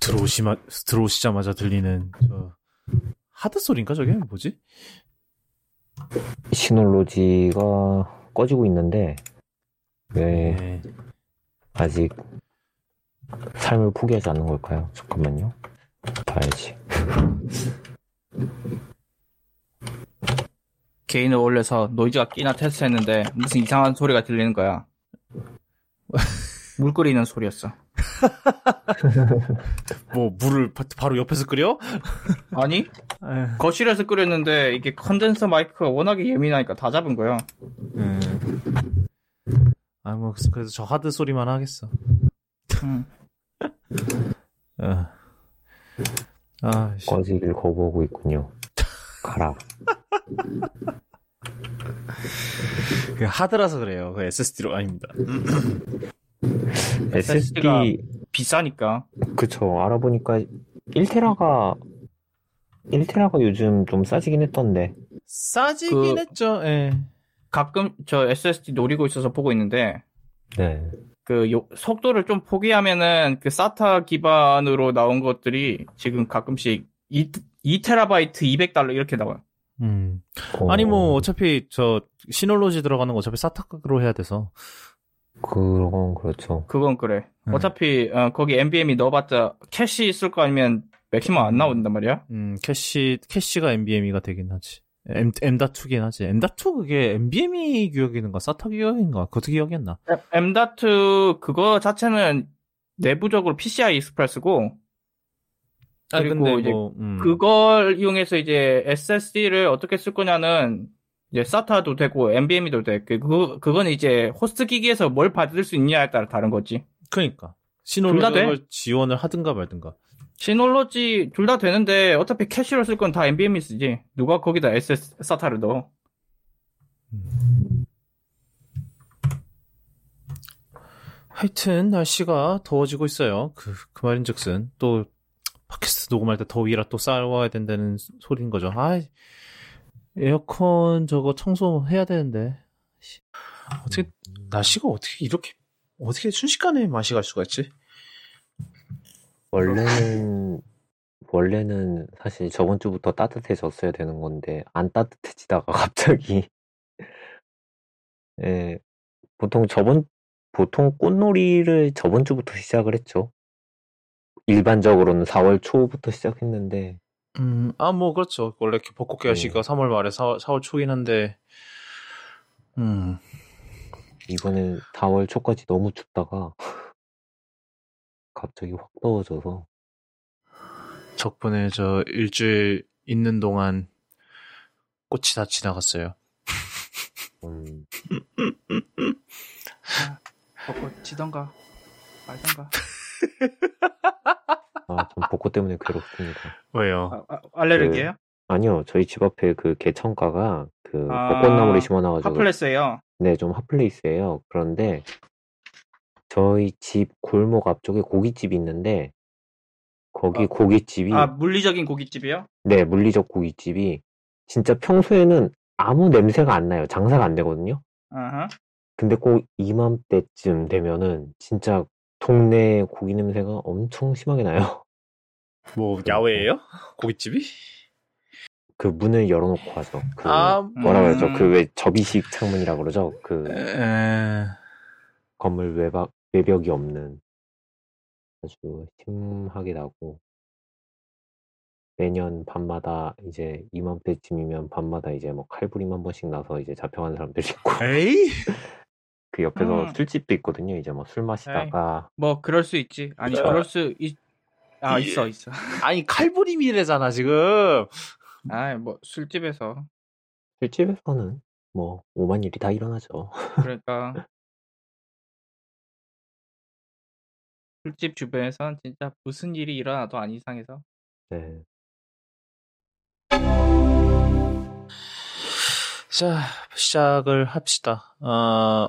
들어오시마, 들어오시자마자 들리는 저 하드 소리인가 저게 뭐지? 시놀로지가 꺼지고 있는데 왜 네. 아직 삶을 포기하지 않는 걸까요? 잠깐만요. 봐야지. 개인을 올려서 노이즈가 끼나 테스트했는데 무슨 이상한 소리가 들리는 거야. 물 끓이는 소리였어. 뭐 물을 바, 바로 옆에서 끓여? 아니 에휴, 거실에서 끓였는데 이게 컨덴서 마이크가 워낙에 예민하니까 다 잡은 거야. 음. 아, 뭐, 그래도 저 하드 소리만 하겠어. 음. 어. 아, 씨. 꺼지길 거부하고 있군요. 가라. 그 하드라서 그래요. 그 SSD로 아닙니다. SSD 가 비싸니까. 그쵸 알아보니까 1테라가 1테라가 요즘 좀 싸지긴 했던데. 싸지긴 그- 했죠. 예. 가끔 저 SSD 노리고 있어서 보고 있는데 네. 그 요- 속도를 좀 포기하면은 그 사타 기반으로 나온 것들이 지금 가끔씩 2, 2테라바이트 200달러 이렇게 나와요. 음. 어, 아니 뭐 어차피 저 Synology 들어가는 거 어차피 SATA 걸로 해야 돼서. 그건 그렇죠. 그건 그래. 음. 어차피 어, 거기 NVMe 넣어봤자 캐시 있을 거 아니면 맥시멈 안 나온단 말이야. 음, 캐시 캐시가 NVMe가 되긴 하지. M M.2긴 하지. M.2 그게 NVMe 규격인가 SATA 규격인가 그것도 기억이었나? M.2 그거 자체는 내부적으로 PCI Express고 아 그리고 근데 이제 뭐 음. 그걸 이용해서 이제 SSD를 어떻게 쓸 거냐는 이제 SATA도 되고 NVMe도 돼. 그, 그, 그건 이제 호스트 기기에서 뭘 받을 수 있냐에 따라 다른 거지. 그러니까? 시놀로지를 지원을 하든가 말든가. 시놀로지 둘 다 되는데 어차피 캐시로 쓸 건 다 NVMe 쓰지. 누가 거기다 SS, SATA를 넣어. 하여튼 날씨가 더워지고 있어요. 그, 그 말인즉슨 또 팟캐스트 녹음할 때 더위라 또 싸워야 된다는 소리인 거죠. 아, 에어컨 저거 청소해야 되는데 씨, 어떻게 날씨가 어떻게 이렇게 어떻게 순식간에 맛이 갈 수가 있지? 원래는 원래는 사실 저번 주부터 따뜻해졌어야 되는 건데 안 따뜻해지다가 갑자기 예, 보통 저번 보통 꽃놀이를 저번 주부터 시작을 했죠. 일반적으로는 4월 초부터 시작했는데 음, 아, 뭐, 그렇죠. 원래 이렇게 벚꽃 개화시가 3월 말에 4, 4월 초긴 한데, 음, 이번엔 4월 초까지 너무 춥다가 갑자기 확 더워져서 덕분에 저 일주일 있는 동안 꽃이 다 지나갔어요. 음, 벚꽃 지던가 말던가. 아, 전 벚꽃 때문에 괴롭습니다. 왜요? 아, 아, 알레르기예요? 아니요, 저희 집 앞에 그 개천가가 그 아, 벚꽃나무를 심어놔가지고 핫플레스예요. 네, 좀 핫플레이스예요. 그런데 저희 집 골목 앞쪽에 고깃집이 있는데 거기 아, 고깃집이 아 물리적인 고깃집이요? 네, 물리적 고깃집이 진짜 평소에는 아무 냄새가 안 나요. 장사가 안 되거든요. 아하. 근데 꼭 이맘때쯤 되면은 진짜 동네 고기 냄새가 엄청 심하게 나요. 뭐, 야외예요? 고깃집이? 그 문을 열어놓고 하죠. 그 아, 뭐라 그러죠? 음. 그왜 접이식 창문이라 그러죠? 그 에, 건물 외박 외벽이 없는 아주 심하게 나고 매년 밤마다 이제 이맘때쯤이면 밤마다 이제 뭐 칼부림 한 번씩 나서 이제 잡혀간 사람들이 있고 에이? 그 옆에서 음. 술집도 있거든요. 이제 뭐 술 마시다가 뭐 그럴 수 있지. 아니 자. 그럴 수 있. 아 이- 있어 있어. 아니, 칼부림이래잖아, 지금. 아 뭐 술집에서 술집에서는 뭐 오만 일이 다 일어나죠. 그러니까 술집 주변에선 진짜 무슨 일이 일어나도 안 이상해서. 네. 자, 시작을 합시다. 어,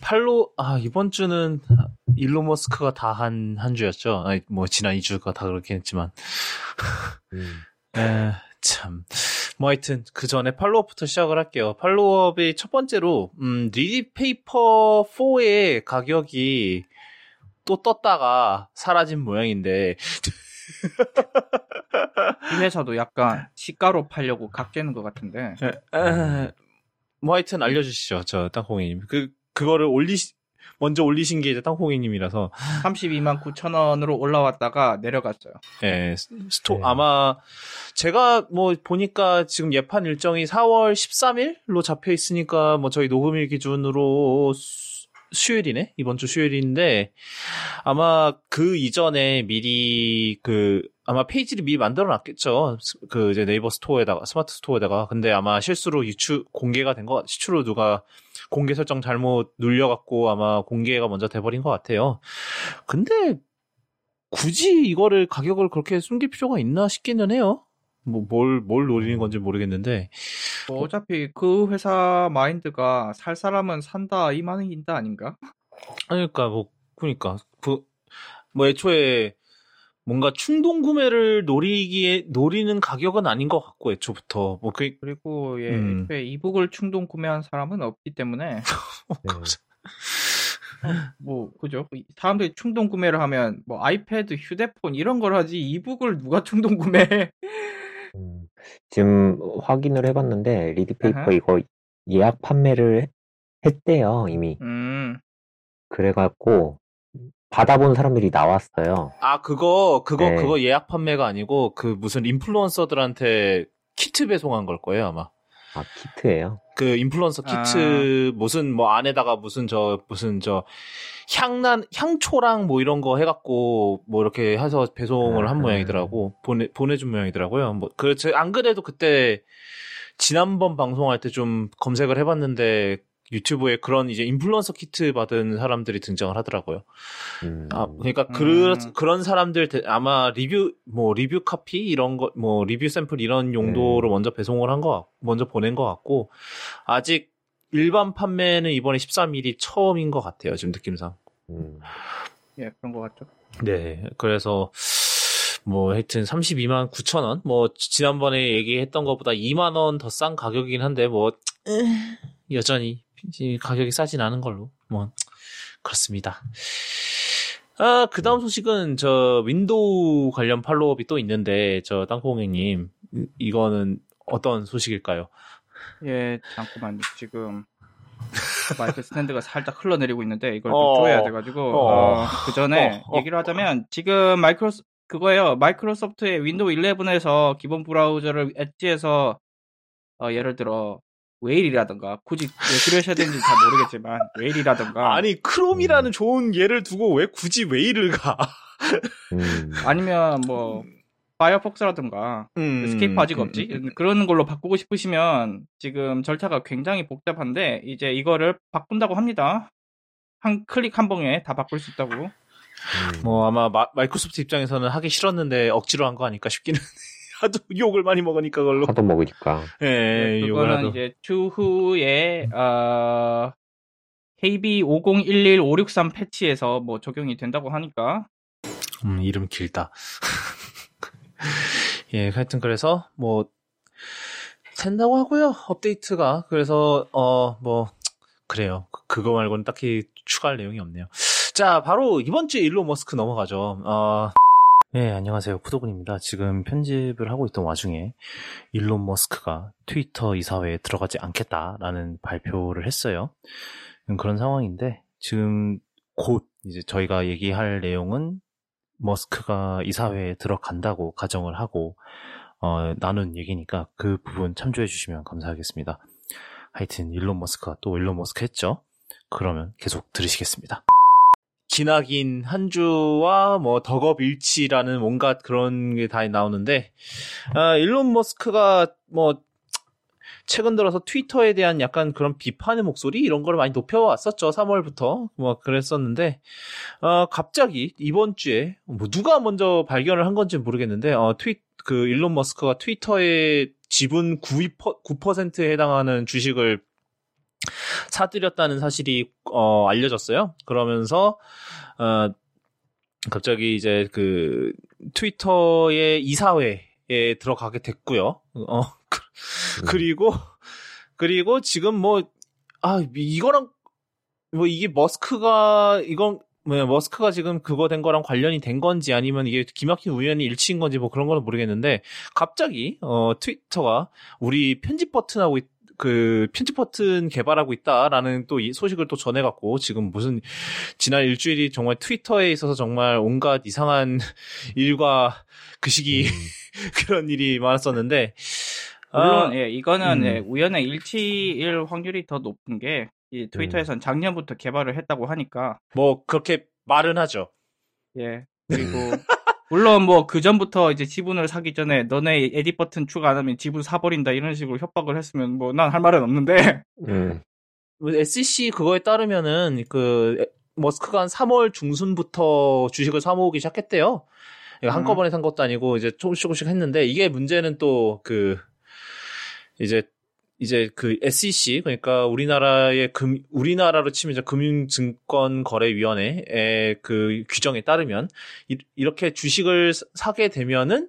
팔로, 아, 이번 주는 일론 머스크가 다 한, 한 주였죠. 아니, 뭐, 지난 2주가 다 그렇긴 했지만. 음. 에, 참. 뭐 하여튼 그 전에 follow-up부터 시작을 할게요. follow-up이 첫 번째로 음, 리디 페이퍼 4의 가격이 또 떴다가 사라진 모양인데 이 회사도 약간 시가로 팔려고 각재는 것 같은데. 에, 뭐 하여튼 알려주시죠, 저 땅콩이님. 그 그거를 올리 먼저 올리신 게 이제 땅콩이님이라서 32만 9천 원으로 올라왔다가 내려갔어요. 예, 스토 네. 아마 제가 뭐 보니까 지금 예판 일정이 4월 13일로 잡혀 있으니까 뭐 저희 녹음일 기준으로 수- 수요일이네 이번 주 수요일인데 아마 그 이전에 미리 그 아마 페이지를 미리 만들어 놨겠죠 그 이제 네이버 스토어에다가 스마트 스토어에다가 근데 아마 실수로 유출 공개가 된 거 실수로 누가 공개 설정 잘못 눌려갖고 아마 공개가 먼저 돼버린 것 같아요 근데 굳이 이거를 가격을 그렇게 숨길 필요가 있나 싶기는 해요. 뭐, 뭘, 뭘 노리는 건지 모르겠는데. 뭐 어차피 그 회사 마인드가 살 사람은 산다 이 마인드 아닌가? 그러니까, 뭐, 그러니까, 그, 뭐, 애초에 뭔가 충동 구매를 노리기에, 노리는 가격은 아닌 것 같고, 애초부터. 뭐, 그, 그리고 예, 음. 애초에 e-book을 충동 구매한 사람은 없기 때문에 네. 뭐 그죠? 사람들이 충동 구매를 하면 뭐 아이패드, 휴대폰 이런 걸 하지 e-book을 누가 충동 구매해? 음, 지금 확인을 해봤는데 리디 페이퍼. 이거 예약 판매를 했- 했대요 이미. 음, 그래갖고 받아본 사람들이 나왔어요. 아, 그거, 그거, 네. 그거 예약 판매가 아니고, 그 무슨 influencer들한테 키트 배송한 걸 거예요, 아마. 아 키트예요. 그 인플루언서 키트 무슨 뭐 안에다가 무슨 저 무슨 저 향난 향초랑 뭐 이런 거 해갖고 뭐 이렇게 해서 배송을 한 아하. 모양이더라고 보내 보내준 모양이더라고요. 뭐그안 그래도 그때 지난번 방송할 때 좀 검색을 해봤는데 유튜브에 그런 이제 인플루언서 키트 받은 사람들이 등장을 하더라고요. 음, 아, 그러니까 음. 그 그런 사람들 대- 아마 리뷰 뭐 리뷰 카피 이런 거 뭐 리뷰 샘플 이런 용도로 네. 먼저 배송을 한 거 먼저 보낸 것 같고 아직 일반 판매는 이번에 13일이 처음인 것 같아요 지금 느낌상. 음, 예 그런 것 같죠. 네, 그래서 뭐 하여튼 32만 9천 원. 뭐 지난번에 얘기했던 것보다 2만 원 더 싼 가격이긴 한데 뭐 에, 여전히 가격이 싸진 않은 걸로 뭐 그렇습니다. 아, 그 다음 소식은 저 윈도우 관련 follow-up이 또 있는데 저 땅콩이님 이- 이거는 어떤 소식일까요? 예 잠깐만요 지금 마이크 스탠드가 살짝 흘러내리고 있는데 이걸 어, 좀 조여야 돼가지고 어. 그 전에 어, 어, 얘기를 하자면 지금 마이크로스 그거예요 마이크로소프트의 윈도우 11에서 기본 브라우저를 엣지에서 어, 예를 들어 웨일이라든가 굳이 왜 그러셔야 되는지 잘 모르겠지만 웨일이라든가 아니 크롬이라는 좋은 예를 두고 왜 굳이 웨일을 가? 음, 아니면 뭐 파이어폭스라든가 음, 넷스케이프 아직 음, 없지? 음. 그런 걸로 바꾸고 싶으시면 지금 절차가 굉장히 복잡한데 이제 이거를 바꾼다고 합니다. 한 클릭 한 번에 다 바꿀 수 있다고. 음, 뭐 아마 마, 마 이크로소프트 입장에서는 하기 싫었는데 억지로 한 거 아닐까 싶기는 하도 욕을 많이 먹으니까 그걸로. 하도 먹으니까. 예 욕을 그거는 하도. 이제 추후에 어, KB 5011-563 패치에서 뭐 적용이 된다고 하니까. 음 이름 길다. 예 하여튼 그래서 뭐 된다고 하고요 업데이트가. 그래서 어 뭐 그래요. 그- 그거 말고는 딱히 추가할 내용이 없네요. 자 바로 이번 주에 일론 머스크 넘어가죠. 어 네, 안녕하세요. 푸도군입니다. 지금 편집을 하고 있던 와중에 일론 머스크가 트위터 이사회에 들어가지 않겠다라는 발표를 했어요. 음, 그런 상황인데 지금 곧 이제 저희가 얘기할 내용은 머스크가 이사회에 들어간다고 가정을 하고 어, 나눈 얘기니까 그 부분 참조해 주시면 감사하겠습니다. 하여튼 일론 머스크가 또 일론 머스크 했죠. 그러면 계속 들으시겠습니다. 기나긴 한 주와 뭐 덕업 일치라는 뭔가 그런 게 다 나오는데 아, 일론 머스크가 뭐 최근 들어서 트위터에 대한 약간 그런 비판의 목소리 이런 걸 많이 높여왔었죠 3월부터. 뭐 그랬었는데 어, 갑자기 이번 주에 뭐 누가 먼저 발견을 한 건지 모르겠는데 어, 트윗 그 일론 머스크가 트위터의 지분 9%, 9%에 해당하는 주식을 사들였다는 사실이 어, 알려졌어요. 그러면서 어, 갑자기 이제 그 트위터의 이사회에 들어가게 됐고요. 어, 그- 그리고 그리고 지금 뭐 아 이거랑 뭐 이게 머스크가 이건 뭐 머스크가 지금 그거 된 거랑 관련이 된 건지 아니면 이게 기막힌 우연히 일치인 건지 뭐 그런 건 모르겠는데 갑자기 어 트위터가 우리 편집 버튼하고 있- 그 편집 버튼 개발하고 있다라는 또이 소식을 또 전해갖고 지금 무슨 지난 일주일이 정말 트위터에 있어서 정말 온갖 이상한 일과 그 시기 음. 그런 일이 많았었는데 물론 아, 예, 이거는 음. 예, 우연의 일치일 확률이 더 높은 게 이 트위터에선 작년부터 개발을 했다고 하니까 뭐 그렇게 말은 하죠. 예 그리고 물론 뭐 그 전부터 이제 지분을 사기 전에 너네 에디 버튼 추가 안 하면 지분 사버린다 이런 식으로 협박을 했으면 뭐 난 할 말은 없는데 음. 뭐 SEC 그거에 따르면은 그 에- 머스크가 한 3월 중순부터 주식을 사 모으기 시작했대요. 이거 한꺼번에 산 것도 아니고 이제 조금씩 조금씩 했는데 이게 문제는 또 그 이제 이제 그 SEC 그러니까 우리나라의 금 우리나라로 치면 이제 금융증권거래위원회의 그 규정에 따르면 이, 이렇게 주식을 사- 사게 되면은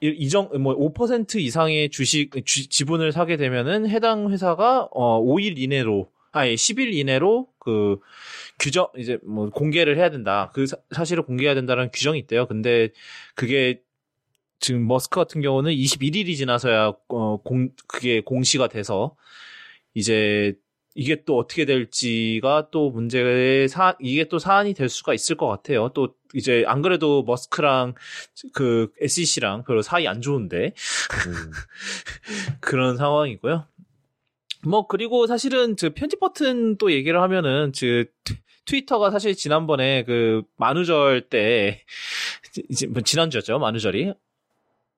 이- 이정 뭐5% 이상의 주식 주- 지분을 사게 되면은 해당 회사가 어 5일 이내로 아니 10일 이내로 그 규정 이제 뭐 공개를 해야 된다. 그 사, 사실을 공개해야 된다는 규정이 있대요. 근데 그게 지금 머스크 같은 경우는 21일이 지나서야 어, 공 그게 공시가 돼서 이제 이게 또 어떻게 될지가 또 문제의 사 이게 또 사안이 될 수가 있을 것 같아요. 또 이제 안 그래도 머스크랑 그 SEC랑 별로 사이 안 좋은데 음. 그런 상황이고요. 뭐 그리고 사실은 저 편집 버튼 또 얘기를 하면은 그 트- 트위터가 사실 지난번에 그 만우절 때 이제 뭐 지난주였죠 만우절이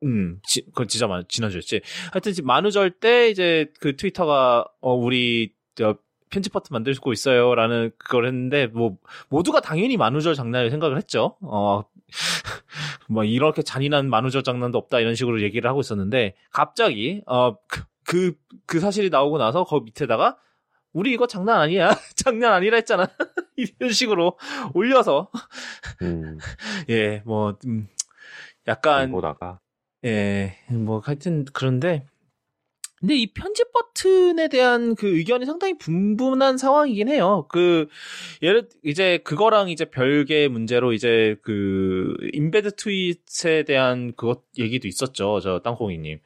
음, 지, 그건 진짜 만, 지난주였지. 하여튼 지금 만우절 때 이제 그 트위터가 어 우리 저 편집 버튼 만들고 있어요 라는 그걸 했는데 뭐 모두가 당연히 만우절 장난을 생각을 했죠. 어. 뭐 이렇게 잔인한 만우절 장난도 없다 이런 식으로 얘기를 하고 있었는데 갑자기 어 그 그, 그 사실이 나오고 나서 그 밑에다가 우리 이거 장난 아니야 장난 아니라 했잖아 이런 식으로 올려서 음. 예 뭐 음, 약간 보다가 예, 뭐, 하여튼, 그런데, 근데 이 편집 버튼에 대한 그 의견이 상당히 분분한 상황이긴 해요. 그, 예를, 이제 그거랑 이제 별개의 문제로 이제 그, 인베드 트윗에 대한 그것 얘기도 있었죠. 저 땅콩이님.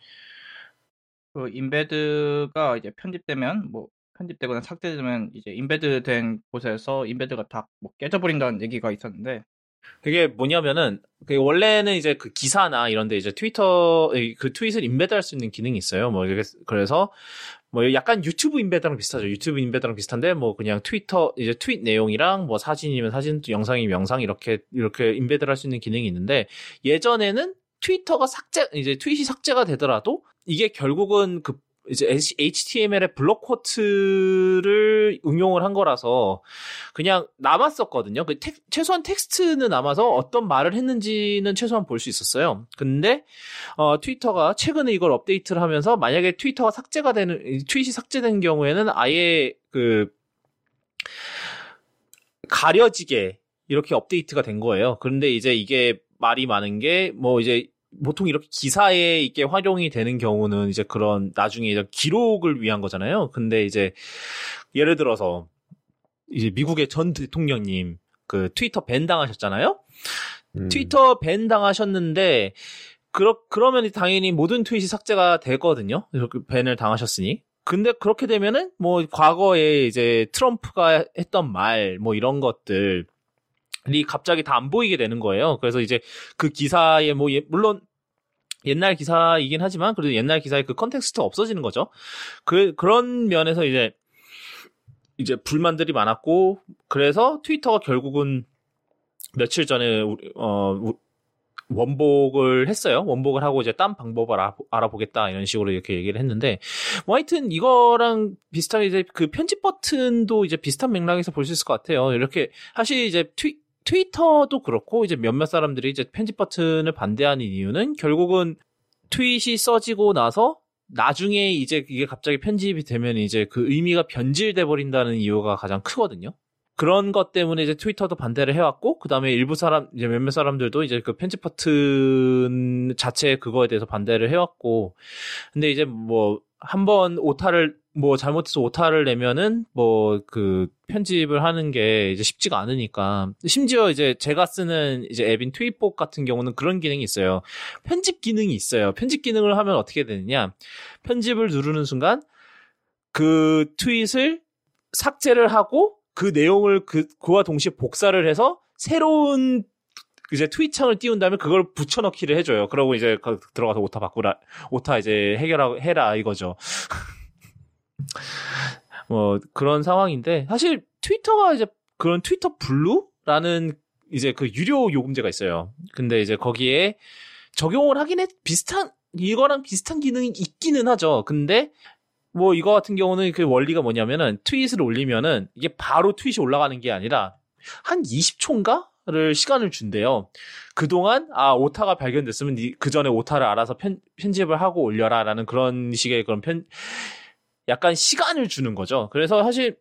그 embed가 이제 편집되면 뭐 편집되거나 삭제되면 이제 embed된 곳에서 embed가 다 뭐 깨져버린다는 얘기가 있었는데 그게 뭐냐면은, 그 원래는 이제 그 기사나 이런데 이제 트위터, 이- 그 tweet을 embed할 수 있는 기능이 있어요. 뭐, 그래서, 뭐 약간 유튜브 embed랑 비슷하죠. 유튜브 embed랑 비슷한데, 뭐 그냥 트위터, 이제 트윗 내용이랑 뭐 사진이면 사진, 영상이면 영상 이렇게, 이렇게 embed를 할 수 있는 기능이 있는데, 예전에는 트위터가 삭제, 이제 tweet이 삭제가 되더라도, 이게 결국은 그, 이제 HTML의 blockquote를 응용을 한 거라서 그냥 남았었거든요. 그 텍- 최소한 텍스트는 남아서 어떤 말을 했는지는 최소한 볼 수 있었어요. 근데 어, 트위터가 최근에 이걸 업데이트를 하면서 만약에 트위터가 삭제가 되는 이 트윗이 삭제된 경우에는 아예 그 가려지게 이렇게 업데이트가 된 거예요. 그런데 이제 이게 말이 많은 게 뭐 이제 보통 이렇게 기사에 이게 활용이 되는 경우는 이제 그런 나중에 이제 기록을 위한 거잖아요. 근데 이제 예를 들어서 이제 미국의 전 대통령님 그 트위터 밴 당하셨잖아요. 음. 트위터 밴 당하셨는데 그러 그러면 당연히 모든 트윗이 삭제가 되거든요. 이렇게 밴을 당하셨으니. 근데 그렇게 되면은 뭐 과거에 이제 트럼프가 했던 말 뭐 이런 것들 이 갑자기 다 안 보이게 되는 거예요. 그래서 이제 그 기사에 뭐 예- 물론 옛날 기사이긴 하지만 그래도 옛날 기사의 그 context가 없어지는 거죠. 그 그런 면에서 이제 이제 불만들이 많았고 그래서 트위터가 결국은 며칠 전에 우리- 어 우- 원복을 했어요. 원복을 하고 이제 딴 방법을 알아, 알아보 겠다 이런 식으로 이렇게 얘기를 했는데 뭐 하여튼 이거랑 비슷하게 이제 그 편집 버튼도 이제 비슷한 맥락에서 볼 수 있을 것 같아요. 이렇게 사실 이제 트위, 트위터도 그렇고 이제 몇몇 사람들이 이제 편집 버튼을 반대하는 이유는 결국은 트윗이 써지고 나서 나중에 이제 이게 갑자기 편집이 되면 이제 그 의미가 변질돼 버린다는 이유가 가장 크거든요. 그런 것 때문에 이제 트위터도 반대를 해왔고, 그 다음에 일부 사람, 이제 몇몇 사람들도 이제 그 편집 버튼 자체 그거에 대해서 반대를 해왔고, 근데 이제 뭐, 한번 오타를 뭐 잘못해서 오타를 내면은 뭐 그 편집을 하는 게 이제 쉽지가 않으니까 심지어 이제 제가 쓰는 이제 앱인 트윗복 같은 경우는 그런 기능이 있어요. 편집 기능이 있어요. 편집 기능을 하면 어떻게 되느냐? 편집을 누르는 순간 그 tweet을 삭제를 하고 그 내용을 그 그와 동시에 복사를 해서 새로운 이제 트윗 창을 띄운 다음에 그걸 붙여넣기를 해줘요. 그러고 이제 그 들어가서 오타 바꾸라, 오타 이제 해결하고 해라 이거죠. 뭐 그런 상황인데 사실 트위터가 이제 그런 트위터 블루라는 이제 그 유료 요금제가 있어요. 근데 이제 거기에 적용을 하긴 해 비슷한 이거랑 비슷한 기능이 있기는 하죠. 근데 뭐 이거 같은 경우는 그 원리가 뭐냐면은 트윗을 올리면은 이게 바로 트윗이 올라가는 게 아니라 한 20초인가? 를 시간을 준대요. 그동안 아 오타가 발견됐으면 그 전에 오타를 알아서 편, 편집을 하고 올려라라는 그런 식의 그런 편 약간 시간을 주는 거죠. 그래서 사실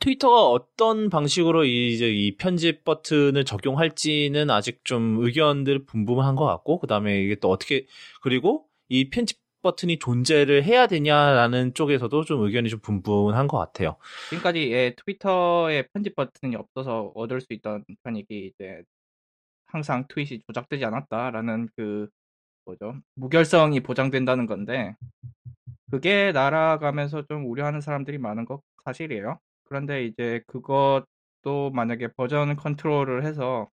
트위터가 어떤 방식으로 이제 이 편집 버튼을 적용할지는 아직 좀 의견들 분분한 것 같고 그 다음에 이게 또 어떻게 그리고 이 편집 버튼이 존재를 해야 되냐라는 쪽에서도 좀 의견이 좀 분분한 것 같아요. 지금까지 예, 트위터에 편집 버튼이 없어서 얻을 수 있던 편익이 이제 항상 트윗이 조작되지 않았다라는 그 뭐죠 무결성이 보장된다는 건데 그게 날아가면서 좀 우려하는 사람들이 많은 것 사실이에요. 그런데 이제 그것도 만약에 버전 컨트롤을 해서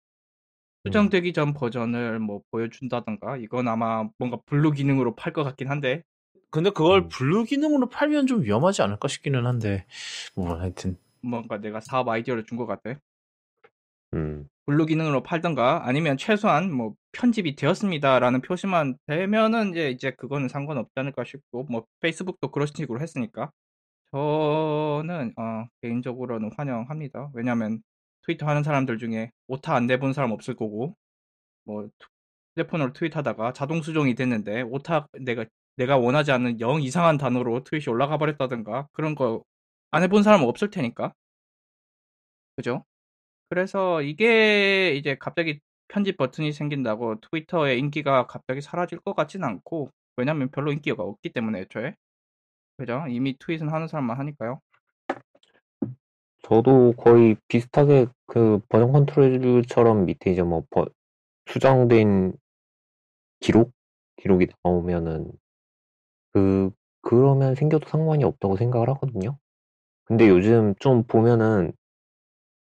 수정되기 전 버전을 뭐 보여준다던가 이건 아마 뭔가 블루 기능으로 팔 것 같긴 한데 근데 그걸 음. 블루 기능으로 팔면 좀 위험하지 않을까 싶기는 한데 뭐 하여튼 뭔가 내가 사업 아이디어를 준 것 같아. 음. 블루 기능으로 팔던가 아니면 최소한 뭐 편집이 되었습니다라는 표시만 되면은 이제 이제 그거는 상관없지 않을까 싶고 뭐 페이스북도 그런 식으로 했으니까 저는 어, 개인적으로는 환영합니다. 왜냐하면 트위터 하는 사람들 중에 오타 안 내본 사람 없을 거고 뭐 투- 휴대폰으로 트윗하다가 자동 수정이 됐는데 오타 내가 내가 원하지 않는 영 이상한 단어로 트윗이 올라가 버렸다든가 그런 거 안 해본 사람 없을 테니까 그죠? 그래서 이게 이제 갑자기 편집 버튼이 생긴다고 트위터의 인기가 갑자기 사라질 것 같진 않고 왜냐면 별로 인기가 없기 때문에 애초에 그죠? 이미 트윗은 하는 사람만 하니까요. 저도 거의 비슷하게 그 버전 컨트롤처럼 밑에 이제 뭐 버- 수정된 기록? 기록이 나오면은 그, 그러면 생겨도 상관이 없다고 생각을 하거든요. 근데 요즘 좀 보면은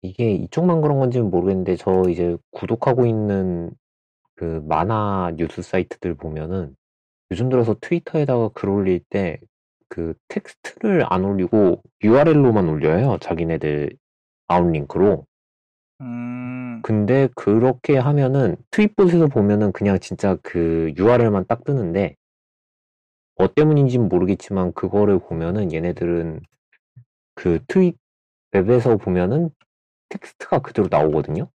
이게 이쪽만 그런 건지는 모르겠는데 저 이제 구독하고 있는 그 만화 뉴스 사이트들 보면은 요즘 들어서 트위터에다가 글 올릴 때 그 텍스트를 안 올리고 URL로만 올려요. 자기네들 outlink로. 음, 근데 그렇게 하면은 트윗봇에서 보면은 그냥 진짜 그 URL만 딱 뜨는데 뭐 때문인지는 모르겠지만 그거를 보면은 얘네들은 그 트윗 웹에서 보면은 텍스트가 그대로 나오거든요.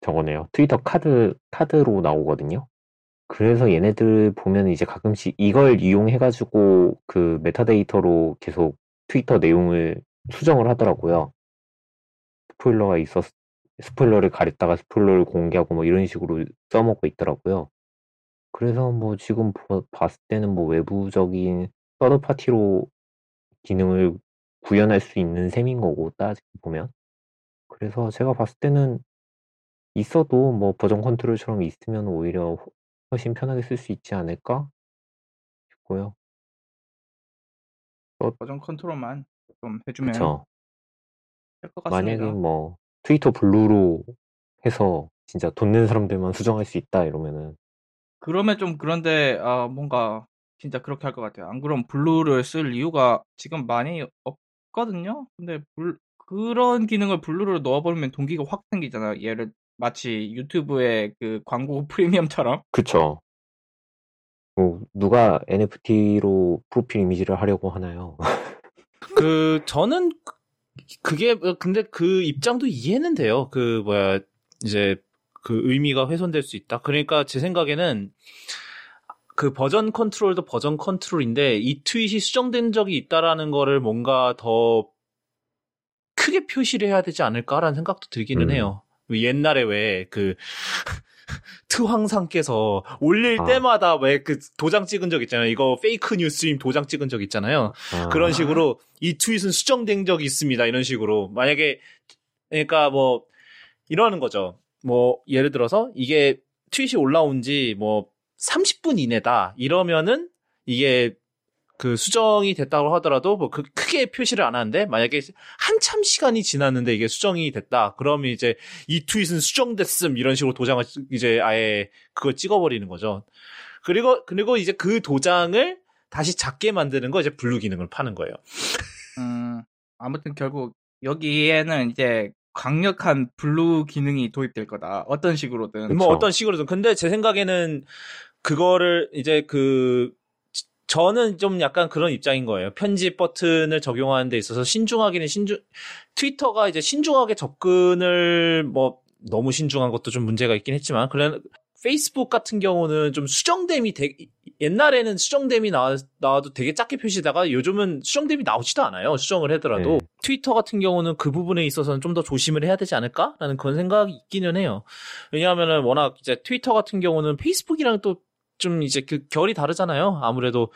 저거네요. 트위터 카드 카드로 나오거든요. 그래서 얘네들 보면 이제 가끔씩 이걸 이용해가지고 그 메타데이터로 계속 트위터 내용을 수정을 하더라고요. 스포일러가 있었, 스포일러를 가렸다가 스포일러를 공개하고 뭐 이런 식으로 써먹고 있더라고요. 그래서 뭐 지금 보- 봤을 때는 뭐 외부적인 서드 파티로 기능을 구현할 수 있는 셈인 거고 따지고 보면. 그래서 제가 봤을 때는 있어도 뭐 버전 컨트롤처럼 있으면 오히려 훨씬 편하게 쓸 수 있지 않을까 싶고요. 버전 컨트롤만 좀 해주면 그쵸. 될것 같습니다. 만약에 뭐 트위터 블루로 해서 진짜 돈 낸 사람들만 수정할 수 있다 이러면은 그러면 좀 그런데 아 뭔가 진짜 그렇게 할 것 같아요. 안 그럼 블루를 쓸 이유가 지금 많이 없거든요. 근데 블- 그런 기능을 블루로 넣어버리면 동기가 확 생기잖아요. 얘를 마치 유튜브의 그 광고 프리미엄처럼. 그쵸. 뭐 누가 NFT로 프로필 이미지를 하려고 하나요? 그 저는 그게 근데 그 입장도 이해는 돼요. 그 뭐야 이제 그 의미가 훼손될 수 있다. 그러니까 제 생각에는 그 버전 컨트롤도 버전 컨트롤인데 이 트윗이 수정된 적이 있다라는 거를 뭔가 더 크게 표시를 해야 되지 않을까라는 생각도 들기는 음. 해요. 옛날에 왜그 트황상께서 올릴 아. 때마다 왜 그 도장 찍은 적 있잖아요. 이거 페이크 뉴스임 도장 찍은 적 있잖아요. 아, 그런 식으로 이 트윗은 수정된 적이 있습니다. 이런 식으로 만약에 그러니까 뭐 이러는 거죠. 뭐 예를 들어서 이게 트윗이 올라온 지 뭐 30분 이내다 이러면은 이게 그 수정이 됐다고 하더라도 뭐 그 크게 표시를 안 하는데 만약에 한참 시간이 지났는데 이게 수정이 됐다 그러면 이제 이 트윗은 수정됐음 이런 식으로 도장을 쓰- 이제 아예 그걸 찍어버리는 거죠. 그리고 그리고 이제 그 도장을 다시 작게 만드는 거 이제 블루 기능을 파는 거예요. 음, 아무튼 결국 여기에는 이제 강력한 블루 기능이 도입될 거다. 어떤 식으로든. 뭐 그쵸. 어떤 식으로든. 근데 제 생각에는 그거를 이제 그 지- 저는 좀 약간 그런 입장인 거예요. 편집 버튼을 적용하는 데 있어서 신중하기는 신중 트위터가 이제 신중하게 접근을 뭐 너무 신중한 것도 좀 문제가 있긴 했지만 그래 페이스북 같은 경우는 좀 수정됨이 되게 옛날에는 수정됨이 나와, 나와도 되게 작게 표시다가 요즘은 수정됨이 나오지도 않아요. 수정을 하더라도 네. 트위터 같은 경우는 그 부분에 있어서는 좀 더 조심을 해야 되지 않을까라는 그런 생각이 있기는 해요. 왜냐하면은 워낙 이제 트위터 같은 경우는 페이스북이랑 또 좀 이제 그 결이 다르잖아요. 아무래도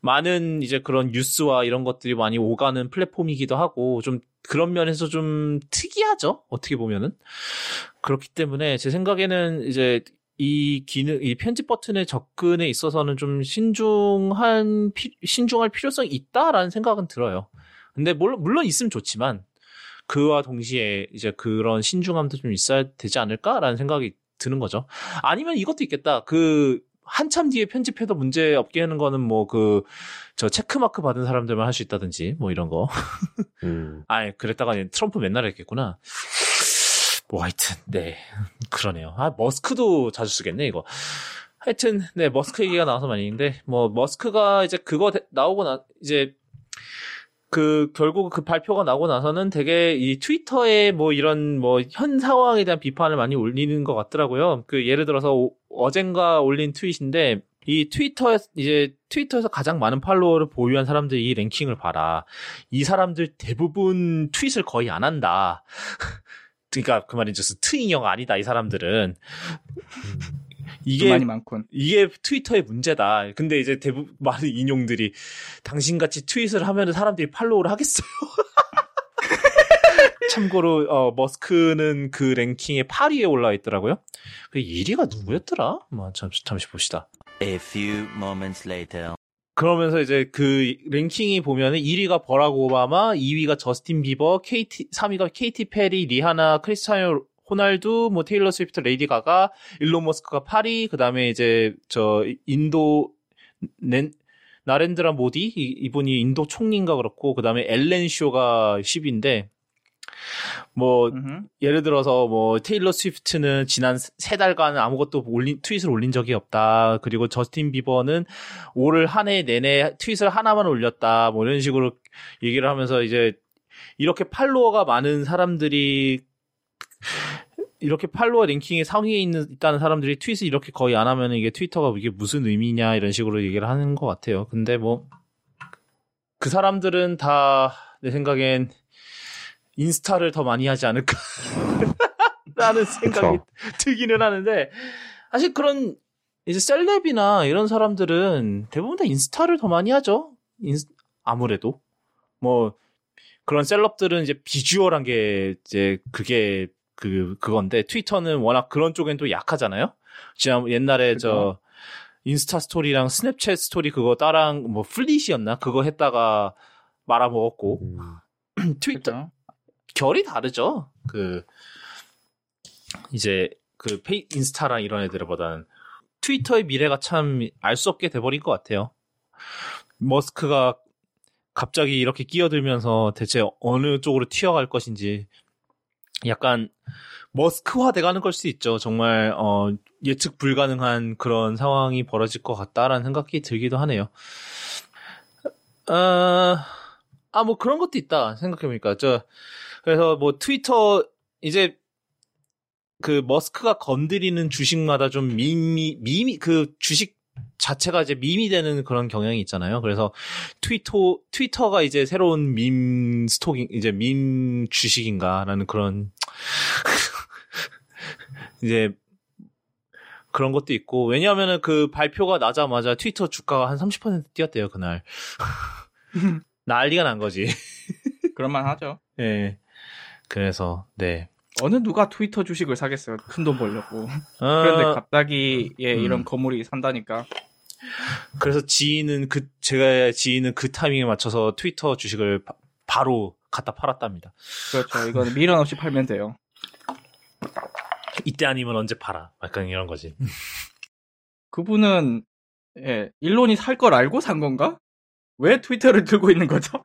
많은 이제 그런 뉴스와 이런 것들이 많이 오가는 플랫폼이기도 하고 좀 그런 면에서 좀 특이하죠. 어떻게 보면은 그렇기 때문에 제 생각에는 이제 이 기능, 이 편집 버튼의 접근에 있어서는 좀 신중한, 피- 신중할 필요성이 있다라는 생각은 들어요. 근데 물론, 물론 있으면 좋지만, 그와 동시에 이제 그런 신중함도 좀 있어야 되지 않을까라는 생각이 드는 거죠. 아니면 이것도 있겠다. 그, 한참 뒤에 편집해도 문제 없게 하는 거는 뭐 그, 저 체크마크 받은 사람들만 할 수 있다든지, 뭐 이런 거. 음, 아, 그랬다가 트럼프 맨날 했겠구나. 뭐 하여튼 네 그러네요. 아 머스크도 자주 쓰겠네 이거. 하여튼 네 머스크 얘기가 나와서 말인데 뭐 머스크가 이제 그거 대- 나오고 나 이제 그 결국 그 발표가 나오고 나서는 되게 이 트위터에 뭐 이런 뭐 현 상황에 대한 비판을 많이 올리는 것 같더라고요. 그 예를 들어서 오- 어젠가 올린 트윗인데 이 트위터에 이제 트위터에서 가장 많은 팔로워를 보유한 사람들이 이 랭킹을 봐라. 이 사람들 대부분 트윗을 거의 안 한다. 그러니까 그 말인 즉슨 트잉형 아니다 이 사람들은 이게 많이 많군. 이게 트위터의 문제다. 근데 이제 대부분 많은 인용들이 당신같이 트윗을 하면 사람들이 팔로우를 하겠어요. 참고로 어, 머스크는 그 랭킹에 8위에 올라 있더라고요. 그 1위가 누구였더라? 뭐 잠시, 잠시 봅시다. A few moments later. 그러면서 이제 그 랭킹이 보면은 1위가 버락 오바마, 2위가 저스틴 비버, KT, 3위가 케이티 페리, 리하나, 크리스티아노 호날두, 뭐 테일러 스위프트, 레이디 가가, 일론 머스크가 8위, 그다음에 이제 저 인도 넨 나렌드라 모디 이- 이분이 인도 총리인가 그렇고 그 다음에 엘렌 쇼가 10위인데 뭐 음흠. 예를 들어서 뭐 테일러 스위프트는 지난 세 달간 아무것도 올린 트윗을 올린 적이 없다. 그리고 저스틴 비버는 올한해 내내 트윗을 하나만 올렸다. 뭐 이런 식으로 얘기를 하면서 이제 이렇게 팔로워가 많은 사람들이 이렇게 팔로워 랭킹에 상위에 있는 있다는 사람들이 트윗을 이렇게 거의 안 하면 이게 트위터가 이게 무슨 의미냐 이런 식으로 얘기를 하는 것 같아요. 근데 뭐 그 사람들은 다 내 생각엔 인스타를 더 많이 하지 않을까 라는 생각이. 들기는 하는데 사실 그런 이제 셀럽이나 이런 사람들은 대부분 다 인스타를 더 많이 하죠. 인스- 아무래도 뭐 그런 셀럽들은 이제 비주얼한 게 이제 그게 그 그건데 트위터는 워낙 그런 쪽엔 또 약하잖아요. 지난 옛날에 저 인스타 스토리랑 스냅챗 스토리 그거 따라 뭐 플릿이었나 그거 했다가 말아먹었고 음, 트위터 그죠? 결이 다르죠. 그 이제 그 페이 인스타랑 이런 애들보다는 트위터의 미래가 참 알 수 없게 돼버린 것 같아요. 머스크가 갑자기 이렇게 끼어들면서 대체 어느 쪽으로 튀어갈 것인지 약간 머스크화 돼가는 걸 수 있죠. 정말 어, 예측 불가능한 그런 상황이 벌어질 것 같다라는 생각이 들기도 하네요. 아, 아, 뭐 그런 것도 있다. 생각해보니까. 저, 그래서 뭐 트위터, 이제, 그 머스크가 건드리는 주식마다 좀 밈이, 밈이, 그 주식 자체가 이제 밈이 되는 그런 경향이 있잖아요. 그래서 트위터, 트위터가 이제 새로운 밈 스토킹, 이제 밈 주식인가라는 그런, 이제, 그런 것도 있고 왜냐하면은 그 발표가 나자마자 트위터 주가가 한 30% 뛰었대요 그날 난리가 난 거지 그럴만 하죠. 예 그래서 네 어느 누가 트위터 주식을 사겠어요. 큰 돈 벌려고. 어, 그런데 갑자기 예, 이런 음. 거물이 산다니까. 그래서 지인은 그 제가 지인은 그 타이밍에 맞춰서 트위터 주식을 바, 바로 갖다 팔았답니다 그렇죠. 이거는 미련 없이 팔면 돼요. 이때 아니면 언제 팔아 약간 이런 거지 그분은 예, 일론이 살 걸 알고 산 건가? 왜 트위터를 들고 있는 거죠?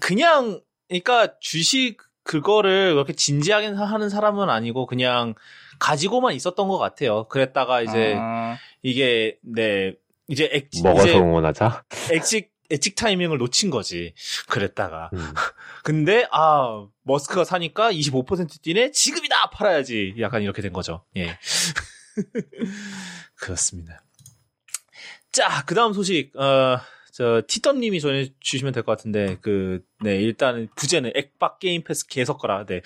그냥 그러니까 주식 그거를 그렇게 진지하게 하는 사람은 아니고 그냥 가지고만 있었던 것 같아요. 그랬다가 이제 아, 이게 네 이제 액 먹어서 이제 응원하자. 엑직 엑직 타이밍을 놓친 거지. 그랬다가 음. 근데 아 머스크가 사니까 25% 뛰네 지금이다 팔아야지. 약간 이렇게 된 거죠. 예 그렇습니다. 자 그 다음 소식 어. 저 티덤님이 전해 주시면 될 것 같은데 그 네 일단은 부제는 액박 게임 패스 게 섰거라 네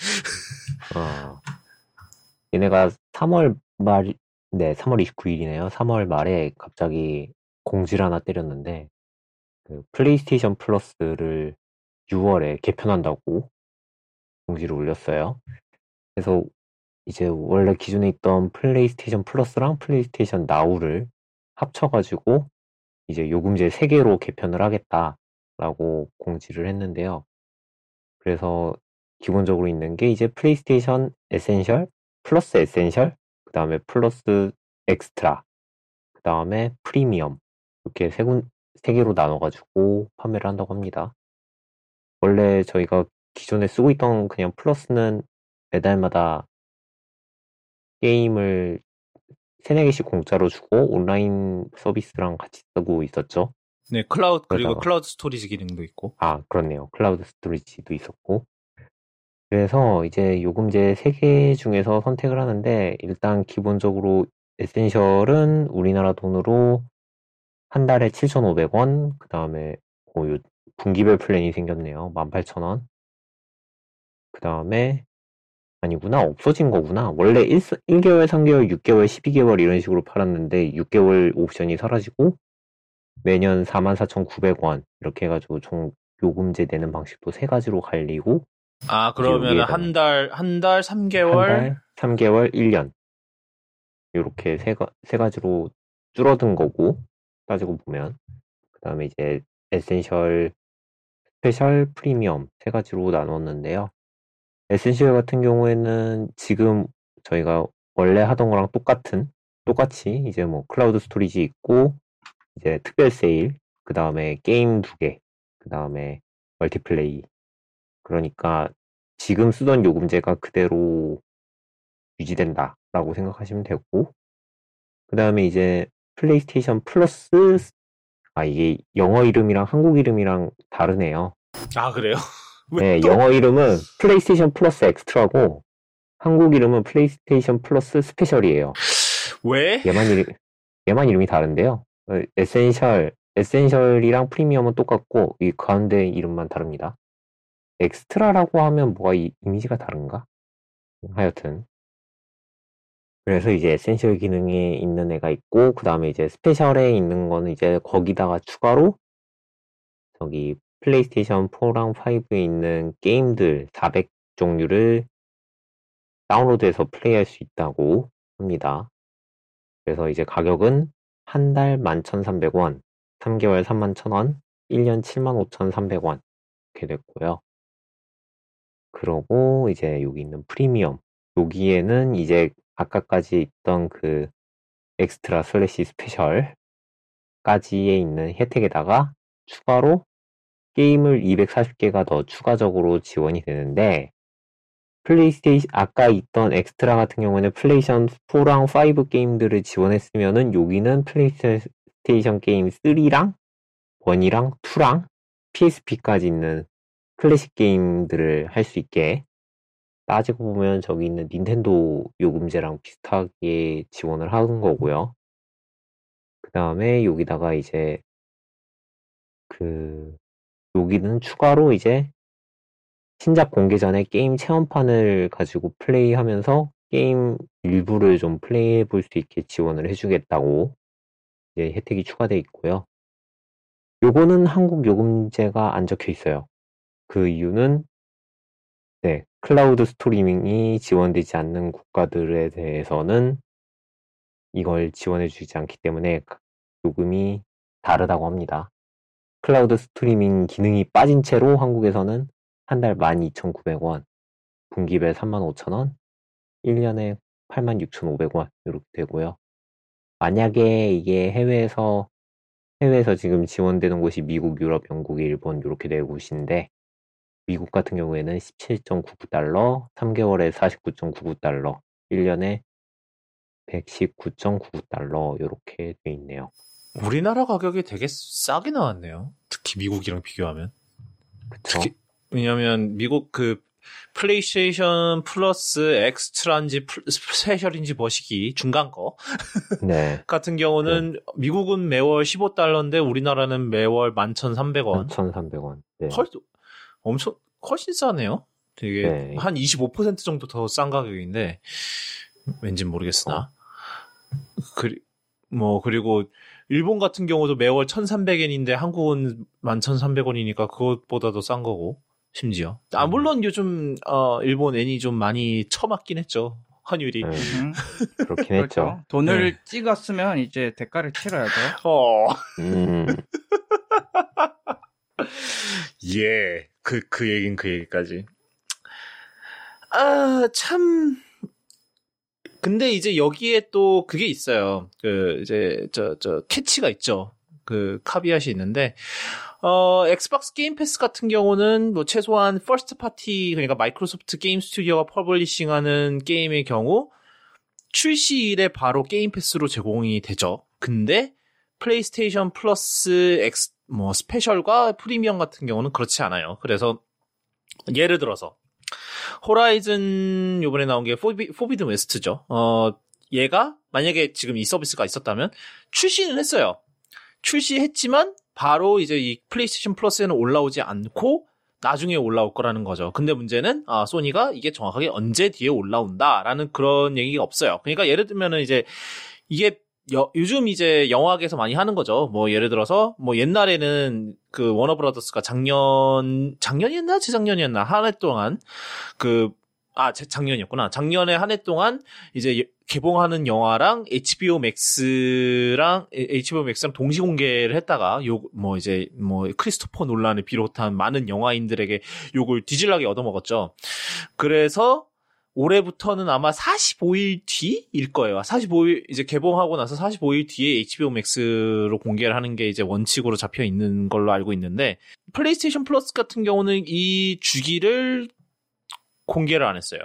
어. 얘네가 3월 말, 네, 3월 29일이네요. 3월 말에 갑자기 공지를 하나 때렸는데, 그 플레이스테이션 플러스를 6월에 개편한다고 공지를 올렸어요. 그래서 이제 원래 기존에 있던 PlayStation Plus랑 PlayStation Now를 합쳐가지고 이제 요금제 3개로 개편을 하겠다라고 공지를 했는데요. 그래서 기본적으로 있는 게 이제 PlayStation Essential, Plus Essential, 그 다음에 Plus Extra, 그 다음에 Premium 이렇게 세, 군, 세 개로 나눠가지고 판매를 한다고 합니다. 원래 저희가 기존에 쓰고 있던 그냥 Plus는 매달마다 게임을 세네 개씩 공짜로 주고 온라인 서비스랑 같이 쓰고 있었죠. 네, 클라우드 그리고. cloud storage 기능도 있고. 아, 그렇네요. cloud storage도 있었고. 그래서 이제 요금제 3개 중에서 선택을 하는데, 일단 기본적으로 Essential은 우리나라 돈으로 한 달에 7,500원, 그 다음에 요 분기별 플랜이 생겼네요. 18,000원. 그 다음에, 아니구나. 없어진 거구나. 원래 1, 1개월, 3개월, 6개월, 12개월 이런 식으로 팔았는데, 6개월 옵션이 사라지고, 매년 44,900원 이렇게 해가지고 총 요금제 내는 방식도 세 가지로 갈리고 아, 그러면. 한 달, 한 달, 3개월. 한 달, 3개월, 1년 이렇게 세, 가, 세 가지로 줄어든 거고 따지고 보면 그 다음에 이제 Essential, Special, Premium 세 가지로 나눴는데요. Essential 같은 경우에는 지금 저희가 원래 하던 거랑 똑같은 똑같이 이제 뭐 cloud storage 있고 이제 특별 세일 그 다음에 게임 두 개, 그 다음에 multiplay 그러니까 지금 쓰던 요금제가 그대로 유지된다라고 생각하시면 되고 그 다음에 이제 PlayStation Plus 아 이게 영어 이름이랑 한국 이름이랑 다르네요. 아, 그래요? 왜 네, 또? 영어 이름은 PlayStation Plus Extra고 한국 이름은 PlayStation Plus Special이에요. 왜? 얘만 이름 얘만 이름이 다른데요. 어, Essential Essential이랑 Premium은 똑같고 이 가운데 이름만 다릅니다. Extra라고 하면 뭐가 이, 이미지가 다른가? 하여튼 그래서 이제 Essential 기능에 있는 애가 있고 그 다음에 이제 Special에 있는 거는 이제 거기다가 추가로 저기 플레이스테이션 4랑 5에 있는 게임들 400 종류를 다운로드해서 플레이할 수 있다고 합니다. 그래서 이제 가격은 한 달 11,300원, 3개월 31,000원, 1년 75,300원 이렇게 됐고요. 그러고 이제 여기 있는 Premium 여기에는 이제 아까까지 있던 그 Extra slash Special까지에 있는 혜택에다가 추가로 게임을 240개가 더 추가적으로 지원이 되는데 플레이스테이션 아까 있던 엑스트라 같은 경우에는 플레이스테이션 4랑 5 게임들을 지원했으면은 여기는 플레이스테이션 게임 3랑 1이랑 2랑 PSP까지 있는 클래식 게임들을 할 수 있게 따지고 보면 저기 있는 닌텐도 요금제랑 비슷하게 지원을 하는 거고요. 그 다음에 여기다가 이제 그 여기는 추가로 이제 신작 공개 전에 게임 체험판을 가지고 플레이하면서 게임 일부를 좀 플레이해 볼 수 있게 지원을 해주겠다고 이제 혜택이 추가돼 있고요. 요거는 한국 요금제가 안 적혀 있어요. 그 이유는 네, cloud streaming이 지원되지 않는 국가들에 대해서는 이걸 지원해 주지 않기 때문에 요금이 다르다고 합니다. cloud streaming 기능이 빠진 채로 한국에서는 한 달 12,900원, 분기별 35,000원, 1년에 86,500원 이렇게 되고요. 만약에 이게 해외에서 해외에서 지금 지원되는 곳이 미국, 유럽, 영국, 일본 이렇게 네 곳인데 미국 같은 경우에는 17.99달러, 3개월에 49.99달러, 1년에 119.99달러 이렇게 돼 있네요. 우리나라 가격이 되게 싸게 나왔네요. 특히 미국이랑 비교하면. 그쵸? 특히 왜냐면 미국 그 PlayStation Plus Extra인지 플- Special인지 뭐시기 중간 거 네. 같은 경우는 미국은 매월 15달러인데 우리나라는 매월 11,300원. 1,300원. 네. 헐, 엄청 훨씬 싸네요. 되게 네. 한25% 정도 더 싼 가격인데 왠진 모르겠으나. 그리 뭐 그리고 일본 같은 경우도 매월 1,300엔인데 한국은 11,300원이니까 그것보다 더싼 거고 심지어. 아 물론 요즘 어 일본 엔이 좀 많이 처맞긴 했죠. 환율이. 네, 음, 그렇긴 했죠. 그렇죠. 돈을 찍었으면 이제 대가를 치러야죠. 어. 음, 예. 그, 그 얘긴 그 얘기까지. 아, 참. 근데 이제 여기에 또 그게 있어요. 그, 이제, 저, 저, 캐치가 있죠. 그, caveat이 있는데, 어, Xbox Game Pass 같은 경우는 뭐 최소한 first party, 그러니까 Microsoft Game Studio가 publishing하는 게임의 경우, 출시일에 바로 Game Pass로 제공이 되죠. 근데, PlayStation Plus Ex, 뭐, Special과 Premium 같은 경우는 그렇지 않아요. 그래서, 예를 들어서, Horizon 요번에 나온 게 포비, 포비드 웨스트죠. 어, 얘가 만약에 지금 이 서비스가 있었다면 출시는 했어요. 출시했지만 바로 이제 이 PlayStation Plus에는 올라오지 않고 나중에 올라올 거라는 거죠. 근데 문제는 아 Sony가 이게 정확하게 언제 뒤에 올라온다라는 그런 얘기가 없어요. 그러니까 예를 들면은 이제 이게 여- 요즘 이제 영화계에서 많이 하는 거죠. 뭐 예를 들어서 뭐 옛날에는 그 Warner Brothers가 작년 작년이었나 재작년이었나 한 해 동안 그 아, 재- 작년이었구나. 작년에 한 해 동안 이제 예- 개봉하는 영화랑 HBO 에- HBO Max랑 동시 공개를 했다가 요 뭐 이제 뭐 크리스토퍼 놀란을 비롯한 많은 영화인들에게 욕을 뒤질나게 얻어먹었죠. 그래서 올해부터는 아마 45일 뒤일 거예요. 45일 이제 개봉하고 나서 45일 뒤에 HBO Max로 공개를 하는 게 이제 원칙으로 잡혀 있는 걸로 알고 있는데 PlayStation Plus 같은 경우는 이 주기를 공개를 안 했어요.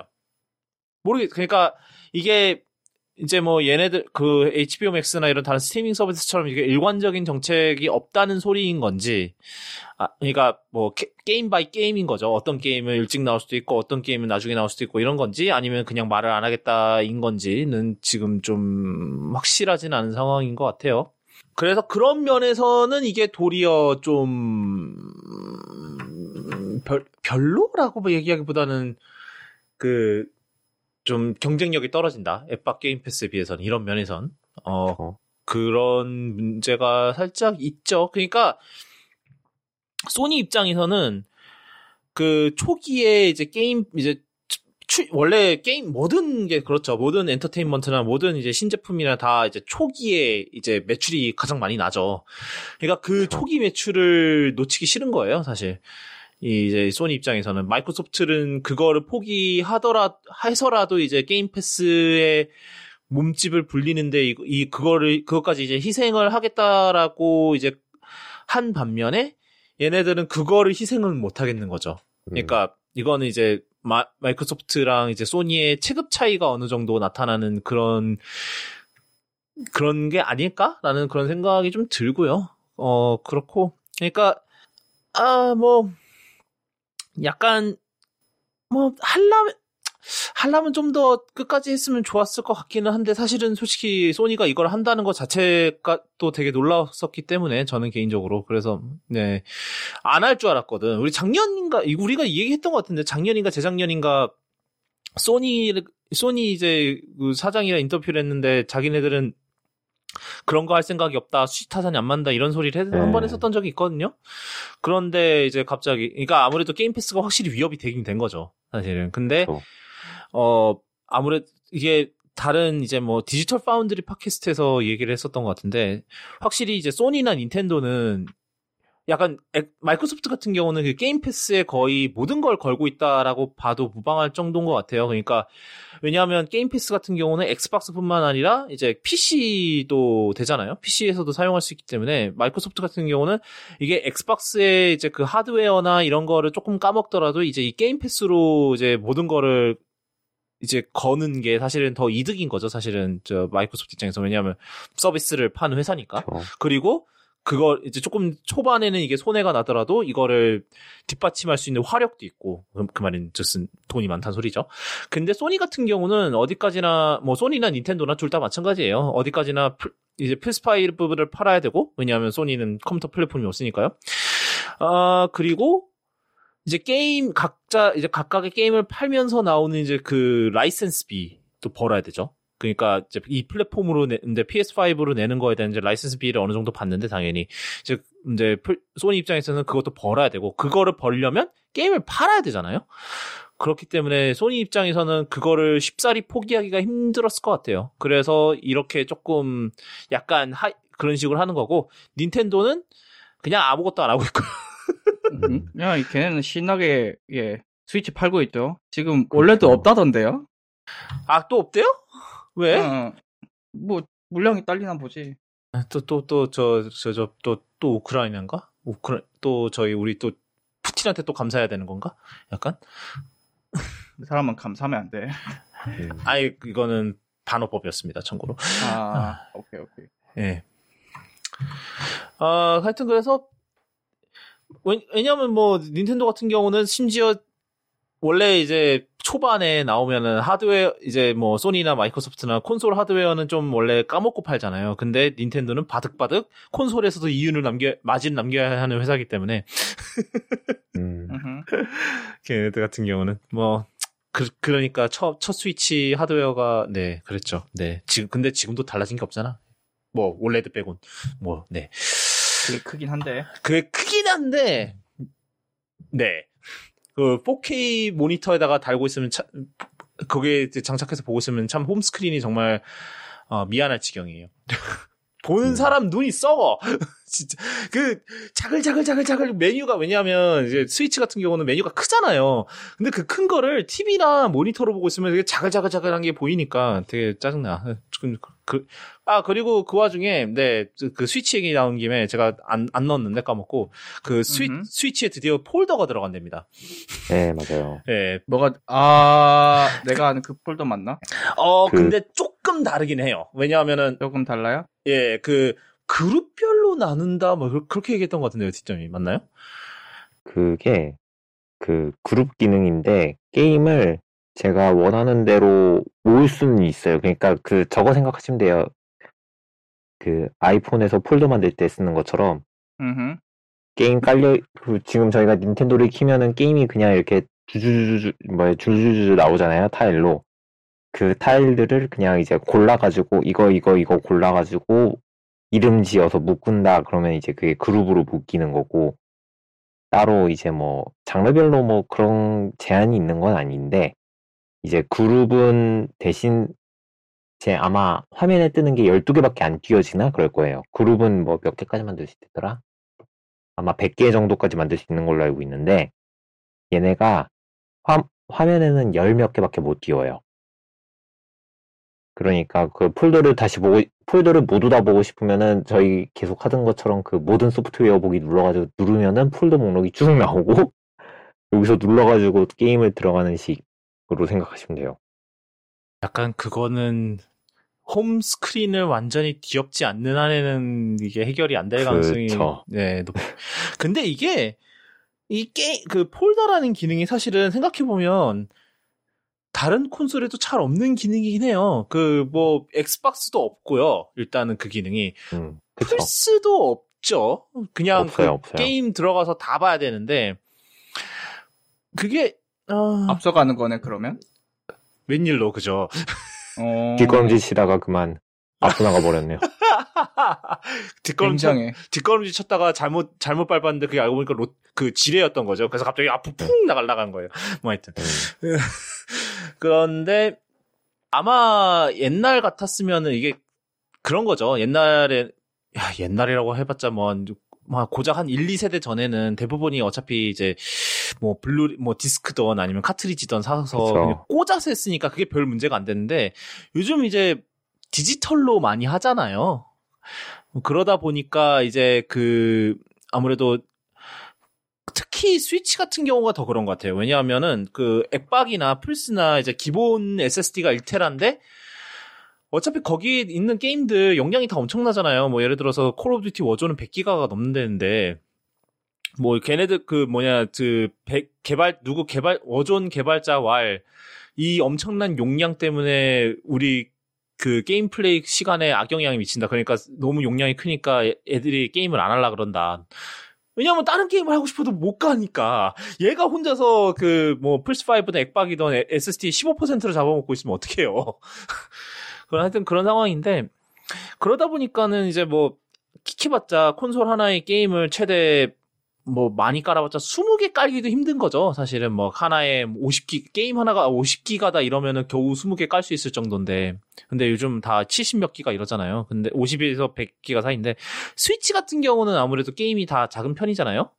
모르겠, 그러니까 이게 이제 뭐 얘네들 그 HBO Max나 이런 다른 스트리밍 서비스처럼 이게 일관적인 정책이 없다는 소리인 건지, 아, 그러니까 뭐 게, game by game인 거죠. 어떤 게임은 일찍 나올 수도 있고 어떤 게임은 나중에 나올 수도 있고 이런 건지 아니면 그냥 말을 안 하겠다인 건지는 지금 좀 확실하진 않은 상황인 것 같아요. 그래서 그런 면에서는 이게 도리어 좀 음, 별, 별로라고 뭐 얘기하기보다는 그 좀 경쟁력이 떨어진다. 앱박 게임 패스에 비해서는 이런 면에선 어 어. 그런 문제가 살짝 있죠. 그러니까 소니 입장에서는 그 초기에 이제 게임 이제 추- 원래 게임 모든 게 그렇죠. 모든 엔터테인먼트나 모든 이제 신제품이나 다 이제 초기에 이제 매출이 가장 많이 나죠. 그러니까 그 그렇죠. 초기 매출을 놓치기 싫은 거예요, 사실. 이 이제 소니 입장에서는 마이크로소프트는 그거를 포기하더라 해서라도 이제 게임 패스의 몸집을 불리는데 이, 이 그거를 그것까지 이제 희생을 하겠다라고 이제 한 반면에 얘네들은 그거를 희생을 못 하겠는 거죠. 음, 그러니까 이거는 이제 마, 마이크로소프트랑 이제 소니의 체급 차이가 어느 정도 나타나는 그런 그런 게 아닐까라는 그런 생각이 좀 들고요. 어 그렇고 그러니까 아 뭐 약간 뭐 할라면 할라면 좀 더 끝까지 했으면 좋았을 것 같기는 한데 사실은 솔직히 소니가 이걸 한다는 것 자체가 또 되게 놀라웠었기 때문에 저는 개인적으로 그래서 네 안 할 줄 알았거든. 우리 작년인가, 이- 우리가 이 얘기 했던 것 같은데, 작년인가 재작년인가, 소니, 소니 이제 그 사장이랑 인터뷰를 했는데 자기네들은 그런 거 할 생각이 없다. 수지 타산이 안 맞는다. 이런 소리를 네. 한번 했었던 적이 있거든요. 그런데 이제 갑자기, 그러니까 아무래도 게임 패스가 확실히 위협이 되긴 된 거죠. 사실은. 근데, 그렇죠. 어, 아무래도 이게 다른 이제 뭐 디지털 파운드리 팟캐스트에서 얘기를 했었던 것 같은데, 확실히 이제 소니나 닌텐도는 약간 엑- 마이크로소프트 같은 경우는 그 게임 패스에 거의 모든 걸 걸고 있다라고 봐도 무방할 정도인 것 같아요. 그러니까 왜냐하면 게임 패스 같은 경우는 엑스박스뿐만 아니라 이제 PC도 되잖아요. PC에서도 사용할 수 있기 때문에 마이크로소프트 같은 경우는 이게 엑스박스의 이제 그 하드웨어나 이런 거를 조금 까먹더라도 이제 이 게임 패스로 이제 모든 거를 이제 거는 게 사실은 더 이득인 거죠. 사실은 저 마이크로소프트 입장에서 왜냐하면 서비스를 파는 회사니까. 그렇죠. 그리고 그걸 이제 조금 초반에는 이게 손해가 나더라도 이거를 뒷받침할 수 있는 화력도 있고 그- 그 말인 즉슨 돈이 많다는 소리죠. 근데 소니 같은 경우는 어디까지나 뭐 소니나 닌텐도나 둘 다 마찬가지예요. 어디까지나 플- 이제 플스5를 팔아야 되고 왜냐하면 소니는 컴퓨터 플랫폼이 없으니까요. 아 그리고 이제 게임 각자 이제 각각의 게임을 팔면서 나오는 이제 그 라이센스비도 벌어야 되죠. 그러니까 이제 이 플랫폼으로 내는데 PS5로 내는 거에 대한 이제 라이센스비를 어느 정도 받는데 당연히 이제 이제 플- 소니 입장에서는 그것도 벌어야 되고 그거를 벌려면 게임을 팔아야 되잖아요. 그렇기 때문에 소니 입장에서는 그거를 쉽사리 포기하기가 힘들었을 것 같아요. 그래서 이렇게 조금 약간 하, 그런 식으로 하는 거고 닌텐도는 그냥 아무것도 안 하고 있고 음. 야, 이 걔네는 신나게 예 스위치 팔고 있죠. 지금 원래도 그렇죠. 없다던데요. 아 또 없대요? 왜? 어, 뭐 물량이 딸리나 보지. 또 또 또 저 저 저 또 또 우크라이나인가? 우크라 또 저희 우리 또 푸틴한테 또 감사해야 되는 건가? 약간? 그 사람은 감사하면 안 돼. 음. 아예 이거는 반어법이었습니다. 참고로. 아, 오케이 오케이. 예. 아, 하여튼 그래서 왜, 왜냐면 뭐 닌텐도 같은 경우는 심지어 원래 이제 초반에 나오면은 하드웨어 이제 뭐 소니나 마이크로소프트나 콘솔 하드웨어는 좀 원래 까먹고 팔잖아요. 근데 닌텐도는 바득바득 콘솔에서도 이윤을 남겨 마진 남겨야 하는 회사이기 때문에 음. 걔네들 같은 경우는 뭐 그, 그러니까 첫, 첫 스위치 하드웨어가 네 그랬죠. 네 지금 근데 지금도 달라진 게 없잖아. 뭐 올레드 빼곤 뭐 네. 되게 크긴 한데. 그게 크긴 한데, 네. 그 4K 모니터에다가 달고 있으면 참, 거기에 장착해서 보고 있으면 참 홈스크린이 정말, 어, 미안할 지경이에요. 보는 음. 사람 눈이 썩어. 진짜. 그, 자글자글자글자글 메뉴가, 왜냐하면, 이제 스위치 같은 경우는 메뉴가 크잖아요. 근데 그 큰 거를 TV나 모니터로 보고 있으면 되게 자글자글자글한 게 보이니까 되게 짜증나. 그, 그, 아, 그리고 그 와중에, 네, 그- 그 스위치 얘기 나온 김에 제가 안, 안 넣었는데 까먹고, 그 스위, 음흠. 스위치에 드디어 폴더가 들어간답니다. 네, 맞아요. 예. 뭐가 아 내가 아는 그 폴더 맞나? 어, 그- 근데 조금 다르긴 해요. 왜냐하면은, 조금 달라요? 예, 그, 그룹별로 나눈다, 뭐, 그- 그렇게 얘기했던 것 같은데요, 뒷점이. 맞나요? 그게 그 그룹 기능인데 게임을 제가 원하는 대로 모을 수는 있어요. 그러니까 그 저거 생각하시면 돼요. 그 아이폰에서 폴더 만들 때 쓰는 것처럼 음. 게임 깔려 그 지금 저희가 닌텐도를 키면은 게임이 그냥 이렇게 주주주주 뭐 줄줄줄 나오잖아요 타일로 그 타일들을 그냥 이제 골라가지고 이거 이거 이거 골라가지고 이름 지어서 묶은다 그러면 이제 그게 그룹으로 묶이는 거고 따로 이제 뭐 장르별로 뭐 그런 제한이 있는 건 아닌데 이제 그룹은 대신 제 아마 화면에 뜨는 게 12개밖에 안 띄어지나 그럴 거예요. 그룹은 뭐 몇 개까지 만들 수 있더라? 아마 100개 정도까지 만들 수 있는 걸로 알고 있는데 얘네가 화, 화면에는 열 몇 개밖에 못 띄워요. 그러니까 그 폴더를 다시 보고 폴더를 모두 다 보고 싶으면은 저희 계속 하던 것처럼 그 모든 소프트웨어 보기 눌러가지고 누르면은 폴더 목록이 쭉 나오고 여기서 눌러가지고 게임을 들어가는 식으로 생각하시면 돼요. 약간 그거는 home screen을 완전히 뒤엎지 않는 한에는 이게 해결이 안 될 가능성이 그쵸. 네 높. 근데 이게 이 게임 그 폴더라는 기능이 사실은 생각해 보면 다른 콘솔에도 잘 없는 기능이긴 해요. 그 뭐 엑스박스도 없고요. 일단은 그 기능이 음, 그쵸. 플스도 없죠. 그냥 없어요, 그 없어요. 게임 들어가서 다 봐야 되는데 그게 어, 앞서가는 거네 그러면? 웬일로 그죠? 어, 뒷걸음질 치다가 그만 앞으로 나가 버렸네요. 뒷걸음질. 뒷걸음질 쳤다가 잘못 잘못 밟았는데 그게 알고 보니까 로, 그 지뢰였던 거죠. 그래서 갑자기 앞으로 푹 나갈 나간 거예요. 뭐 하여튼 음. 그런데 아마 옛날 같았으면은 이게 그런 거죠. 옛날에 야, 옛날이라고 해봤자 뭐, 한- 뭐 고작 한 1, 2세대 전에는 대부분이 어차피 이제 뭐 블루 뭐 디스크던 아니면 카트리지던 사서 꽂아서 했으니까 그게 별 문제가 안 됐는데 요즘 이제 디지털로 많이 하잖아요. 그러다 보니까 이제 그 아무래도 특히 스위치 같은 경우가 더 그런 것 같아요. 왜냐하면은 그 엑박이나 플스나 이제 기본 SSD가 1테라인데 어차피 거기 있는 게임들 용량이 다 엄청나잖아요. 뭐 예를 들어서 콜 오브 듀티 워존은 100기가가 넘는다는데 뭐 걔네들 그 뭐냐 그 백- 개발 누구 개발 워존 개발자 왈 이 엄청난 용량 때문에 우리 그 게임 플레이 시간에 악영향이 미친다. 그러니까 너무 용량이 크니까 애- 애들이 게임을 안 하려 그런다. 왜냐면 다른 게임을 하고 싶어도 못 가니까 얘가 혼자서 그 뭐 플스5든 엑박이든 SSD 15%를 잡아먹고 있으면 어떡해요. 그런 하여튼 그런 상황인데 그러다 보니까는 이제 뭐 키키봤자 콘솔 하나의 게임을 최대 뭐 많이 깔아봤자 20개 깔기도 힘든 거죠. 사실은 뭐 하나에 50기 게임 하나가 50기가다 이러면은 겨우 20개 깔 수 있을 정도인데 근데 요즘 다 70몇 기가 이러잖아요. 근데 50에서 100기가 사이인데 스위치 같은 경우는 아무래도 게임이 다 작은 편이잖아요.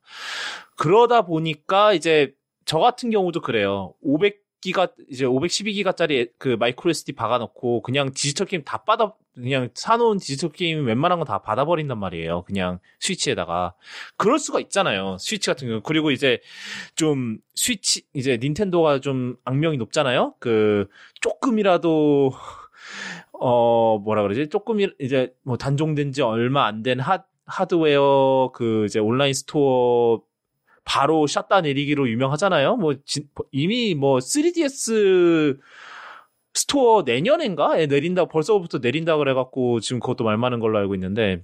그러다 보니까 이제 저 같은 경우도 그래요. 500 기가 이제 512기가짜리 그 micro SD 박아놓고 그냥 디지털 게임 다 받아 그냥 사놓은 디지털 게임 웬만한 거 다 받아버린단 말이에요. 그냥 스위치에다가 그럴 수가 있잖아요. 스위치 같은 경우 그리고 이제 좀 스위치 이제 닌텐도가 좀 악명이 높잖아요. 그 조금이라도 어 뭐라 그러지? 조금 이제 뭐 단종된 지 얼마 안된 하 하드웨어 그 이제 온라인 스토어 바로 샷다 내리기로 유명하잖아요. 뭐 진- 이미 뭐 3DS 스토어 내년엔가 에 내린다 벌써부터 내린다 그래갖고 지금 그것도 말 많은 걸로 알고 있는데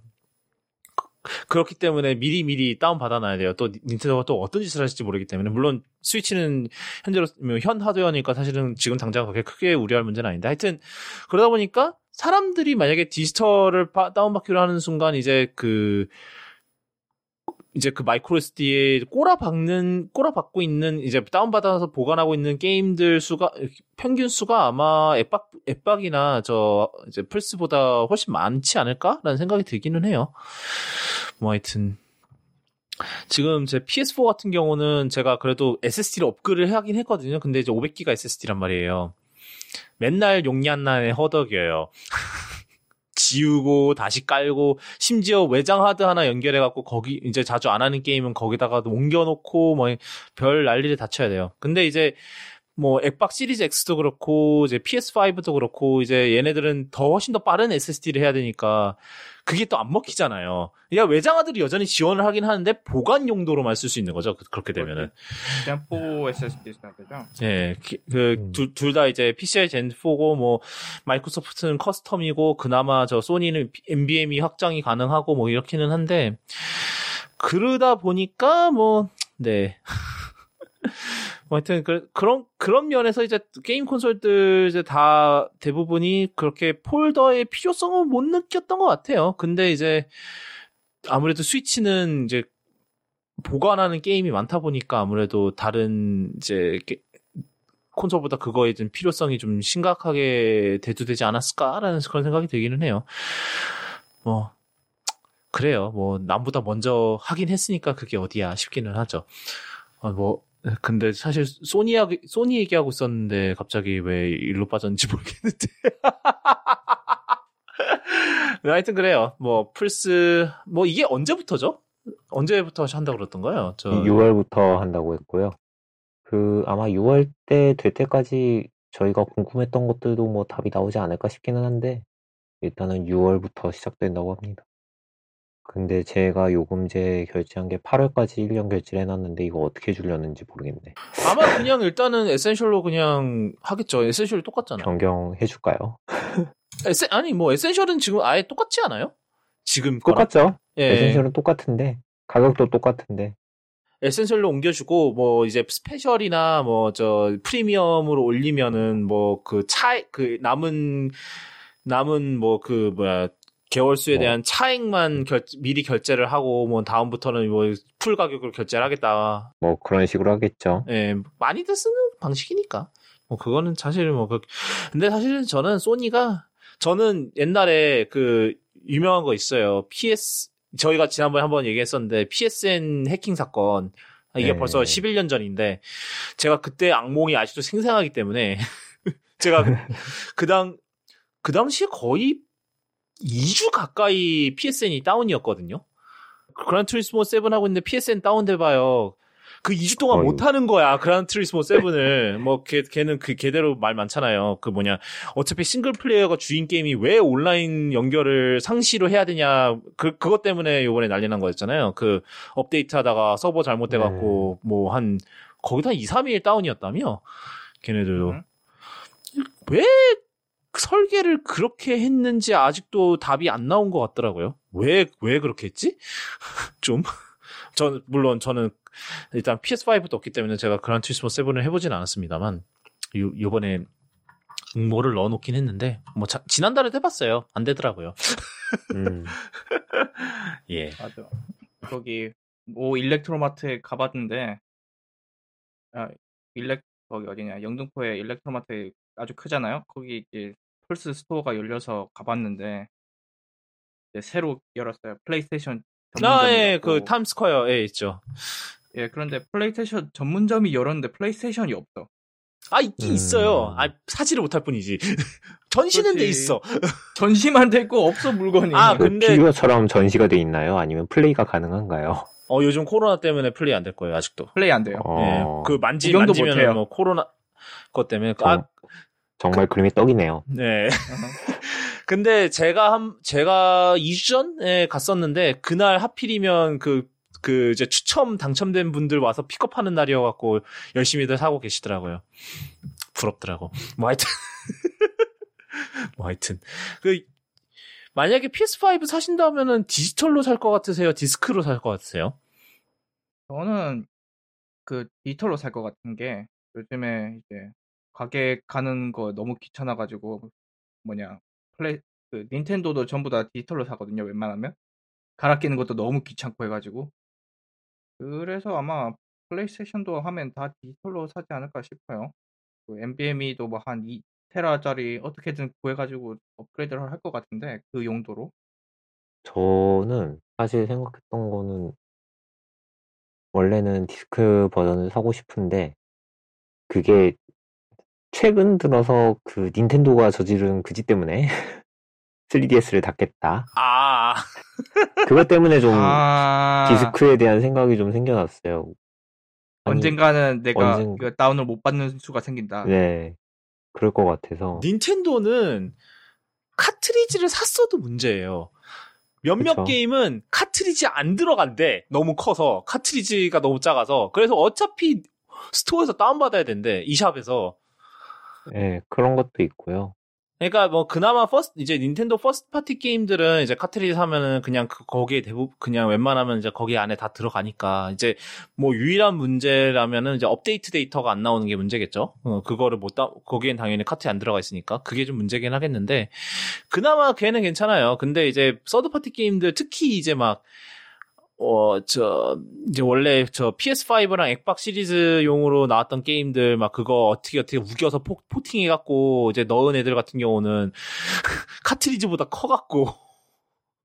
그- 그렇기 때문에 미리 미리 다운 받아놔야 돼요. 또 닌텐도가 또 어떤 짓을 하실지 모르기 때문에 물론 스위치는 현재로 뭐현 하드웨어니까 사실은 지금 당장 그렇게 크게 우려할 문제는 아닌데 하여튼 그러다 보니까 사람들이 만약에 디지털을 바- 다운 받기로 하는 순간 이제 그 이제 그 마이크로 SD에 꼬라박는 꼬라박고 있는 이제 다운받아서 보관하고 있는 게임들 수가 평균 수가 아마 앱박 앱박이나 저 이제 플스보다 훨씬 많지 않을까라는 생각이 들기는 해요. 뭐 하여튼 지금 제 PS4 같은 경우는 제가 그래도 SSD를 업그레이드 하긴 했거든요. 근데 이제 500기가 SSD란 말이에요. 맨날 용량난에 허덕여요. 지우고 다시 깔고 심지어 외장 하드 하나 연결해 갖고 거기 이제 자주 안 하는 게임은 거기다가 옮겨놓고 뭐 별 난리를 다 쳐야 돼요. 근데 이제 뭐 엑박 시리즈 X도 그렇고 이제 PS5도 그렇고 이제 얘네들은 더 훨씬 더 빠른 SSD를 해야 되니까 그게 또 안 먹히잖아요. 그러니까 외장 하드를 여전히 지원을 하긴 하는데 보관 용도로만 쓸 수 있는 거죠. 그- 그렇게 되면은. Gen4 SSD 써야 되죠. 예, 기- 음. 그, 둘다 이제 PCI Gen 4고, 뭐, 마이크로소프트는 custom이고, 그나마 저 소니는 NVMe 확장이 가능하고, 뭐, 이렇게는 한데, 그러다 보니까, 뭐, 네. 뭐 하여튼, 그, 그런, 그런 면에서 이제 게임 콘솔들 이제 다 대부분이 그렇게 폴더의 필요성을 못 느꼈던 것 같아요. 근데 이제, 아무래도 스위치는 이제 보관하는 게임이 많다 보니까 아무래도 다른 이제 게- 콘솔보다 그거에 좀 필요성이 좀 심각하게 대두되지 않았을까라는 그런 생각이 들기는 해요. 뭐 그래요. 뭐 남보다 먼저 하긴 했으니까 그게 어디야 싶기는 하죠. 아, 뭐 근데 사실 소니 야 소니 얘기하고 있었는데 갑자기 왜 일로 빠졌는지 모르겠는데. 네, 하여튼 그래요. 뭐 플스 뭐 이게 언제부터죠? 언제부터 한다 고 그랬던가요? 저 6월부터 한다고 했고요. 그 아마 6월 때 될 때까지 저희가 궁금했던 것들도 뭐 답이 나오지 않을까 싶기는 한데 일단은 6월부터 시작된다고 합니다. 근데 제가 요금제 결제한 게 8월까지 1년 결제를 해놨는데 이거 어떻게 주려는지 모르겠네. 아마 그냥 일단은 에센셜로 그냥 하겠죠. 에센셜이 똑같잖아요. 변경해 줄까요? 에센 아니 뭐 Essential은 지금 아예 똑같지 않아요? 지금? 똑같죠? 예. Essential은 똑같은데 가격도 똑같은데 Essential로 옮겨주고 뭐 이제 Special이나 뭐 저 프리미엄으로 올리면은 뭐 그 차그 남은 남은 뭐 그 뭐야 개월수에 뭐. 대한 차액만 결, 미리 결제를 하고 뭐 다음부터는 뭐 full 가격으로 결제를 하겠다. 뭐 그런 식으로 하겠죠. 예, 많이들 쓰는 방식이니까. 뭐 그거는 사실 뭐 그, 근데 사실은 저는 소니가 저는 옛날에 그 유명한 거 있어요. PS 저희가 지난번에 한번 얘기했었는데 PSN 해킹 사건 이게 네. 벌써 11년 전인데 제가 그때 악몽이 아직도 생생하기 때문에 제가 그당 그 당시에 거의 2주 가까이 PSN이 다운이었거든요. Gran Turismo 7 하고 있는데 PSN 다운돼 봐요. 그 2주 동안 어휴. 못 하는 거야. Gran Turismo 7을. 뭐 걔, 걔는 그 걔대로 말 많잖아요. 그 뭐냐. 어차피 single player가 주인 게임이 왜 온라인 연결을 상시로 해야 되냐. 그 그것 때문에 요번에 난리 난 거였잖아요. 그 업데이트 하다가 서버 잘못돼 갖고 뭐한 거기다 2, 3일 다운이었다며. 걔네들도. 음. 왜 설계를 그렇게 했는지 아직도 답이 안 나온 것 같더라고요. 왜, 왜 그렇게 했지? 좀. 전, 물론 저는 일단 PS5도 없기 때문에 제가 Gran Turismo 7을 해보진 않았습니다만, 요, 요번에 응모를 넣어놓긴 했는데, 뭐, 자- 지난달에 해봤어요. 안 되더라고요. 음. 예. 맞아. 거기 모 일렉트로마트에 가봤는데 아 일렉 거기 어디냐 영등포에 일렉트로마트 아주 크잖아요. 거기 이제 플스 store가 열려서 가봤는데 이제 새로 열었어요. 플레이스테이션 아, 예. 그, 타임스퀘어에 있죠. 예 그런데 플레이스테이션 전문점이 열었는데 PlayStation이 없어. 아, 있긴 음. 있어요. 아, 사지를 못할 뿐이지. 전시는 돼. 있어. 전시만 돼 있고 없어 물건이. 아, 그 근데- 피규어처럼 전시가 돼 있나요? 아니면 플레이가 가능한가요? 어, 요즘 코로나 때문에 플레이 안 될 거예요, 아직도. 플레이 안 돼요. 어, 예, 그 만지 만지면. 뭐 코로나 것 때문에 정, 아 정말 그 림이 떡이네요. 네. 근데 제가 한 제가 2주 전에 갔었는데 그날 하필이면 그그 이제 추첨 당첨된 분들 와서 픽업하는 날이어 갖고 열심히들 사고 계시더라고요. 부럽더라고. 뭐 하여튼 뭐 하여튼 그 만약에 PS5 사신다면은 디지털로 살 것 같으세요? 디스크로 살 것 같으세요? 저는 그 디지털로 살 것 같은 게 요즘에 이제 가게 가는 거 너무 귀찮아가지고 뭐냐 플레이 그 닌텐도도 전부 다 디지털로 사거든요 웬만하면. 갈아 끼는 것도 너무 귀찮고 해가지고. 그래서 아마 플레이스테이션도 하면 다 디지털로 사지 않을까 싶어요. 그 NVMe도 뭐 한 2테라짜리 어떻게든 구해가지고 업그레이드를 할 것 같은데 그 용도로. 저는 사실 생각했던 거는 원래는 디스크 버전을 사고 싶은데 그게 최근 들어서 그 닌텐도가 저지른 그짓 때문에 3DS를 닫겠다. 아, 그것 때문에 좀 아 디스크에 대한 생각이 좀 생겨났어요. 아니, 언젠가는 내가 언젠가. 이거 다운을 못 받는 수가 생긴다. 네. 그럴 것 같아서. 닌텐도는 카트리지를 샀어도 문제예요. 몇몇 그쵸. 게임은 카트리지 안 들어간대. 너무 커서. 카트리지가 너무 작아서. 그래서 어차피 store에서 다운받아야 된대. eShop에서. 네, 그런 것도 있고요. 그러니까 뭐 그나마 first 이제 닌텐도 first party 게임들은 이제 카트리지 사면은 그냥 그 거기에 대부분 그냥 웬만하면 이제 거기 안에 다 들어가니까 이제 뭐 유일한 문제라면은 이제 업데이트 데이터가 안 나오는 게 문제겠죠. 어, 그거를 못 다, 거기엔 당연히 카트에 안 들어가 있으니까 그게 좀 문제긴 하겠는데 그나마 걔는 괜찮아요. 근데 이제 third party 게임들 특히 이제 막 어, 저, 이제 원래 저 PS5랑 엑박 시리즈용으로 나왔던 게임들 막 그거 어떻게 어떻게 우겨서 포, porting해갖고 이제 넣은 애들 같은 경우는 카트리지보다 커갖고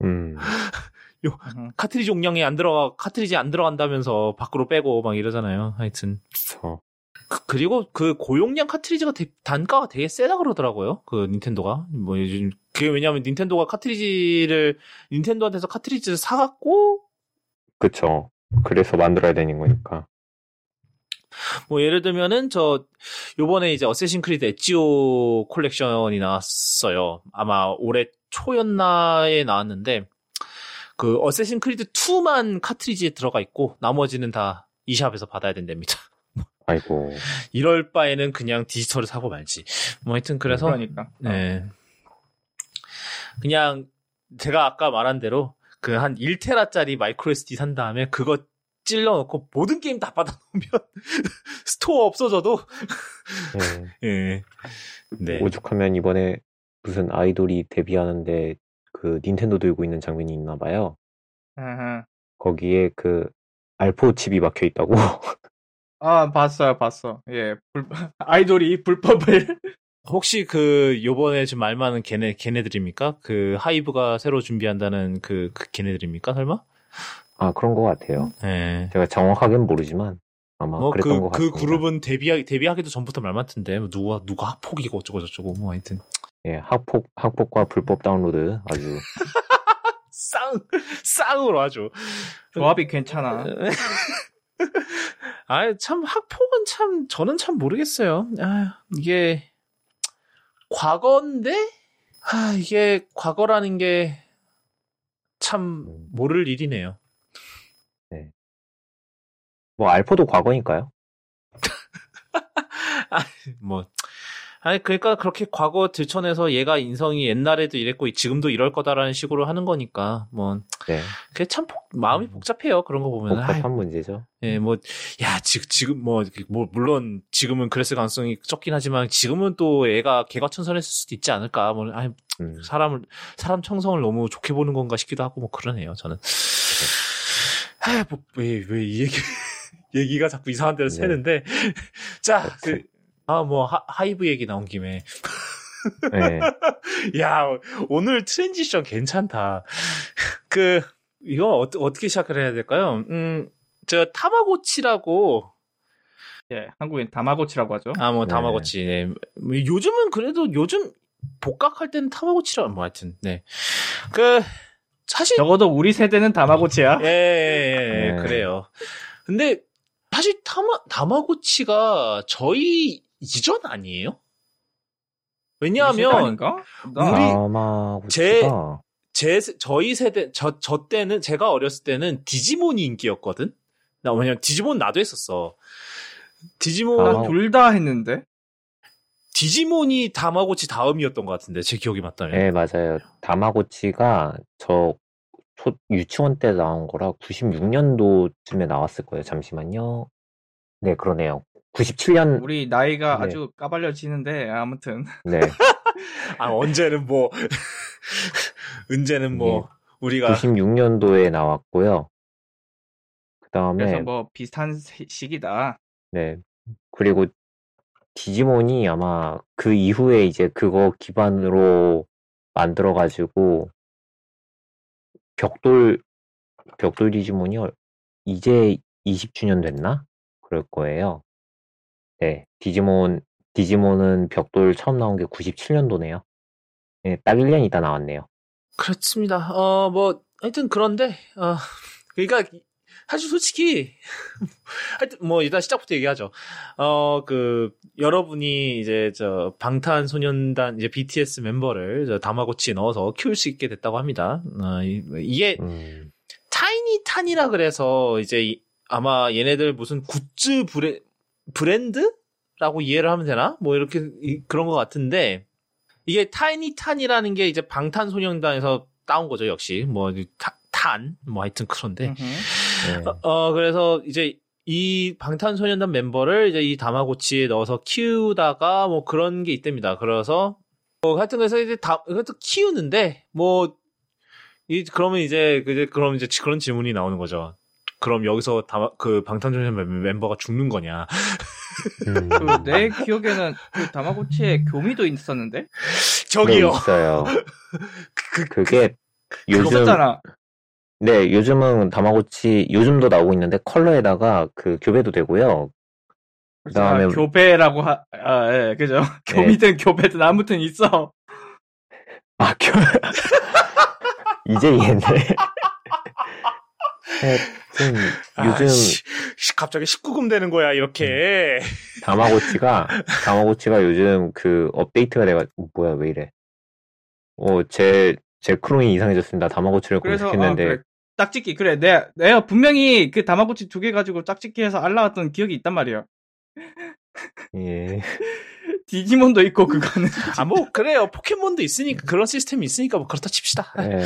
음, 음. 카트리지 용량이 안 들어가, 카트리지 안 들어간다면서 밖으로 빼고 막 이러잖아요. 하여튼. 그쵸. 그- 그리고 그 고용량 카트리지가 되- 단가가 되게 세다 그러더라고요. 그 닌텐도가. 뭐 요즘, 그게 왜냐면 닌텐도가 카트리지를, 닌텐도한테서 카트리지를 사갖고 그쵸. 그래서 만들어야 되는 거니까. 뭐 예를 들면은 저 요번에 이제 Assassin's Creed Ezio Collection이 나왔어요. 아마 올해 초였나에 나왔는데 그 Assassin's Creed 2만 카트리지에 들어가 있고 나머지는 다 eShop에서 받아야 된답니다. 아이고. 이럴 바에는 그냥 디지털을 사고 말지. 뭐 하여튼 그래서 그러니까. 네. 그냥 제가 아까 말한 대로 그 한 1테라짜리 micro SD 산 다음에 그거 찔러놓고 모든 게임 다 받아놓으면 store 없어져도 예. 예. 네. 오죽하면 이번에 무슨 아이돌이 데뷔하는데 그 닌텐도 들고 있는 장면이 있나 봐요. 거기에 그 R4 칩이 박혀 있다고. 아, 봤어요, 봤어. 예, 불, 아이돌이 불법을. 혹시 그 요번에 지금 말 많은 걔네 걔네들입니까? 그 하이브가 새로 준비한다는 그, 그 걔네들입니까? 설마? 아 그런 것 같아요. 예. 제가 정확하게는 모르지만 아마 뭐 그랬던 그것그 같습니다. 그룹은 데뷔하 데뷔하기도 전부터 말 많던데 뭐 누가 누가 학폭이고 어쩌고 저쩌고 뭐 하여튼 예, 학폭 학폭과 불법 다운로드 아주 쌍 쌍으로 아주 조합이 괜찮아. 아, 참 학폭은 참 저는 참 모르겠어요. 아, 이게 과거인데 아, 이게 과거라는 게 참 모를 일이네요. 뭐 알포도 과거니까요. 뭐 아니 그러니까 그렇게 과거 들춰내서 얘가 인성이 옛날에도 이랬고 지금도 이럴 거다라는 식으로 하는 거니까 뭐 네, 그게 참 복- 마음이 복잡해요. 그런 거 보면 복잡한 문제죠. 예, 뭐, 야, 지금, 지금, 뭐, 뭐, 물론, 지금은 그랬을 가능성이 적긴 하지만, 지금은 또 애가 개과천선했을 수도 있지 않을까. 뭐, 아니, 음, 사람을, 사람 천성을 너무 좋게 보는 건가 싶기도 하고, 뭐, 그러네요, 저는. 아, 뭐, 왜, 왜, 이 얘기, 얘기가 자꾸 이상한 데로 네. 새는데. 자, 그, 아, 뭐, 하, 하이브 얘기 나온 김에. 네, 야, 오늘 transition 괜찮다. 그, 이거 어, 어떻게 시작을 해야 될까요? 음, 저, 타마고치라고, 예, 한국엔 다마고치라고 하죠. 아, 뭐, 네. 타마고치, 네. 뭐, 요즘은 그래도, 요즘, 복각할 때는 타마고치라, 뭐, 하여튼, 네. 그, 사실, 적어도 우리 세대는 다마고치야. 예, 예, 예, 네. 그래요. 근데, 사실, 타마, 다마고치가 저희 이전 아니에요? 왜냐하면, 우리- 제, 세- 저희 세대, 저, 저 때는, 제가 어렸을 때는 디지몬이 인기였거든? 나, 왜냐면 디지몬 나도 했었어. 디지몬, 아. 나둘다 했는데. 디지몬이 다마고치 다음이었던 것 같은데, 제 기억이 맞다면. 네 맞아요. 다마고치가 저 초, 유치원 때 나온 거라 96년도쯤에 나왔을 거예요. 잠시만요. 네 그러네요. 97년 우리 나이가 네. 아주 까발려지는데, 아무튼. 네 아, 언제는 뭐, 언제는 뭐, 우리가. 96년도에 나왔고요. 그 다음에 그래서 뭐 비슷한 시- 시기다. 네. 그리고 디지몬이 아마 그 이후에 이제 그거 기반으로 만들어 가지고 벽돌, 벽돌 디지몬이 얼- 이제 20주년 됐나? 그럴 거예요. 네. 디지몬, 디지몬은 벽돌 처음 나온 게 97년도네요. 네, 딱 1년 있다 나왔네요. 그렇습니다. 어, 뭐, 하여튼 그런데, 어, 그러니까, 사실 솔직히, 하여튼 뭐, 일단 시작부터 얘기하죠. 어, 그, 여러분이 이제 저, 방탄소년단, 이제 BTS 멤버를 저 다마고치에 넣어서 키울 수 있게 됐다고 합니다. 어, 이- 이게, 음, 타이니탄이라 그래서 이제 이- 아마 얘네들 무슨 굿즈 브레, 브랜드라고 이해를 하면 되나? 뭐 이렇게 이- 그런 것 같은데 이게 타이니탄이라는 게 이제 방탄소년단에서 따온 거죠 역시 뭐탄뭐 하여튼 그런데. 네. 어, 어, 그래서 이제 이 방탄소년단 멤버를 이제 이 다마고치에 넣어서 키우다가 뭐 그런 게 있답니다. 그래서 뭐 하여튼 그래서 이제 다 이것도 키우는데 뭐 이 그러면 이제 그 이제 그럼 이제 그런 질문이 나오는 거죠. 그럼 여기서 다, 그 방탄소년단 멤- 멤버가 죽는 거냐? 음, 그내 기억에는 그 다마고치에 교미도 있었는데? 네, 저기요. 있어요. 그, 그 게 요즘 있었잖아. 네, 요즘은 다마고치, 요즘도 나오고 있는데 컬러에다가 그 교배도 되고요. 그다음에 아, 교배라고 하, 아, 예, 그죠. 교미든 교배든 아무튼 있어. 아, 교, 이제 이해했네. 하여튼, 요즘 아, 씨, 씨, 갑자기 19금 되는 거야 이렇게. 다마고치가, 다마고치가 요즘 그 업데이트가 돼가지고, 뭐야, 왜 이래. 어, 제, 제 크롬이 이상해졌습니다. 다마고치를 그래서, 아, 검색했는데, 그래. 짝짓기. 그래, 내, 내가 분명히 그 다마고치 두 개 가지고 짝짓기 해서 알라왔던 기억이 있단 말이야. 예. 디지몬도 있고, 그거는. 아 뭐 그래요. 포켓몬도 있으니까 그런 시스템이 있으니까 뭐 그렇다 칩시다. 예.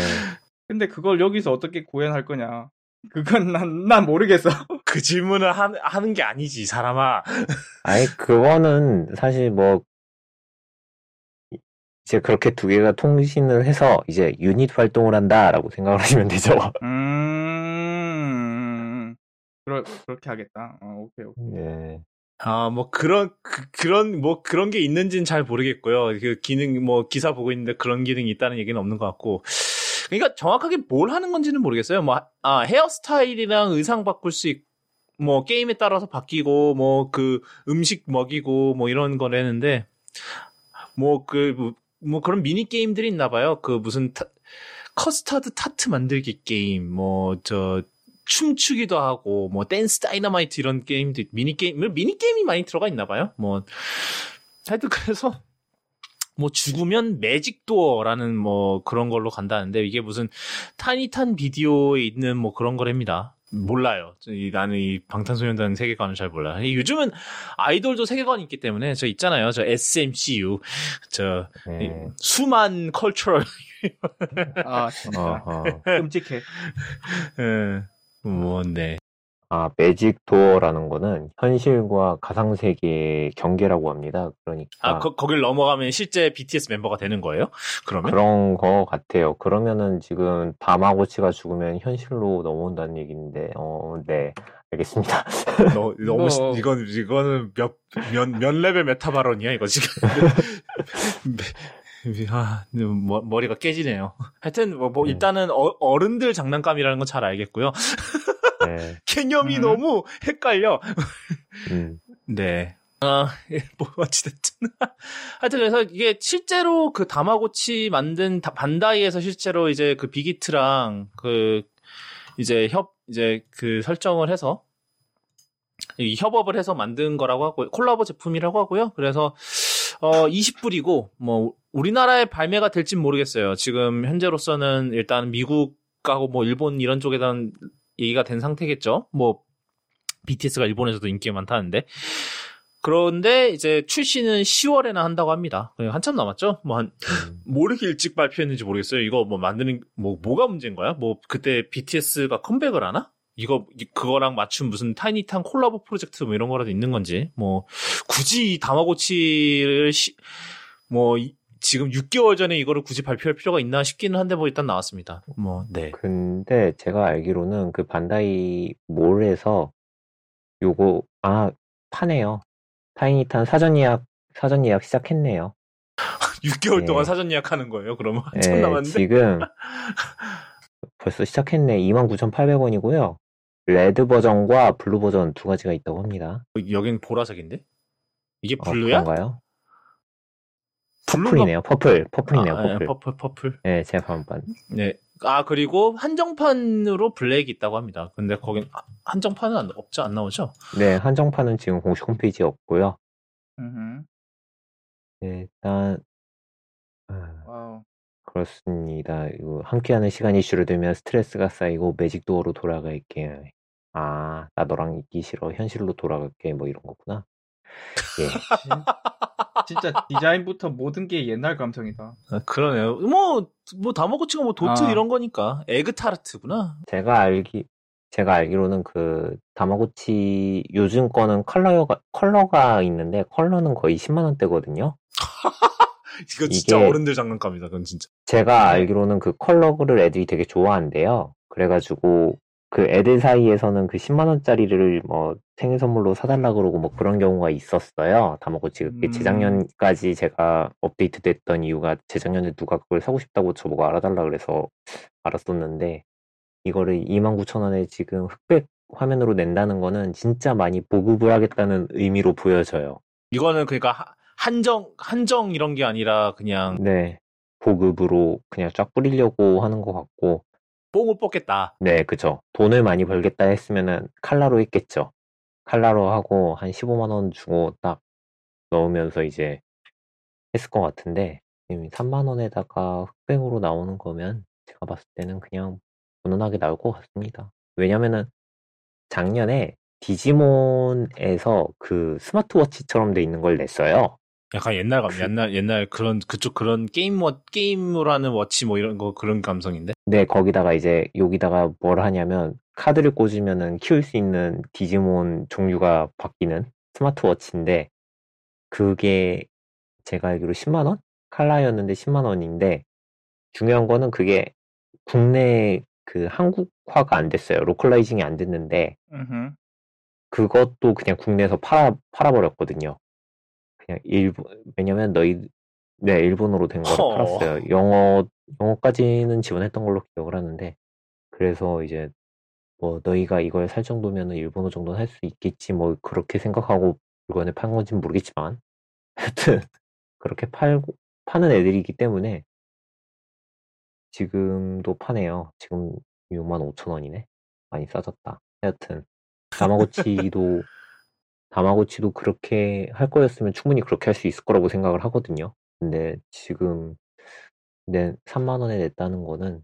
근데 그걸 여기서 어떻게 구현할 거냐. 그건 난, 난 모르겠어. 그 질문을 하, 하는 게 아니지, 이 사람아. 아니, 그거는 사실 뭐, 이제 그렇게 두 개가 통신을 해서 이제 유닛 활동을 한다라고 생각을 하시면 되죠. 음, 그러, 그렇게 하겠다. 어, 오케이, 오케이. 네. 아, 뭐 그런 그, 런 뭐 그런 게 있는지는 잘 모르겠고요. 그 기능 뭐 기사 보고 있는데 그런 기능이 있다는 얘기는 없는 것 같고. 그러니까 정확하게 뭘 하는 건지는 모르겠어요. 뭐 아, 헤어스타일이랑 의상 바꿀 수 있, 뭐 게임에 따라서 바뀌고 뭐 그 음식 먹이고 뭐 이런 거라는데 뭐그 뭐 그런 미니 게임들이 있나 봐요. 그 무슨 타, custard tart 만들기 게임 뭐 저 춤추기도 하고 뭐 dance Dynamite 이런 게임도 미니 게임 미니 게임이 많이 들어가 있나 봐요. 뭐 하여튼 그래서 뭐 죽으면 매직 도어라는 뭐 그런 걸로 간다는데 이게 무슨 타니탄 비디오에 있는 뭐 그런 거랍니다. 몰라요. 이- 나는 이 방탄소년단 세계관을 잘 몰라요. 이 요즘은 아이돌도 세계관이 있기 때문에 저 있잖아요. 저 SMCU 저이 네. 수만 컬처럴 아, 진짜. 끔찍해. 예. 뭔데 아, 매직 도어라는 거는 현실과 가상 세계의 경계라고 합니다. 그러니까 아, 거, 거길 넘어가면 실제 BTS 멤버가 되는 거예요? 그러면? 그런 거 같아요. 그러면은 지금 다마고치가 죽으면 현실로 넘어온다는 얘기인데, 어, 네. 알겠습니다. 너, 너무, 시- 뭐- 이건, 이거는 몇, 몇, 몇 레벨 meta 발언이야, 이거 지금. 아, 머, 머리가 깨지네요. 하여튼, 뭐, 뭐 음. 일단은 어, 어른들 장난감이라는 건 잘 알겠고요. 네. 개념이 음. 너무 헷갈려. 음, 네. 아, 예, 뭐, 어찌됐든. 하여튼, 그래서 이게 실제로 그 다마고치 만든 다- 반다이에서 실제로 이제 그 비기트랑 그, 이제 협, 이제 그 설정을 해서, 이 협업을 해서 만든 거라고 하고, 콜라보 제품이라고 하고요. 그래서, 어, 20불이고, 뭐, 우리나라에 발매가 될진 모르겠어요. 지금 현재로서는 일단 미국하고 뭐 일본 이런 쪽에선 얘기가 된 상태겠죠. 뭐, BTS가 일본에서도 인기가 많다는데. 그런데 이제 출시는 10월에나 한다고 합니다. 그냥 한참 남았죠? 뭐 한, 음. 뭐 이렇게 일찍 발표했는지 모르겠어요. 이거 뭐 만드는, 뭐, 뭐가 문제인 거야? 뭐, 그때 BTS가 컴백을 하나? 이거, 이- 그거랑 맞춘 무슨 타이니탄 콜라보 프로젝트 뭐 이런 거라도 있는 건지. 뭐, 굳이 이 다마고치를 시, 뭐, 이- 지금 6개월 전에 이거를 굳이 발표할 필요가 있나 싶기는 한데 뭐 일단 나왔습니다. 뭐, 네. 근데 제가 알기로는 그 반다이 몰에서 요거, 아, 파네요. 타이니탄 사전 예약, 사전 예약 시작했네요. 6개월 네. 동안 사전 예약하는 거예요. 그러면 한참 예, 남았는데. 지금 벌써 시작했네. 29,800원이고요. red 버전과 blue 버전 두 가지가 있다고 합니다. 여긴 보라색인데? 이게 어, blue야? 그런가요? 퍼플이네요. 퍼플. 퍼플이네요. 아, 퍼플. 예, 퍼플, 퍼플. 네, 제가 한번 네. 아, 그리고 한정판으로 블랙이 있다고 합니다. 근데 거긴 아, 한정판은 안, 없죠? 안 나오죠? 네, 한정판은 지금 공식 홈페이지에 없고요. 음흠. 네, 일단 아, wow. 그렇습니다. 이거 함께하는 시간이 줄어들면 스트레스가 쌓이고 magic door로 돌아갈게. 아, 나 너랑 있기 싫어. 현실로 돌아갈게. 뭐 이런 거구나. 예. 진짜 디자인부터 모든 게 옛날 감성이다. 아, 그러네요. 뭐, 뭐, 다마고치가 뭐 도트 아. 이런 거니까. 에그타르트구나. 제가 알기 제가 알기로는 그 다마고치 요즘 거는 컬러가 컬러가 있는데 컬러는 거의 10만 원대거든요. 이거 진짜 어른들 장난감이다, 그건 진짜. 제가 알기로는 그 컬러를 애들이 되게 좋아한대요. 그래가지고 그 애들 사이에서는 그 10만 원짜리를 뭐 생일 선물로 사달라 그러고 뭐 그런 경우가 있었어요. 다마고치가 그게 음. 재작년까지 제가 업데이트됐던 이유가 재작년에 누가 그걸 사고 싶다고 저보고 알아달라 그래서 알았었는데 이거를 29,000원에 지금 흑백 화면으로 낸다는 거는 진짜 많이 보급을 하겠다는 의미로 보여져요. 이거는 그러니까 하- 한정, 한정 이런 게 아니라 그냥 네. 보급으로 그냥 쫙 뿌리려고 하는 것 같고 뽕을 뽑겠다. 네, 그죠. 돈을 많이 벌겠다 했으면은 칼라로 했겠죠. 칼라로 하고 한 15만 원 주고 딱 넣으면서 이제 했을 것 같은데 지금 3만 원에다가 흑백으로 나오는 거면 제가 봤을 때는 그냥 무난하게 나올 것 같습니다. 왜냐면은 작년에 디지몬에서 그 스마트워치처럼 돼 있는 걸 냈어요. 약간 옛날 감, 옛날, 옛날 그런, 그쪽 그런 게임, 워, 게임으로 하는 워치 뭐 이런 거 그런 감성인데. 네, 거기다가 이제 여기다가 뭘 하냐면 카드를 꽂으면은 키울 수 있는 디지몬 종류가 바뀌는 스마트워치인데 그게 제가 알기로 10만 원? 칼라였는데 10만 원인데 중요한 거는 그게 국내 그 한국화가 안 됐어요. localizing이 안 됐는데. 그것도 그냥 국내에서 팔아 팔아버렸거든요. 그냥 일본 왜냐면 너희 네 일본어로 된 거를 허. 팔았어요. 영어 영어까지는 지원했던 걸로 기억을 하는데 그래서 이제 뭐 너희가 이걸 살 정도면은 일본어 정도는 할 수 있겠지 뭐 그렇게 생각하고 물건을 판 건지는 모르겠지만 하여튼 그렇게 팔고 파는 애들이기 때문에 지금도 파네요. 지금 65,000원이네. 많이 싸졌다. 하여튼 다마고치도 다마고치도 그렇게 할 거였으면 충분히 그렇게 할 수 있을 거라고 생각을 하거든요. 근데 지금 내 3만 원에 냈다는 거는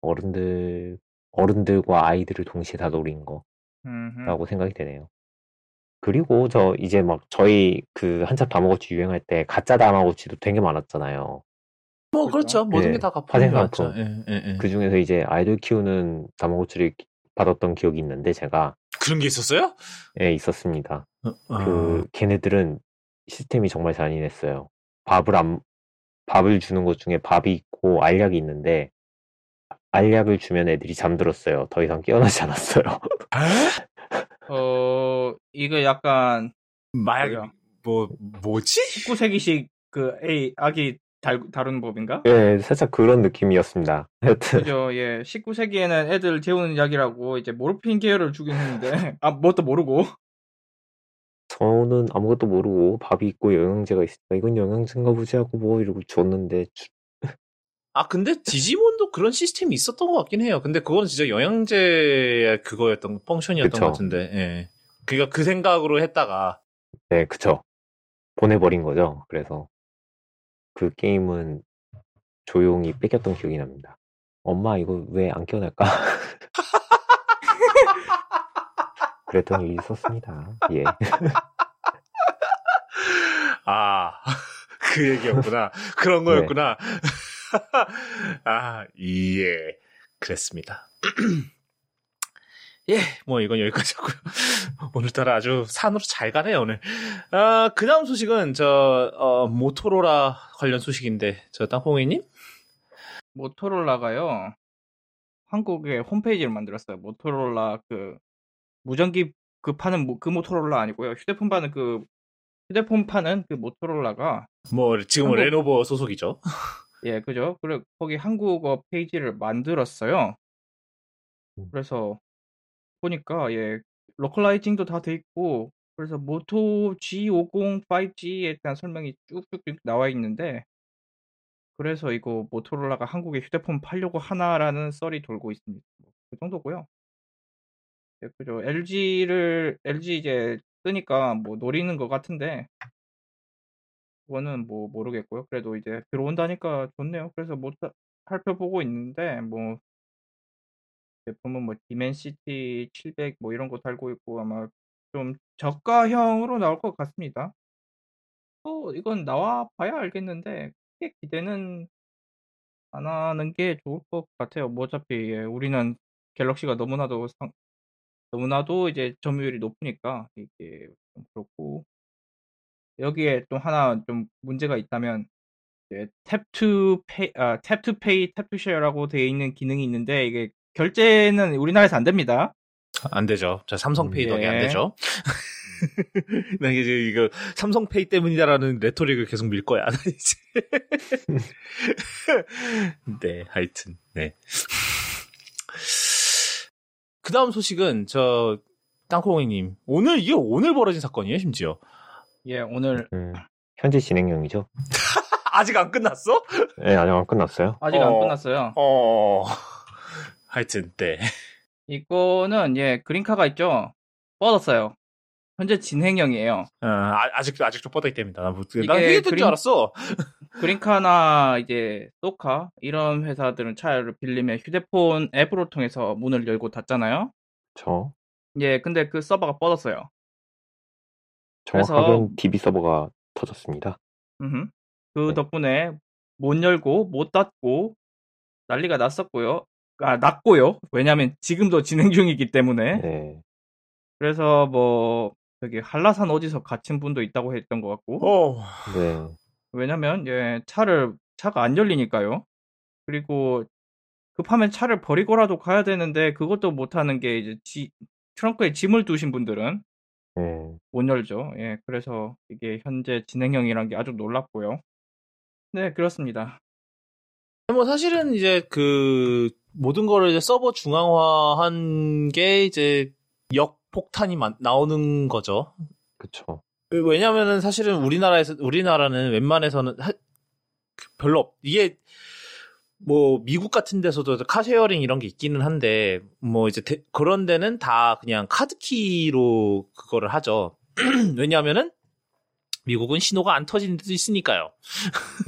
어른들 어른들과 아이들을 동시에 다 노린. 거라고 생각이 되네요. 그리고 저 이제 막 저희 그 한참 다마고치 유행할 때 가짜 다마고치도 되게 많았잖아요. 뭐 그렇죠. 모든 네, 게다 화생 게 맞죠. 상품. 예, 예, 예. 그 중에서 이제 아이돌 키우는 다마고치를 받았던 기억이 있는데 제가 그런 게 있었어요? 예, 있었습니다. 어, 어. 그 걔네들은 시스템이 정말 잔인했어요. 밥을 안 밥을 주는 것 중에 밥이 있고 알약이 있는데 알약을 주면 애들이 잠들었어요. 더 이상 깨어나지 않았어요. 에? 어, 이거 약간 마약? 뭐 뭐지? 19세기식 그 A 아기 달, 다루는 법인가? 예, 살짝 그런 느낌이었습니다. 하여튼 그죠, 예. 19세기에는 애들 재우는 약이라고 이제 모르핀 계열을 주긴 했는데, 아, 뭣도 모르고. 저는 아무것도 모르고 밥이 있고 영양제가 있으니까 이건 영양제인가 보지 하고 뭐 이러고 줬는데 주- 아 근데 디지몬도 그런 시스템이 있었던 것 같긴 해요. 근데 그건 진짜 영양제 그거였던 펑션이었던 그쵸. 것 같은데. 예. 그러니까 그 생각으로 했다가 네, 그쵸. 보내버린 거죠. 그래서 그 게임은 조용히 뺏겼던 기억이 납니다. 엄마 이거 왜안 깨어날까? 그랬던 일이 있었습니다. 예. 아, 그 얘기였구나. 그런 네. 거였구나. 아, 예. 그랬습니다. 예, 뭐 이건 여기까지였고요. 오늘따라 아주 산으로 잘 가네요, 오늘. 아, 그 다음 소식은 저, 어, 모토로라 관련 소식인데, 저 땅콩이님? 모토롤라가요, 한국에 홈페이지를 만들었어요. 모토롤라 그, 무전기 그 파는 모- 그 모토롤라 아니고요. 휴대폰 파는 그, 휴대폰 파는 그 모토롤라가, 뭐, 지금은 한국- 레노버 소속이죠. 예, 그죠? 그래, 거기 한국어 페이지를 만들었어요. 음. 그래서, 보니까, 예, localizing도 다 돼 있고, 그래서 모토 G50 5G에 대한 설명이 쭉쭉쭉 나와 있는데, 그래서 이거 모토로라가 한국에 휴대폰 팔려고 하나라는 썰이 돌고 있습니다. 뭐그 정도고요. 예, 그죠. LG를 LG 이제 뜨니까 뭐 노리는 것 같은데 그거는 뭐 모르겠고요. 그래도 이제 들어온다니까 좋네요. 그래서 뭐 사- 살펴보고 있는데 뭐 제품은 뭐 Dimensity 700 뭐 이런 거 달고 있고 아마 좀 저가형으로 나올 것 같습니다. 또 이건 나와 봐야 알겠는데 크게 기대는 안 하는 게 좋을 것 같아요. 뭐 어차피 예, 우리는 갤럭시가 너무나도 상, 너무나도 이제 점유율이 높으니까 이게 좀 그렇고 여기에 또 하나 좀 문제가 있다면 탭투 페이 아 탭투 페이 탭투 쉐어라고 되어 있는 기능이 있는데 이게 결제는 우리나라에서 안 됩니다. 안 되죠. 저 삼성페이 음, 덕에 안 예. 되죠. 나 이제 이거 삼성페이 때문이다라는 레토릭을 계속 밀 거야. 나 이제. 네, 하여튼 네. 그 다음 소식은 저 땅콩이님 오늘 이게 오늘 벌어진 사건이에요, 심지어. 예, 오늘 음, 현재 진행형이죠. 아직 안 끝났어? 네, 아직 안 끝났어요. 아직 안 어. 끝났어요. 어. 하여튼 네. 이거는 예 그린카가 있죠. 뻗었어요. 현재 진행형이에요. 어, 아, 아직도 아직도 뻗어 있답니다. 나, 뭐, 난 이게 그게 된줄 알았어. 그린카나 이제 소카 이런 회사들은 차를 빌리면 휴대폰 앱으로 통해서 문을 열고 닫잖아요. 저 예, 근데 그 서버가 뻗었어요. 정확하게는 그래서- DB 서버가 터졌습니다. 음흠. 그 네. 덕분에 못 열고 못 닫고 난리가 났었고요. 아, 낮고요. 왜냐면 지금도 진행 중이기 때문에. 네. 그래서 뭐 저기 한라산 어디서 갇힌 분도 있다고 했던 것 같고. 어. 네. 왜냐면 예, 차를 차가 안 열리니까요. 그리고 급하면 차를 버리고라도 가야 되는데 그것도 못 하는 게 이제 지, 트렁크에 짐을 두신 분들은 네. 못 열죠. 예, 그래서 이게 현재 진행형이란 게 아주 놀랍고요. 네, 그렇습니다. 뭐 사실은 이제 그 모든 거를 이제 서버 중앙화한 게 이제 역폭탄이 마- 나오는 거죠. 그쵸. 왜냐면은 사실은 우리나라에서 우리나라는 웬만해서는 하- 그 별로 없, 이게 뭐 미국 같은 데서도 car sharing 이런 게 있기는 한데 뭐 이제 대- 그런 데는 다 그냥 카드키로 그거를 하죠. 왜냐하면은 미국은 신호가 안 터지는 데도 있으니까요.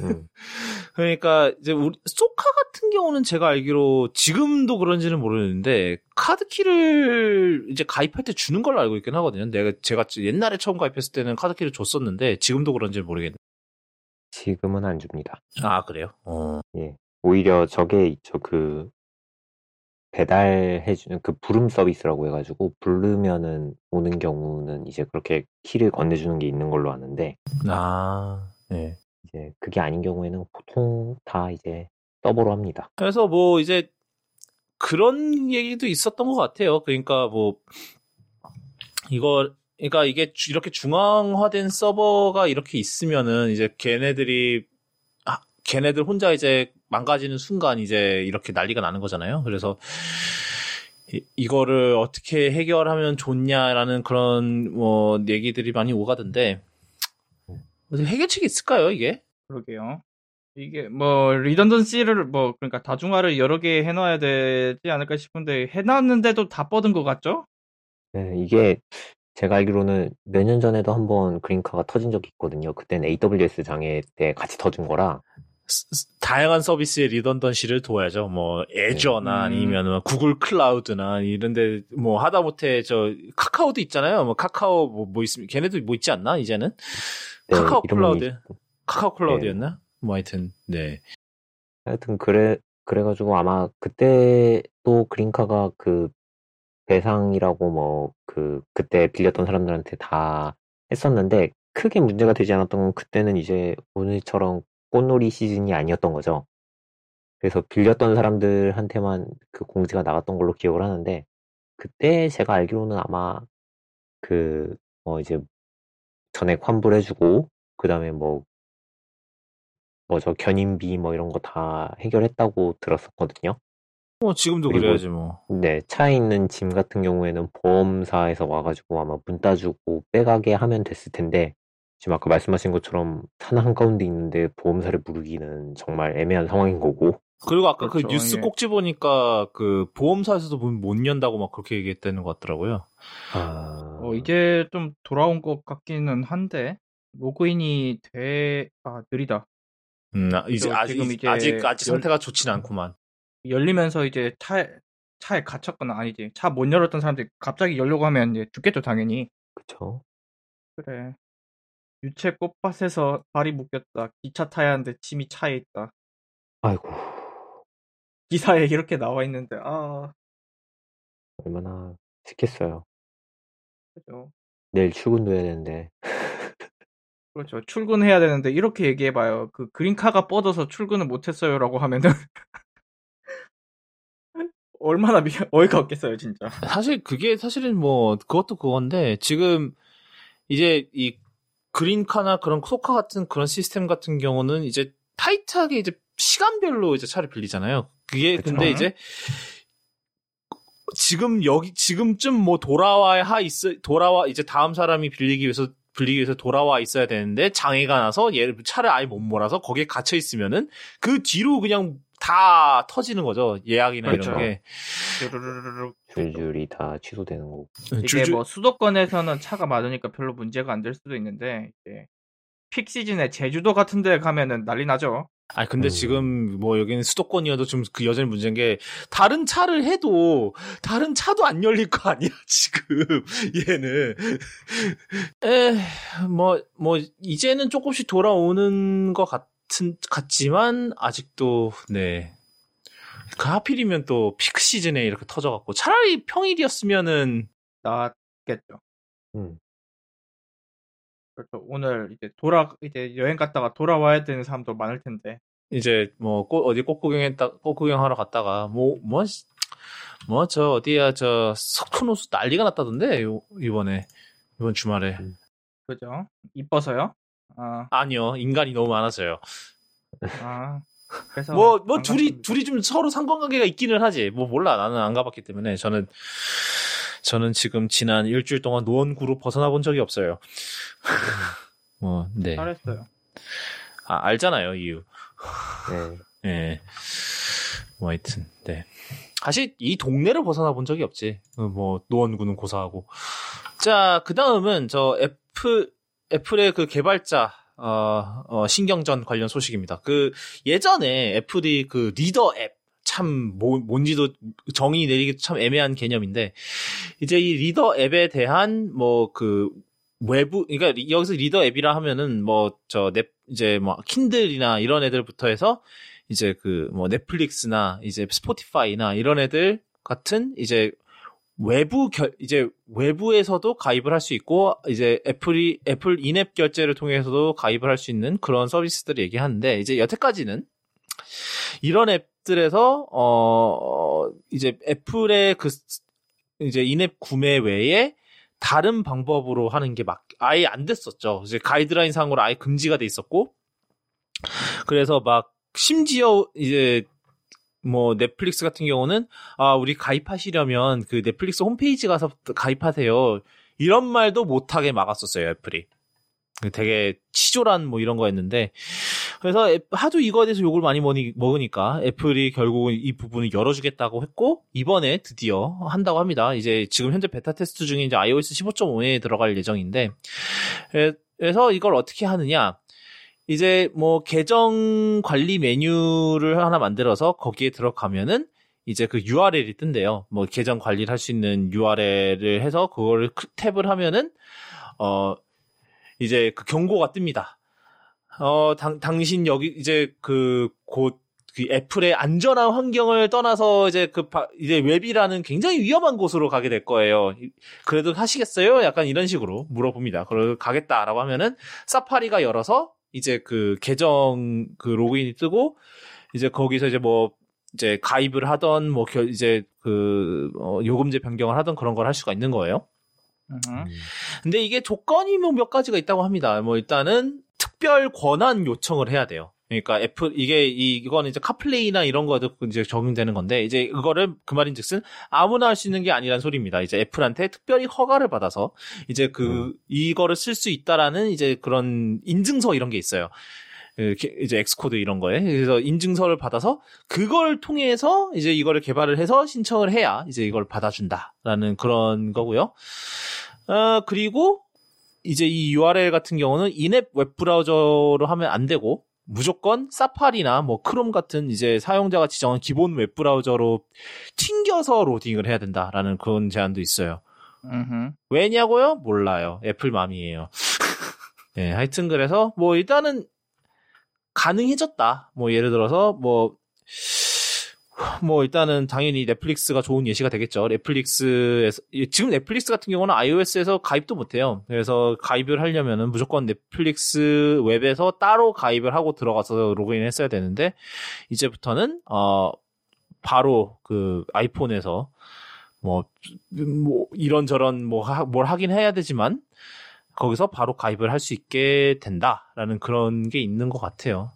음. 그러니까 이제 우리 소카 같은 경우는 제가 알기로 지금도 그런지는 모르는데 카드키를 이제 가입할 때 주는 걸로 알고 있긴 하거든요. 내가 제가 옛날에 처음 가입했을 때는 카드키를 줬었는데 지금도 그런지는 모르겠네. 지금은 안 줍니다. 아 그래요? 어. 오히려 저게 있죠. 그 배달해주는 그 부름 서비스라고 해가지고 부르면은 오는 경우는 이제 그렇게 키를 건네주는 게 있는 걸로 아는데 아 네. 이제 그게 아닌 경우에는 보통 다 이제 서버로 합니다. 그래서 뭐 이제 그런 얘기도 있었던 것 같아요. 그러니까 뭐 이거 그러니까 이게 주- 이렇게 중앙화된 서버가 이렇게 있으면은 이제 걔네들이 아, 걔네들 혼자 이제 망가지는 순간 이제 이렇게 난리가 나는 거잖아요. 그래서 이, 이거를 어떻게 해결하면 좋냐라는 그런 뭐 얘기들이 많이 오가던데 어떻게 해결책이 있을까요, 이게? 그러게요. 이게 뭐 리던던시를 뭐 그러니까 다중화를 여러 개 해놔야 되지 않을까 싶은데 해놨는데도 다 뻗은 것 같죠? 네, 이게 제가 알기로는 몇 년 전에도 한번 그린카가 터진 적이 있거든요. 그때는 AWS 장애 때 같이 터진 거라 다양한 서비스의 리던던시를 도와야죠. 뭐 애저나 음. 아니면 구글 클라우드나 이런데 뭐 하다못해 저 카카오도 있잖아요. 뭐 카카오 뭐, 뭐 있으면 걔네도 뭐 있지 않나 이제는 네, 카카오 클라우드 있- 카카오 클라우드였나? 뭐 하여튼 네. 하여튼 그래 그래가지고 아마 그때 또 그린카가 그 배상이라고 뭐 그 그때 빌렸던 사람들한테 다 했었는데 크게 문제가 되지 않았던 건 그때는 이제 오늘처럼 꽃놀이 시즌이 아니었던 거죠. 그래서 빌렸던 사람들한테만 그 공지가 나갔던 걸로 기억을 하는데 그때 제가 알기로는 아마 그 뭐 이제 전액 환불해주고 그 다음에 뭐 뭐저 견인비 뭐 이런 거 다 해결했다고 들었었거든요. 뭐 지금도 그래야지 뭐. 네, 차에 있는 짐 같은 경우에는 보험사에서 와가지고 아마 문 따주고 빼가게 하면 됐을 텐데, 지금 아까 말씀하신 것처럼 산 한가운데 있는데 보험사를 부르기는 정말 애매한 상황인 거고, 그리고 아까 그 그렇죠, 뉴스 예. 꼭지 보니까 그 보험사에서도 문 못 연다고 막 그렇게 얘기했다는 것 같더라고요. 아, 어, 이제 좀 돌아온 것 같기는 한데 로그인이 돼, 아, 느리다. 음, 아, 이제 아직 지금 이제 아직 아직 열- 상태가 좋진 않구만. 열리면서 이제 차에, 차에 갇혔거나 아니지. 차 못 열었던 사람들이 갑자기 열려고 하면 이제 죽겠죠, 당연히. 그쵸. 그래. 유채 꽃밭에서 발이 묶였다. 기차 타야 하는데 짐이 차에 있다. 아이고, 기사에 이렇게 나와 있는데, 아, 얼마나 싫겠어요. 그죠. 내일 출근도 해야 되는데, 그렇죠. 출근해야 되는데, 이렇게 얘기해봐요. 그 그린카가 뻗어서 출근을 못했어요라고 하면은, 얼마나 미, 어이가 없겠어요, 진짜. 사실 그게 사실은 뭐 그것도 그건데 지금 이제 이 그린카나 그런 소카 같은 그런 시스템 같은 경우는 이제 타이트하게 이제 시간별로 이제 차를 빌리잖아요. 그게 그쵸. 근데 이제 지금 여기 지금쯤 뭐 돌아와야 하 있어 돌아와 이제 다음 사람이 빌리기 위해서 빌리기 위해서 돌아와 있어야 되는데 장애가 나서 얘를 차를 아예 못 몰아서 거기에 갇혀 있으면은 그 뒤로 그냥 다 터지는 거죠 예약이나 그렇죠. 이런 게. 줄줄이 다 취소되는 거고. 이게 줄줄- 뭐 수도권에서는 차가 많으니까 별로 문제가 안 될 수도 있는데 이제 픽 시즌에 제주도 같은 데 가면은 난리 나죠. 아 근데 음. 지금 뭐 여기는 수도권이어도 좀 그 여전히 문제인 게 다른 차를 해도 다른 차도 안 열릴 거 아니야 지금 얘는 에뭐 뭐 이제는 조금씩 돌아오는 것 같 은 같지만 아직도 네 그 하필이면 또 피크 시즌에 이렇게 터져갖고 차라리 평일이었으면은 나왔겠죠. 음. 그렇죠. 오늘 이제 돌아 이제 여행 갔다가 돌아와야 되는 사람도 많을 텐데. 이제 뭐 꽃, 어디 꽃 구경했다 꽃 구경하러 갔다가 뭐뭐 뭐 저 어디야 저 석촌 호수 난리가 났다던데 요, 이번에 이번 주말에 그죠? 이뻐서요? 아, 아니요 인간이 너무 많아서요. 아. 그래서 뭐뭐안 둘이 갔습니다. 둘이 좀 서로 상관관계가 있기는 하지. 뭐 몰라 나는 안 가봤기 때문에 저는 저는 지금 지난 일주일 동안 노원구로 벗어나 본 적이 없어요. 뭐 네. 잘했어요. 아, 알잖아요 이유. 네. 예. 뭐 하여튼 네. 사실 이 동네를 벗어나 본 적이 없지. 어, 뭐 노원구는 고사하고. 자, 그 다음은 저 애플 애플의 그 개발자 어, 어, 신경전 관련 소식입니다. 그 예전에 애플이 그 리더 앱참 뭐, 뭔지도 정의 내리기 참 애매한 개념인데 이제 이 reader 앱에 대한 뭐 그 외부 그러니까 리- 여기서 reader 앱이라 하면은 뭐 저 넷 이제 뭐 킨들이나 이런 애들부터 해서 이제 그 뭐 넷플릭스나 이제 스포티파이나 이런 애들 같은 이제 외부 결 이제 외부에서도 가입을 할 수 있고 이제 애플이 애플 in-app 결제를 통해서도 가입을 할 수 있는 그런 서비스들을 얘기하는데 이제 여태까지는 이런 앱들에서 어 이제 애플의 그 스- 이제 인앱 구매 외에 다른 방법으로 하는 게 막 아예 안 됐었죠. 이제 가이드라인 상으로 아예 금지가 돼 있었고 그래서 막 심지어 이제 뭐 넷플릭스 같은 경우는 아 우리 가입하시려면 그 넷플릭스 홈페이지 가서 가입하세요. 이런 말도 못하게 막았었어요 애플이. 되게 치졸한 뭐 이런 거였는데. 그래서 애- 하도 이거에 대해서 욕을 많이 먹으니- 먹으니까 애플이 결국은 이 부분을 열어주겠다고 했고 이번에 드디어 한다고 합니다. 이제 지금 현재 베타 테스트 중인 이제 iOS 15.5에 들어갈 예정인데. 에- 그래서 이걸 어떻게 하느냐 이제 뭐 계정 관리 메뉴를 하나 만들어서 거기에 들어가면은 이제 그 URL이 뜬대요. 뭐 계정 관리를 할 수 있는 URL을 해서 그거를 크- 탭을 하면은 어 이제 그 경고가 뜹니다. 어 당, 당신 여기 이제 그곧 그 애플의 안전한 환경을 떠나서 이제 그 바- 이제 웹이라는 굉장히 위험한 곳으로 가게 될 거예요. 이- 그래도 하시겠어요? 약간 이런 식으로 물어봅니다. 그리고 가겠다라고 하면은 사파리가 열어서 이제 그 계정 그 로그인이 뜨고 이제 거기서 이제 뭐 이제 가입을 하던 뭐 결- 이제 그 어, 요금제 변경을 하던 그런 걸 할 수가 있는 거예요. 음. 근데 이게 조건이 뭐 몇 가지가 있다고 합니다. 뭐 일단은 특별 권한 요청을 해야 돼요. 그러니까 애플 이게 이 이거는 이제 카플레이나 이런 거에도 이제 적용되는 건데 이제 이거를 그 말인즉슨 아무나 할 수 있는 게 아니란 소리입니다. 이제 애플한테 특별히 허가를 받아서 이제 그 이거를 쓸 수 있다라는 이제 그런 인증서 이런 게 있어요. 이제 Xcode 이런 거에 그래서 인증서를 받아서 그걸 통해서 이제 이거를 개발을 해서 신청을 해야 이제 이걸 받아준다라는 그런 거고요. 어 그리고 이제 이 URL 같은 경우는 in-app 웹 브라우저로 하면 안 되고 무조건 사파리나 뭐 크롬 같은 이제 사용자가 지정한 기본 웹 브라우저로 튕겨서 로딩을 해야 된다라는 그런 제한도 있어요. 음흠. 왜냐고요? 몰라요. 애플 맘이에요. 네, 하여튼 그래서 뭐 일단은 가능해졌다. 뭐 예를 들어서 뭐, 뭐 일단은 당연히 넷플릭스가 좋은 예시가 되겠죠. 넷플릭스에서 지금 넷플릭스 같은 경우는 iOS에서 가입도 못해요. 그래서 가입을 하려면은 무조건 넷플릭스 웹에서 따로 가입을 하고 들어가서 로그인 했어야 되는데 이제부터는 어 바로 그 아이폰에서 뭐, 뭐 이런저런 뭐 뭘 하긴 해야 되지만 거기서 바로 가입을 할 수 있게 된다라는 그런 게 있는 것 같아요.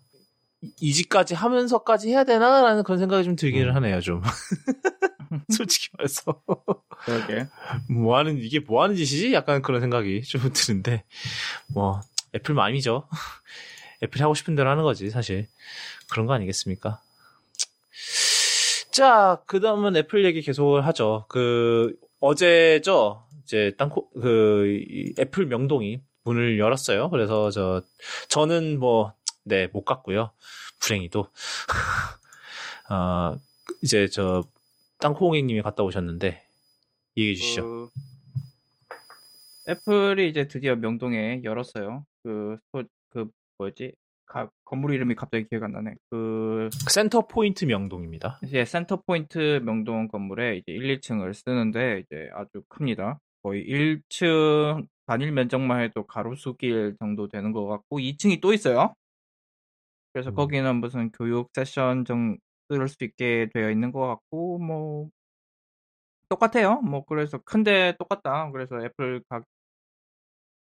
이- 이지까지 하면서까지 해야 되나라는 그런 생각이 좀 들기는 음. 하네요, 좀. 솔직히 말해서. 그러게. 뭐 하는, 이게 뭐 하는 짓이지? 약간 그런 생각이 좀 드는데, 뭐, 애플 맘이죠. 애플이 하고 싶은 대로 하는 거지, 사실. 그런 거 아니겠습니까? 자, 그 다음은 애플 얘기 계속 하죠. 그, 어제죠. 이제 땅코, 그, 이 애플 명동이 문을 열었어요. 그래서 저, 저는 뭐, 네, 못 갔고요. 불행히도. 아, 이제 저, 땅콩이님이 갔다 오셨는데, 얘기해 주시죠. 그, 애플이 이제 드디어 명동에 열었어요. 그, 소- 그 뭐였지? 가- 건물 이름이 갑자기 기억 안 나네. 그 센터 포인트 명동입니다. 이제 센터 포인트 명동 건물에 이제 1, 2층을 쓰는데 이제 아주 큽니다. 거의 1층 단일 면적만 해도 가로수길 정도 되는 것 같고 2층이 또 있어요. 그래서 음. 거기는 무슨 교육 세션 정쓸수 있게 되어 있는 것 같고 뭐 똑같아요. 뭐 그래서 큰데 똑같다. 그래서 애플 가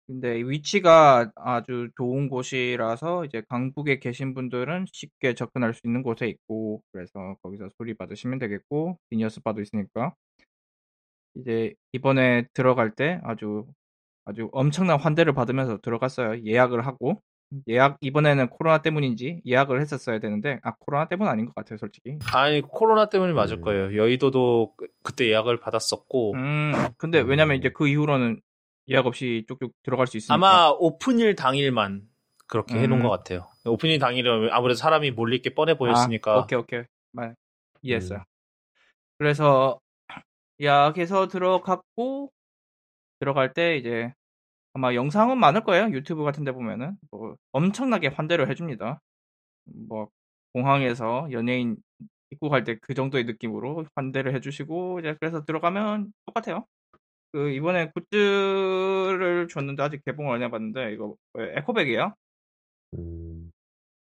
근데 위치가 아주 좋은 곳이라서 이제 강북에 계신 분들은 쉽게 접근할 수 있는 곳에 있고 그래서 거기서 수리 받으시면 되겠고 Genius Bar도 있으니까 이제 이번에 들어갈 때 아주 아주 엄청난 환대를 받으면서 들어갔어요. 예약을 하고 예약 이번에는 코로나 때문인지 예약을 했었어야 되는데 아 코로나 때문 아닌 것 같아요, 솔직히. 아니 코로나 때문에 맞을 음. 거예요. 여의도도 그- 그때 예약을 받았었고 음 근데 왜냐면 이제 그 이후로는 예약 없이 쭉쭉 들어갈 수 있으니까. 아마 오픈일 당일만 그렇게 해놓은 음. 것 같아요. 오픈일 당일은 아무래도 사람이 몰릴 게 뻔해 보였으니까. 아, 오케이 오케이 말 이해했어요. 그래서 예약해서 들어갔고 들어갈 때 이제 아마 영상은 많을 거예요. 유튜브 같은 데 보면은 뭐 엄청나게 환대를 해줍니다. 뭐 공항에서 연예인 입국할 때 그 정도의 느낌으로 환대를 해주시고 이제 그래서 들어가면 똑같아요. 그 이번에 굿즈를 줬는데 아직 개봉을 안 해봤는데 이거 에코백이에요. 음,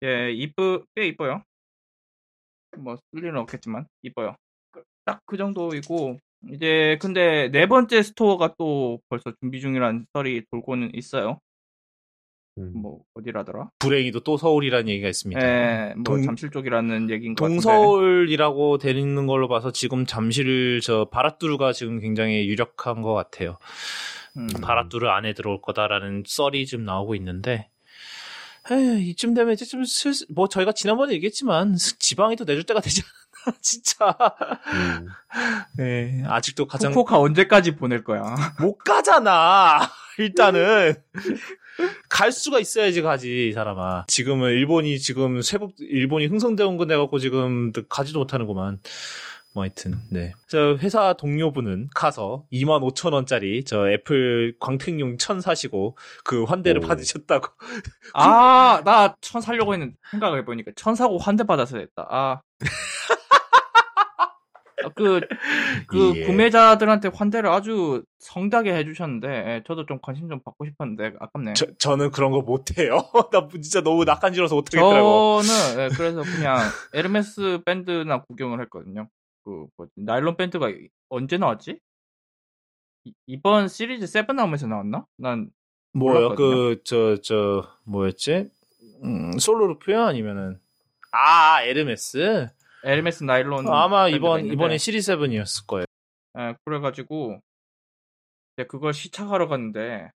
예, 이쁘, 꽤 이뻐요. 뭐, 쓸 일은 없겠지만, 이뻐요. 딱 그 정도이고, 이제, 근데 네 번째 스토어가 또 벌써 준비 중이라는 썰이 돌고는 있어요. 음. 뭐, 어디라더라? 불행히도 또 서울이라는 얘기가 있습니다. 예, 뭐, 동- 잠실 쪽이라는 얘기인 것. 동서울이라고 되는 걸로 봐서 지금 잠실 저 바라뚜르가 지금 굉장히 유력한 것 같아요. 음, 바라뚜르 안에 들어올 거다라는 썰이 좀 나오고 있는데 에휴, 이쯤 되면 이제 좀 슬슬 뭐 저희가 지난번에 얘기했지만 지방이 또 내줄 때가 되지 않나 진짜 음. 네, 아직도 가장 후쿠오카 언제까지 보낼 거야? 못 가잖아 일단은 갈 수가 있어야지 가지 이 사람아 지금은 일본이 지금 세법 일본이 흥성대원 거 내갖고 지금 가지도 못하는구만 뭐 하여튼 네 저 회사 동료분은 가서 2만 5천 원짜리 저 애플 광택용 천 사시고 그 환대를 오. 받으셨다고 아, 나 천 사려고 했는데, 생각을 해보니까 천 사고 환대 받았어야 했다. 아. 아, 그, 그 예. 구매자들한테 환대를 아주 성다게 해주셨는데, 예, 저도 좀 관심 좀 받고 싶었는데, 아깝네. 저, 저는 그런 거 못해요 나 진짜 너무 낯간지러서 못하겠더라고 저는, 예, 그래서 그냥 에르메스 밴드나 구경을 했거든요. 그, 뭐, 나일론 밴드가 언제 나왔지? 이- 이번 시리즈 7 나오면서 나왔나? 난, 뭐요 몰랐거든요. 그저 저 뭐였지 음, 솔로루프요 아니면은 아 에르메스 에르메스 나일론. 아마 이번 이번에 시리즈 7이었을 거예요. 예, 그래가지고, 이제 그걸 시착하러 갔는데,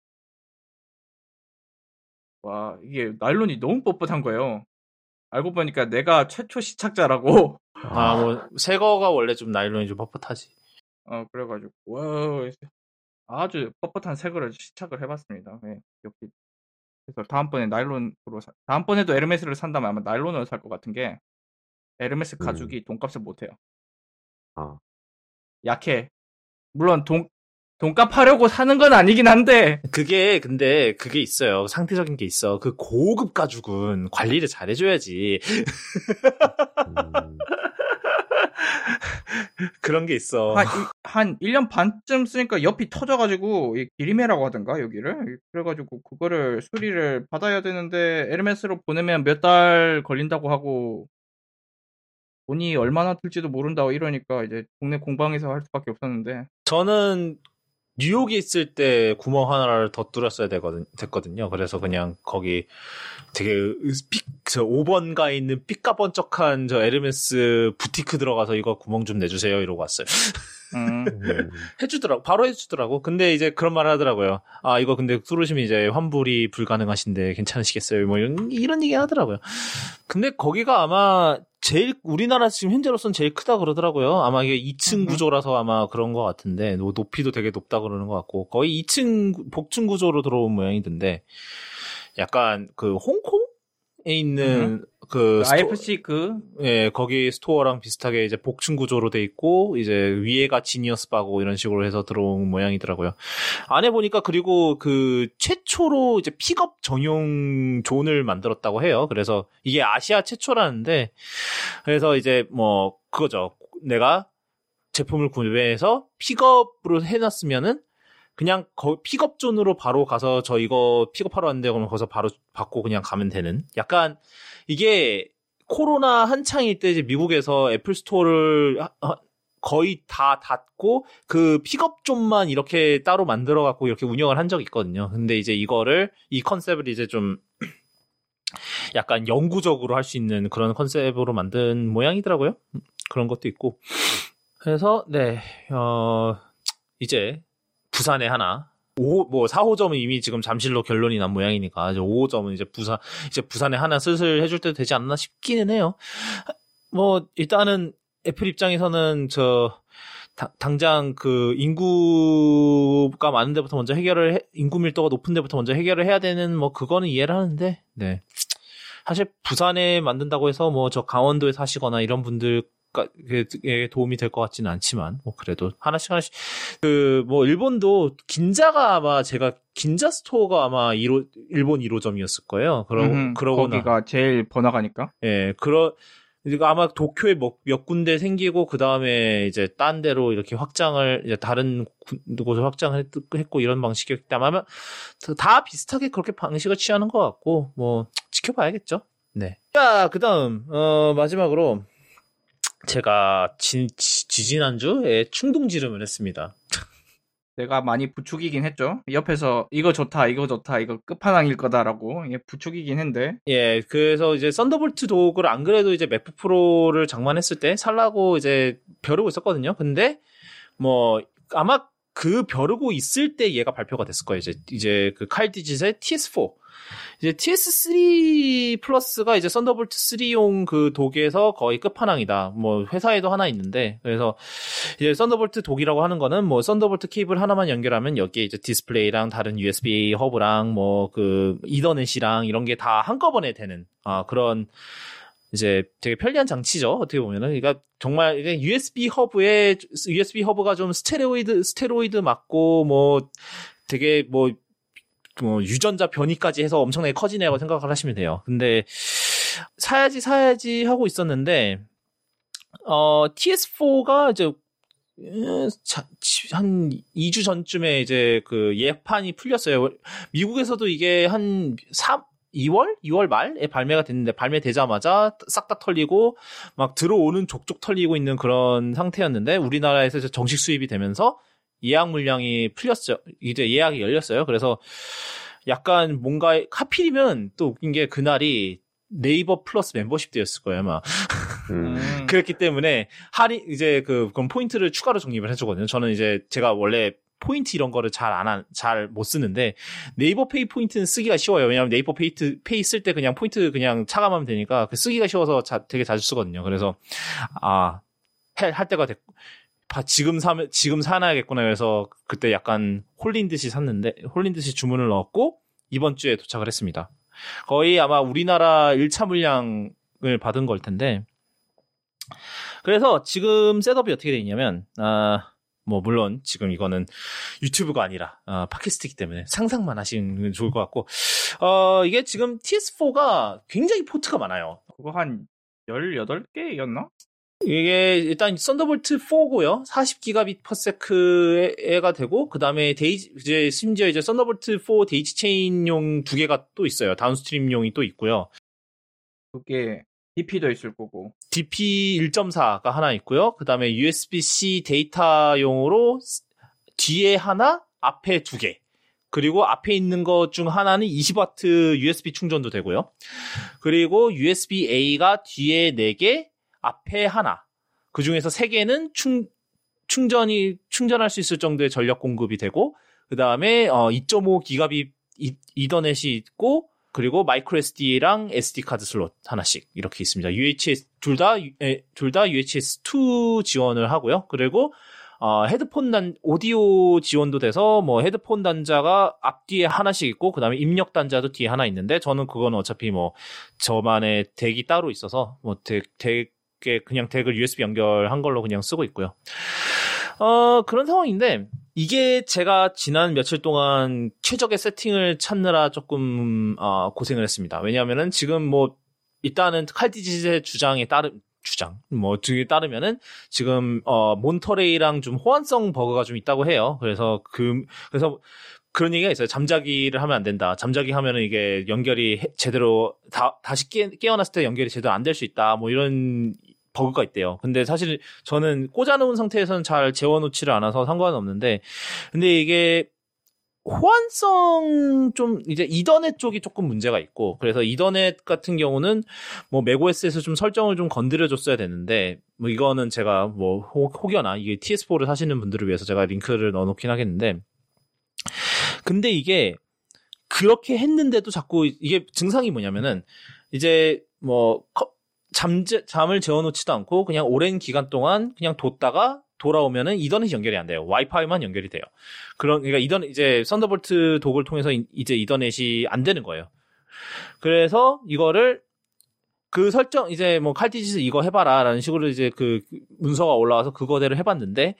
와, 이게 나일론이 너무 뻣뻣한 거예요. 알고 보니까 내가 최초 시착자라고. 아 뭐 새 거가 원래 좀 나일론이 좀 뻣뻣하지. 어, 그래가지고, 와, 아주 뻣뻣한 새 거를 시착을 해봤습니다. 예, 여기. 그래서 다음번에 나일론으로, 사, 다음번에도 에르메스를 산다면 아마 나일론으로 살 것 같은 게, 에르메스 음. 가죽이 돈값을 못해요. 아. 약해. 물론 돈, 돈값 하려고 사는 건 아니긴 한데, 그게 근데 그게 있어요. 상대적인 게 있어. 그 고급 가죽은 관리를 잘 해줘야지. 음. 그런 게 있어. 한, 일- 한 1년 반쯤 쓰니까 옆이 터져가지고, 이 기리메라고 하던가, 여기를? 그래가지고, 그거를 수리를 받아야 되는데, 에르메스로 보내면 몇 달 걸린다고 하고, 돈이 얼마나 들지도 모른다고 이러니까, 이제 동네 공방에서 할 수밖에 없었는데, 저는 뉴욕에 있을 때 구멍 하나를 더 뚫었어야 되거든, 됐거든요. 그래서 그냥 거기 되게 삐, 저 5번가에 있는 삐까번쩍한 저 에르메스 부티크 들어가서 이거 구멍 좀 내주세요. 이러고 왔어요. 음, 음. 해주더라고. 바로 해주더라고. 근데 이제 그런 말 하더라고요. 아, 이거 근데 뚫으시면 이제 환불이 불가능하신데 괜찮으시겠어요? 뭐 이런, 이런 얘기 하더라고요. 근데 거기가 아마 제일, 우리나라 지금 현재로선 제일 크다 그러더라고요. 아마 이게 2층 음. 구조라서 아마 그런 것 같은데, 노- 높이도 되게 높다 그러는 것 같고, 거의 2층 복층 구조로 들어온 모양이던데, 약간 그 홍콩? 있는 그 스토- IFC 그 예, 거기 store랑 비슷하게 이제 복층 구조로 돼 있고, 이제 위에가 Genius Bar고 이런 식으로 해서 들어온 모양이더라고요. 안에 보니까 그리고 그 최초로 이제 픽업 전용 존을 만들었다고 해요. 그래서 이게 아시아 최초라는데, 그래서 이제 뭐, 그거죠. 내가 제품을 구매해서 픽업으로 해놨으면은, 그냥 거, 픽업 존으로 바로 가서 저 이거 픽업하러 왔는데 그러면 거기서 바로 받고 그냥 가면 되는 약간 이게 코로나 한창일 때 이제 미국에서 애플 스토어를 거의 다 닫고 그 픽업 존만 이렇게 따로 만들어 갖고 이렇게 운영을 한 적이 있거든요. 근데 이제 이거를 이 컨셉을 이제 좀 약간 영구적으로 할 수 있는 그런 컨셉으로 만든 모양이더라고요. 음, 그런 것도 있고. 그래서 네. 어 이제 부산에 하나 5, 뭐 4호점은 이미 지금 잠실로 결론이 난 모양이니까 이제 5호점은 이제 부산 이제 부산에 하나 슬슬 해줄 때도 되지 않나 싶기는 해요. 뭐 일단은 애플 입장에서는 저 다- 당장 그 인구가 많은 데부터 먼저 해결을 해- 인구 밀도가 높은 데부터 먼저 해결을 해야 되는 뭐 그거는 이해를 하는데 네. 사실 부산에 만든다고 해서 뭐 저 강원도에 사시거나 이런 분들 에 도움이 될 것 같지는 않지만 뭐 그래도 하나씩 하나씩 그 뭐 일본도 긴자가 아마 제가 긴자 스토어가 아마 1호, 일본 1호점이었을 거예요. 그러 음, 그러고나 거기가 제일 번화가니까. 예, 그러, 아마 도쿄에 뭐, 몇 군데 생기고, 그 다음에 이제 딴 데로 이렇게 확장을, 이제 다른 구- 곳을 확장을 했- 했고, 이런 방식이었기 때문에 아마 다 비슷하게 그렇게 방식을 취하는 것 같고, 뭐, 지켜봐야겠죠. 네. 자, 그 다음, 어, 마지막으로, 제가 지, 지, 지난주에 충동 지름을 했습니다. 내가 많이 부추기긴 했죠. 옆에서 이거 좋다, 이거 좋다, 이거 끝판왕일 거다라고 예, 부추기긴 했는데 예, 그래서 이제 Thunderbolt dock을 안 그래도 이제 MacBook Pro를 장만했을 때 살라고 이제 벼르고 있었거든요. 근데 뭐 아마 그 벼르고 있을 때 얘가 발표가 됐을 거예요. 이제 이제 그 칼디짓의 TS4. 이제 TS3 Plus가 이제 Thunderbolt 3용 그 dock에서 거의 끝판왕이다. 뭐 회사에도 하나 있는데 그래서 이제 Thunderbolt dock이라고 하는 거는 뭐 Thunderbolt 케이블 하나만 연결하면 여기에 이제 디스플레이랑 다른 USB 허브랑 뭐 그 Ethernet이랑 이런 게 다 한꺼번에 되는 아 그런 이제 되게 편리한 장치죠. 어떻게 보면은 그러니까 정말 USB 허브에 USB 허브가 좀 스테로이드 스테로이드 맞고 뭐 되게 뭐 뭐 유전자 변이까지 해서 엄청나게 커지네라고 생각을 하시면 돼요. 근데 사야지 사야지 하고 있었는데 어 TS4가 이제 음, 한 2주 전쯤에 이제 그 예판이 풀렸어요. 미국에서도 이게 한 3, 2월? 2월 말에 발매가 됐는데 발매되자마자 싹 다 털리고 막 들어오는 족족 털리고 있는 그런 상태였는데 우리나라에서 정식 수입이 되면서 예약 물량이 풀렸죠. 이제 예약이 열렸어요. 그래서 약간 뭔가 하필이면 또 웃긴 게 그날이 네이버 플러스 멤버십 day였을 거예요, 아마. 음. 음, 그렇기 때문에 할인 이제 그 그럼 포인트를 추가로 적립을 해주거든요. 저는 이제 제가 원래 포인트 이런 거를 잘 안 잘 못 쓰는데 네이버 페이 포인트는 쓰기가 쉬워요. 왜냐하면 네이버 페이 페이 쓸 때 그냥 포인트 그냥 차감하면 되니까 그 쓰기가 쉬워서 자, 되게 자주 쓰거든요. 그래서 아할 때가 됐고 봐, 지금 사면 지금 사놔야겠구나 그래서 그때 약간 홀린 듯이 샀는데 홀린 듯이 주문을 넣었고 이번 주에 도착을 했습니다. 거의 아마 우리나라 1차 물량을 받은 걸 텐데 그래서 지금 setup이 어떻게 돼 있냐면 아, 뭐 물론 지금 이거는 유튜브가 아니라 아, 팟캐스트이기 때문에 상상만 하시면 좋을 것 같고 어 이게 지금 TS4가 굉장히 포트가 많아요. 그거 한 18개였나? 이게 일단 Thunderbolt 4고요. 40 gigabit per sec가 되고 그다음에 daisy 이제 심지어 이제 Thunderbolt 4 daisy chain용 두 개가 또 있어요. downstream용이 또 있고요. 그게 DP도 있을 거고. DP 1.4가 하나 있고요. 그 다음에 USB-C 데이터용으로 뒤에 하나, 앞에 두 개. 그리고 앞에 있는 것 중 하나는 20W USB 충전도 되고요. 그리고 USB-A가 뒤에 4개, 앞에 하나. 그 중에서 3개는 충, 충전이, 충전할 수 있을 정도의 전력 공급이 되고, 그 다음에, 어, 2.5 기가빗 이- 이더넷이 있고, 그리고 micro SD랑 SD 카드 슬롯 하나씩 이렇게 있습니다. UHS 둘 다 둘 다 UHS 2 지원을 하고요. 그리고 어, 헤드폰 단, 오디오 지원도 돼서, 뭐, 헤드폰 단자가 앞뒤에 하나씩 있고, 그 다음에 입력 단자도 뒤에 하나 있는데, 저는 그거는 어차피 뭐, 저만의 덱이 따로 있어서, 뭐, 덱, 덱 에 그냥 덱을 USB 연결한 걸로 그냥 쓰고 있고요. 어, 그런 상황인데, 이게 제가 지난 며칠 동안 최적의 세팅을 찾느라 조금, 어, 고생을 했습니다. 왜냐하면은 지금 뭐, 일단은 칼디지의 주장에 따른, 주장. 뭐, 등에 따르면은, 지금, 어, 몬터레이랑 좀 호환성 버그가 좀 있다고 해요. 그래서 그, 그래서 그런 얘기가 있어요. 잠자기를 하면 안 된다. 잠자기 하면은 이게 연결이 해- 제대로, 다, 다시 깨, 깨어났을 때 연결이 제대로 안 될 수 있다. 뭐 이런 버그가 있대요. 근데 사실 저는 꽂아놓은 상태에서는 잘 재워놓지를 않아서 상관은 없는데, 근데 이게, 호환성 좀 이제 이더넷 쪽이 조금 문제가 있고 그래서 이더넷 같은 경우는 뭐 macOS에서 좀 설정을 좀 건드려 줬어야 되는데 뭐 이거는 제가 뭐 혹- 혹여나 이게 TS4를 사시는 분들을 위해서 제가 링크를 넣어 놓긴 하겠는데 근데 이게 그렇게 했는데도 자꾸 이게 증상이 뭐냐면은 이제 뭐 커- 잠 잠을 재워 놓지도 않고 그냥 오랜 기간 동안 그냥 뒀다가 돌아오면은 Ethernet이 연결이 안 돼요. 와이파이만 연결이 돼요. 그런 그러니까 이더넷 이제 Thunderbolt dock을 통해서 이- 이제 Ethernet이 안 되는 거예요. 그래서 이거를 그 설정 이제 뭐 칼디지스 이거 해봐라라는 식으로 이제 그 문서가 올라와서 그거대로 해봤는데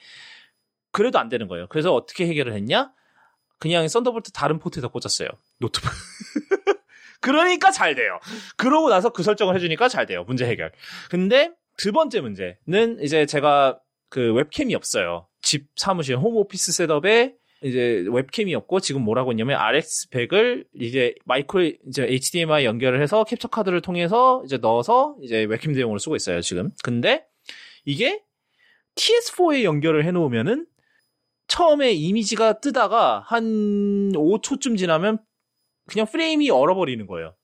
그래도 안 되는 거예요. 그래서 어떻게 해결을 했냐? 그냥 Thunderbolt 다른 포트에다 꽂았어요. 노트북. 그러니까 잘 돼요. 그러고 나서 그 설정을 해주니까 잘 돼요. 문제 해결. 근데 두 번째 문제는 이제 제가 그 webcam이 없어요. 집 사무실 home office setup에 이제 웹캠이 없고 지금 뭐라고 했냐면 RX100을 이제 마이크로 이제 HDMI 연결을 해서 캡처 카드를 통해서 이제 넣어서 이제 웹캠 대용으로 쓰고 있어요, 지금. 근데 이게 TS4에 연결을 해 놓으면은 처음에 이미지가 뜨다가 한 5초쯤 지나면 그냥 프레임이 얼어버리는 거예요.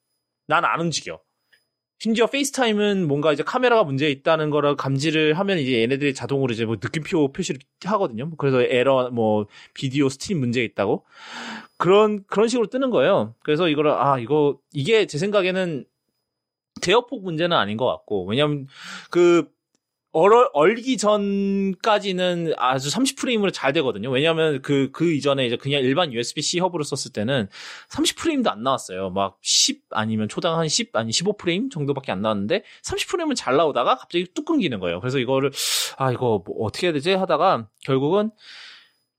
난 안 움직여. 심지어 FaceTime은 뭔가 이제 카메라가 문제 있다는 거를 감지를 하면 이제 얘네들이 자동으로 이제 뭐 느낌표 표시를 하거든요. 그래서 에러 뭐 비디오 stream 문제 있다고 그런 그런 식으로 뜨는 거예요. 그래서 이거를 아 이거 이게 제 생각에는 대역폭 문제는 아닌 것 같고 왜냐면 그 얼, 얼기 전까지는 아주 30프레임으로 잘 되거든요. 왜냐하면 그, 그 이전에 이제 그냥 일반 USB-C 허브로 썼을 때는 30프레임도 안 나왔어요. 막 10 아니면 초당 한 10 아니 15프레임 정도밖에 안 나왔는데 30프레임은 잘 나오다가 갑자기 뚝 끊기는 거예요. 그래서 이거를 아 이거 뭐 어떻게 해야 되지 하다가 결국은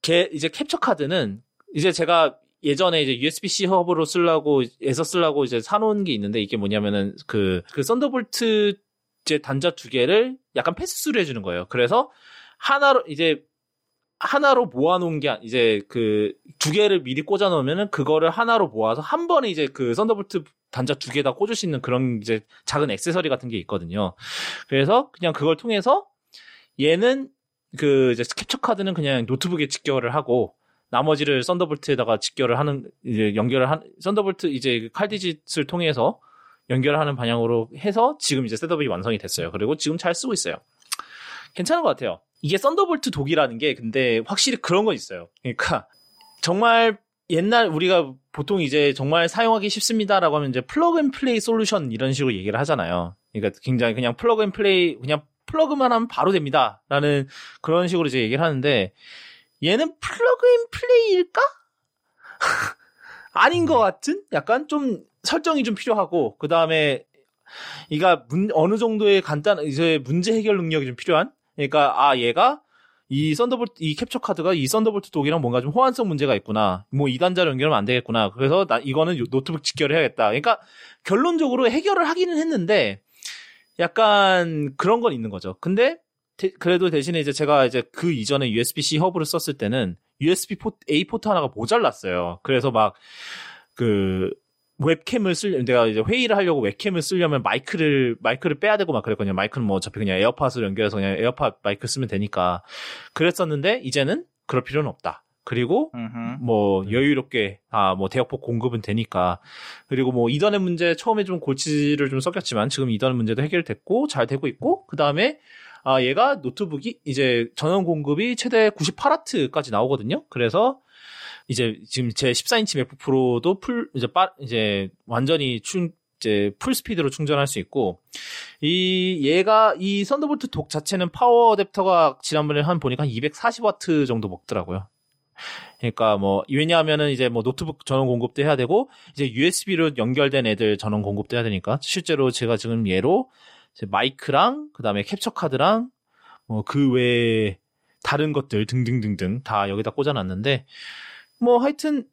개, 이제 캡처 카드는 이제 제가 예전에 이제 USB-C 허브로 쓰려고 에서 쓰려고 이제 사놓은 게 있는데 이게 뭐냐면은 그, 그 Thunderbolt 이제 단자 두 개를 약간 pass-through 해주는 거예요. 그래서 하나로 이제 하나로 모아놓은 게 이제 그 두 개를 미리 꽂아 놓으면은 그거를 하나로 모아서 한 번에 이제 그 Thunderbolt 단자 두 개 다 꽂을 수 있는 그런 이제 작은 액세서리 같은 게 있거든요. 그래서 그냥 그걸 통해서 얘는 그 이제 캡처 카드는 그냥 노트북에 직결을 하고 나머지를 Thunderbolt에다가 직결을 하는 이제 연결을 한 썬더볼트 이제 그 칼디짓을 통해서 연결하는 방향으로 해서 지금 이제 setup이 완성이 됐어요. 그리고 지금 잘 쓰고 있어요. 괜찮은 것 같아요. 이게 Thunderbolt dock이라는 게 근데 확실히 그런 건 있어요. 그러니까 정말 옛날 우리가 보통 이제 정말 사용하기 쉽습니다라고 하면 이제 plug and play solution 이런 식으로 얘기를 하잖아요. 그러니까 굉장히 그냥 plug and play 그냥 plug만 하면 바로 됩니다라는 그런 식으로 이제 얘기를 하는데 얘는 plug and play일까? 아닌 것 같은 약간 좀 설정이 좀 필요하고 그 다음에 이가 문, 어느 정도의 간단 이제 문제 해결 능력이 좀 필요한? 그러니까 아 얘가 이 Thunderbolt 이 캡처 카드가 이 Thunderbolt dock이랑 뭔가 좀 호환성 문제가 있구나. 뭐 이 단자로 연결하면 안 되겠구나. 그래서 나 이거는 요- 노트북 직결을 해야겠다. 그러니까 결론적으로 해결을 하기는 했는데 약간 그런 건 있는 거죠. 근데 대- 그래도 대신에 이제 제가 이제 그 이전에 USB-C 허브를 썼을 때는 USB 포트, A 포트 하나가 모자랐어요. 그래서 막 그 웹캠을 쓸 내가 이제 회의를 하려고 웹캠을 쓰려면 마이크를 마이크를 빼야 되고 막 그랬거든요. 마이크는 뭐 어차피 그냥 AirPods로 연결해서 그냥 AirPods 마이크 쓰면 되니까 그랬었는데 이제는 그럴 필요는 없다. 그리고. 뭐 여유롭게 아 뭐 대역폭 공급은 되니까 그리고 뭐 이더넷 문제 처음에 좀 골치를 좀 썩였지만 지금 이더넷 문제도 해결됐고 잘 되고 있고 그 다음에 아 얘가 노트북이 이제 전원 공급이 최대 98와트까지 나오거든요. 그래서 이제 지금 제 14인치 MacBook Pro도 풀 이제 빠 이제 완전히 충 이제 full speed로 충전할 수 있고 이 얘가 이 Thunderbolt dock 자체는 power adapter가 지난번에 한 보니까 한 240와트 정도 먹더라고요. 그러니까 뭐 왜냐하면은 이제 뭐 노트북 전원 공급도 해야 되고 이제 USB로 연결된 애들 전원 공급도 해야 되니까 실제로 제가 지금 얘로 마이크랑 그다음에 캡처 카드랑 뭐 그 외에 다른 것들 등등등등 다 여기다 꽂아놨는데 뭐 하여튼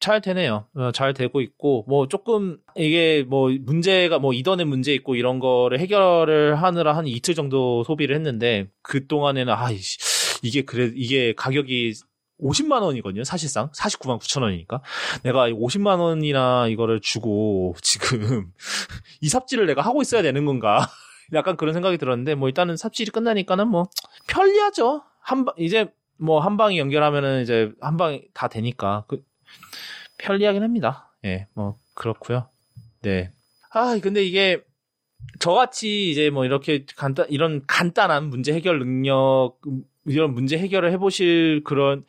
잘 되네요. 어, 잘 되고 있고 뭐 조금 이게 뭐 문제가 뭐 이던에 문제 있고 이런 거를 해결을 하느라 한 이틀 정도 소비를 했는데 그 동안에는 아이씨 이게 그래 이게 가격이 50만 원이거든요. 사실상 49만 9천 원이니까 내가 50만 원이나 이거를 주고 지금 이 삽질을 내가 하고 있어야 되는 건가? 약간 그런 생각이 들었는데 뭐 일단은 삽질이 끝나니까는 뭐 편리하죠. 한 방 이제 뭐 한 방에 연결하면은 이제 한 방에 다 되니까 그 편리하긴 합니다. 예, 뭐 그렇고요. 네. 아 근데 이게 저같이 이제 뭐 이렇게 간단 이런 간단한 문제 해결 능력 이런 문제 해결을 해보실 그런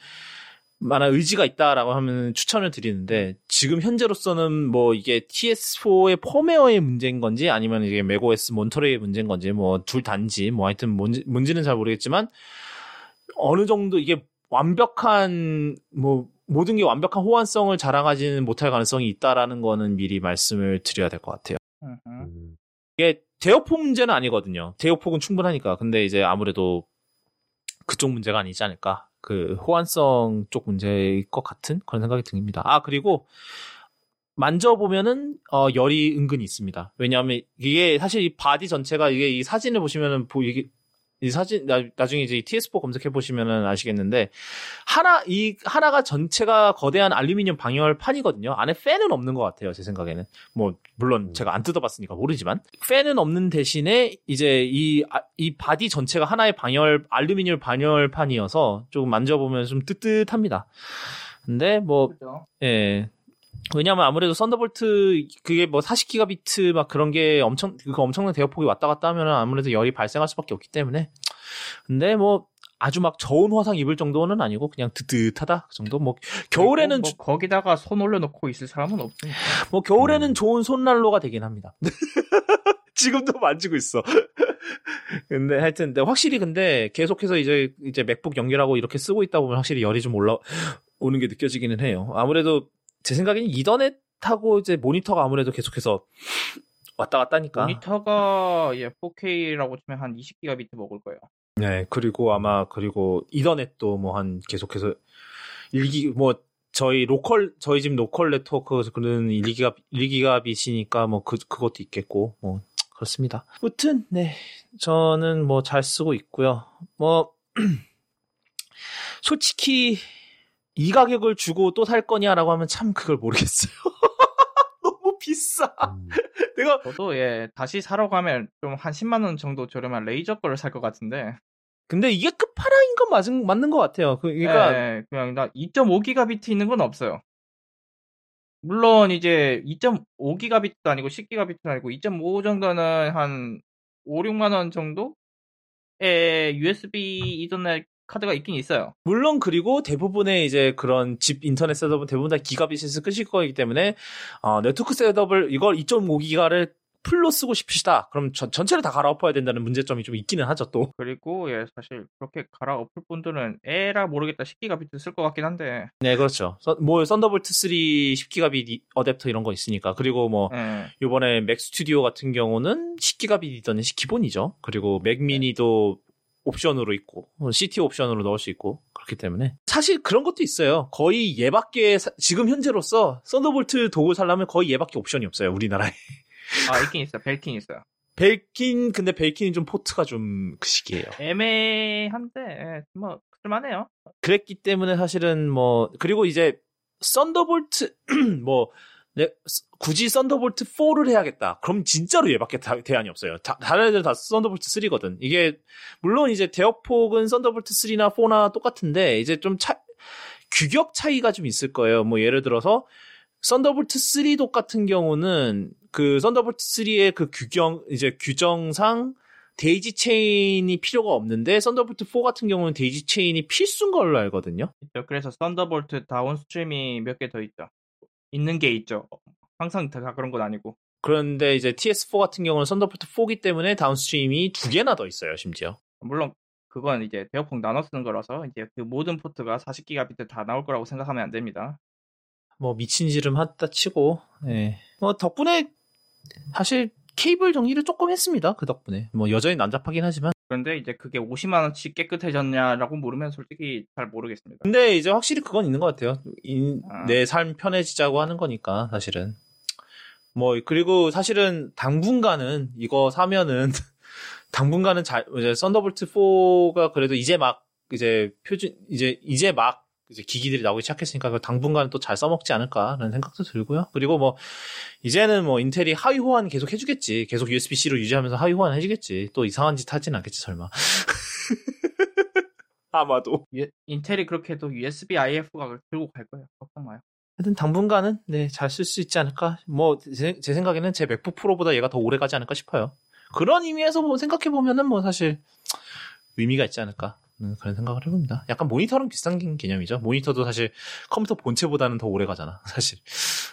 만한 의지가 있다라고 하면 추천을 드리는데 지금 현재로서는 뭐 이게 TS4의 펌웨어의 문제인 건지 아니면 이게 맥OS 몬터레의 문제인 건지 뭐 둘 단지 뭐 하여튼 뭔지, 뭔지는 잘 모르겠지만 어느 정도 이게 완벽한 뭐 모든 게 완벽한 호환성을 자랑하지는 못할 가능성이 있다라는 거는 미리 말씀을 드려야 될 것 같아요. 음, 이게 대역폭 문제는 아니거든요. 대역폭은 충분하니까. 근데 이제 아무래도 그쪽 문제가 아니지 않을까. 그 호환성 쪽 문제일 것 같은 그런 생각이 듭니다. 아 그리고 만져보면은 어 열이 은근히 있습니다. 왜냐하면 이게 사실 이 바디 전체가 이게 이 사진을 보시면은 보 이게 이 사진 나, 나중에 이제 이 TS4 검색해 보시면은 아시겠는데 하나 이 하나가 전체가 거대한 알루미늄 방열 판이거든요. 안에 팬은 없는 것 같아요. 제 생각에는 뭐 물론 제가 안 뜯어봤으니까 모르지만 팬은 없는 대신에 이제 이 아, 이 바디 전체가 하나의 방열 알루미늄 방열판이어서 조금 만져보면 좀 뜨뜻합니다. 근데 뭐 그죠? 예. 왜냐면 아무래도 Thunderbolt 그게 뭐 40기가비트 막 그런 게 엄청 그 엄청난 대역폭이 왔다 갔다 하면은 아무래도 열이 발생할 수밖에 없기 때문에 근데 뭐 아주 막 저온 화상 입을 정도는 아니고 그냥 뜨뜻하다 그 정도 뭐 겨울에는 뭐 거기다가 손 올려놓고 있을 사람은 없으니까. 뭐 겨울에는 음. 좋은 손난로가 되긴 합니다. 지금도 만지고 있어. 근데 하여튼 근데 확실히 근데 계속해서 이제 이제 맥북 연결하고 이렇게 쓰고 있다 보면 확실히 열이 좀 올라 오는 게 느껴지기는 해요. 아무래도 제 생각에는 이더넷하고 이제 모니터가 아무래도 계속해서 왔다 갔다 하니까. 모니터가 예 4K라고 치면 한 20기가 비트 먹을 거예요. 네, 그리고 아마 그리고 이더넷도 뭐 한 계속해서 일기 뭐 저희 로컬 저희 집 로컬 네트워크 그런 1기가 1기가빗이니까 뭐 그 그것도 있겠고 뭐 그렇습니다. 아무튼 네. 저는 뭐 잘 쓰고 있고요. 뭐 솔직히 이 가격을 주고 또 살 거냐라고 하면 참 그걸 모르겠어요. 너무 비싸. 음. 내가 저도 예 다시 사러 가면 좀 한 10만 원 정도 저렴한 Razer 거를 살 것 같은데. 근데 이게 끝판왕인 건 맞은 맞는 것 같아요. 그- 그러니까 예, 그냥 나 2.5기가비트 있는 건 없어요. 물론 이제 2.5기가비트도 아니고 10기가비트도 아니고 2.5 정도는 한 5, 6만 원 정도의 USB 이더넷 카드가 있긴 있어요. 물론 그리고 대부분의 이제 그런 집 인터넷 셋업은 대부분 다 기가빗에서 끄실 거이기 때문에 어, 네트워크 셋업을 이걸 2.5기가를 풀로 쓰고 싶으시다. 그럼 전, 전체를 다 갈아엎어야 된다는 문제점이 좀 있기는 하죠 또. 그리고 예 사실 그렇게 갈아엎을 분들은 에라 모르겠다 10기가비트 쓸 것 같긴 한데 네 그렇죠. 서- 뭐 Thunderbolt 3 10기가빗 어댑터 이런 거 있으니까 그리고 뭐 예. 이번에 Mac Studio 같은 경우는 10기가빗 이더넷이 기본이죠. 그리고 Mac mini도 옵션으로 있고 CTO 옵션으로 넣을 수 있고 그렇기 때문에 사실 그런 것도 있어요. 거의 얘밖에 사- 지금 현재로서 Thunderbolt dock을 살려면 거의 얘밖에 옵션이 없어요. 우리나라에. 아 있긴 있어 Belkin 있어요. Belkin 근데 Belkin이 좀 포트가 좀 거시기예요. 애매한데 예, 뭐 쓸만해요. 그랬기 때문에 사실은 뭐 그리고 이제 Thunderbolt 뭐 네, 굳이 Thunderbolt 4를 해야겠다. 그럼 진짜로 얘밖에 다- 대안이 없어요. 다, 다른 애들 다 Thunderbolt 3거든. 이게 물론 이제 대역폭은 Thunderbolt 3나 4나 똑같은데 이제 좀 차, 규격 차이가 좀 있을 거예요. 뭐 예를 들어서 Thunderbolt 3도 같은 경우는 그 Thunderbolt 3의 그 규정 이제 규정상 daisy chain이 필요가 없는데 Thunderbolt 4 같은 경우는 daisy chain이 필수인 걸로 알거든요. 그래서 Thunderbolt downstream이 몇 개 더 있죠. 있는 게 있죠. 항상 다 그런 건 아니고. 그런데 이제 TS4 같은 경우는 Thunderbolt 4기 때문에 downstream이 두 개나 더 있어요, 심지어. 물론 그건 이제 대역폭 나눠 쓰는 거라서 이제 그 모든 포트가 40기가비트 다 나올 거라고 생각하면 안 됩니다. 뭐 미친 지름 하다 치고, 예. 뭐 덕분에 사실 케이블 정리를 조금 했습니다. 그 덕분에. 뭐 여전히 난잡하긴 하지만. 그런데 이제 그게 50만 원치 깨끗해졌냐라고 물으면 솔직히 잘 모르겠습니다. 근데 이제 확실히 그건 있는 것 같아요. 아. 내삶 편해지자고 하는 거니까 사실은. 뭐 그리고 사실은 당분간은 이거 사면은 당분간은 잘 이제 Thunderbolt 4가 그래도 이제 막 이제 표준 이제 이제 막 이제 기기들이 나오기 시작했으니까 그 당분간은 또잘 써먹지 않을까라는 생각도 들고요. 그리고 뭐 이제는 뭐 인텔이 하위 호환 계속 해주겠지. 계속 USB-C로 유지하면서 하위 호환 해주겠지. 또 이상한 짓 하진 않겠지 설마. 아마도. 유- 인텔이 그렇게 해도 USB IF가 들고 갈 거예요. 걱정 마요. 하여튼 당분간은 네, 잘 쓸 수 있지 않을까. 뭐제 생각에는 제 맥북 프로보다 얘가 더 오래 가지 않을까 싶어요. 그런 의미에서 뭐 생각해 보면은 뭐 사실 의미가 있지 않을까. 는 그런 생각을 해봅니다. 약간 모니터랑 비슷한 개념이죠. 모니터도 사실 컴퓨터 본체보다는 더 오래 가잖아. 사실.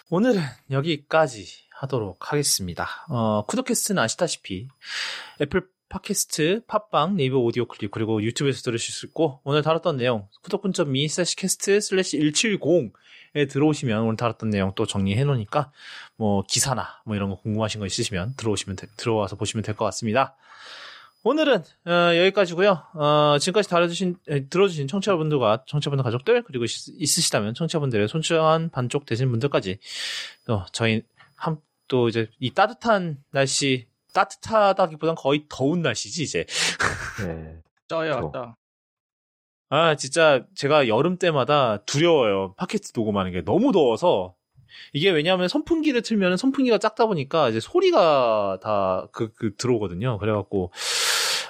오늘은 여기까지 하도록 하겠습니다. 어, 쿠도캐스트는 아시다시피 애플 팟캐스트, 팟빵, 네이버 오디오 클립, 그리고 유튜브에서 들으실 수 있고, 오늘 다뤘던 내용, kudokun.me slash cast slash 170에 들어오시면 오늘 다뤘던 내용 또 정리해 놓으니까, 뭐, 기사나, 뭐 이런 거 궁금하신 거 있으시면 들어오시면, 돼- 들어와서 보시면 될 것 같습니다. 오늘은, 어, 여기까지고요 어, 지금까지 다뤄주신, 에, 들어주신 청취자분들과 청취자분들 가족들, 그리고 있, 있으시다면 청취자분들의 손수한 반쪽 되신 분들까지, 또, 저희, 한, 또 이제, 이 따뜻한 날씨, 따뜻하다기보단 거의 더운 날씨지, 이제. 네. 그쵸. 쪄. 아, 진짜 제가 여름 때마다 두려워요. 팟캐스트 녹음하는 게 너무 더워서. 이게 왜냐하면 선풍기를 틀면 선풍기가 작다 보니까 이제 소리가 다 그, 그 들어오거든요. 그래갖고,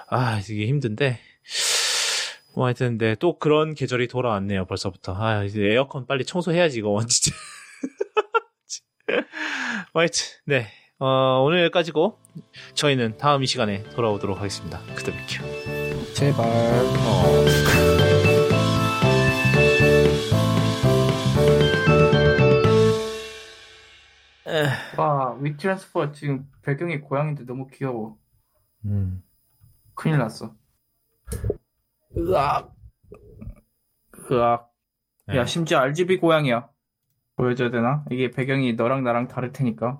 아, 이게 힘든데. 뭐 하여튼, 네, 또 그런 계절이 돌아왔네요, 벌써부터. 아, 이제 에어컨 빨리 청소해야지, 이거, 진짜. 뭐 하여튼, 네. 어, 오늘 여기까지고, 저희는 다음 이 시간에 돌아오도록 하겠습니다. 그때 뵐게요. 제발. 어. 에, 와, WeTransfer 지금 배경이 고양인데 너무 귀여워. 음. 큰일 났어. 으악. 으악. 야, 네. 심지어 RGB 고양이야. 보여줘야 되나? 이게 배경이 너랑 나랑 다를 테니까.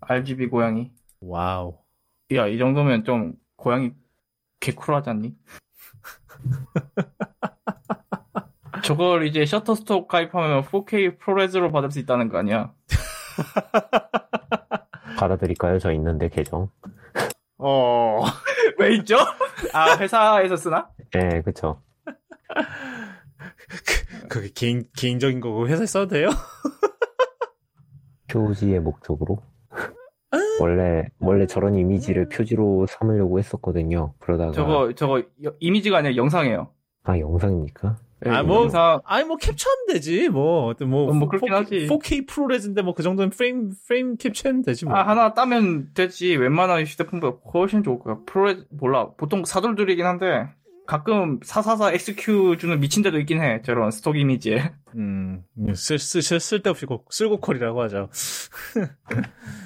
RGB 고양이. wow. 야, 이 정도면 좀 고양이 개쿨하지 않니? 저걸 이제 Shutterstock 가입하면 4K ProRes로 받을 수 있다는 거 아니야? 받아드릴까요? 저 있는데 계정. 어. 왜 있죠? 아, 회사에서 쓰나? 네, 그쵸. 그게 개인, 개인적인 거고 회사에 써도 돼요? 표지의 목적으로. 원래, 원래 저런 이미지를 표지로 삼으려고 했었거든요. 그러다가. 저거, 저거, 여- 이미지가 아니라 영상이에요. 아, 영상입니까? 예, 아, 뭐, 영상. 아니, 뭐, 캡처하면 되지, 뭐. 어떤 뭐, 어, 뭐 그렇긴 4K, 하지. 4K 프로레즈인데, 뭐, 그 정도는 프레임, 프레임 캡처는 되지, 뭐. 아, 하나 따면 되지. 웬만한 휴대폰보다 훨씬 좋을 거야. 프로레, 몰라. 보통 사돌들이긴 한데, 가끔 444 XQ 주는 미친 데도 있긴 해. 저런 스톡 이미지에. 음, 쓸, 쓸, 쓸, 쓸데없이 고- 쓸고콜이라고 하죠.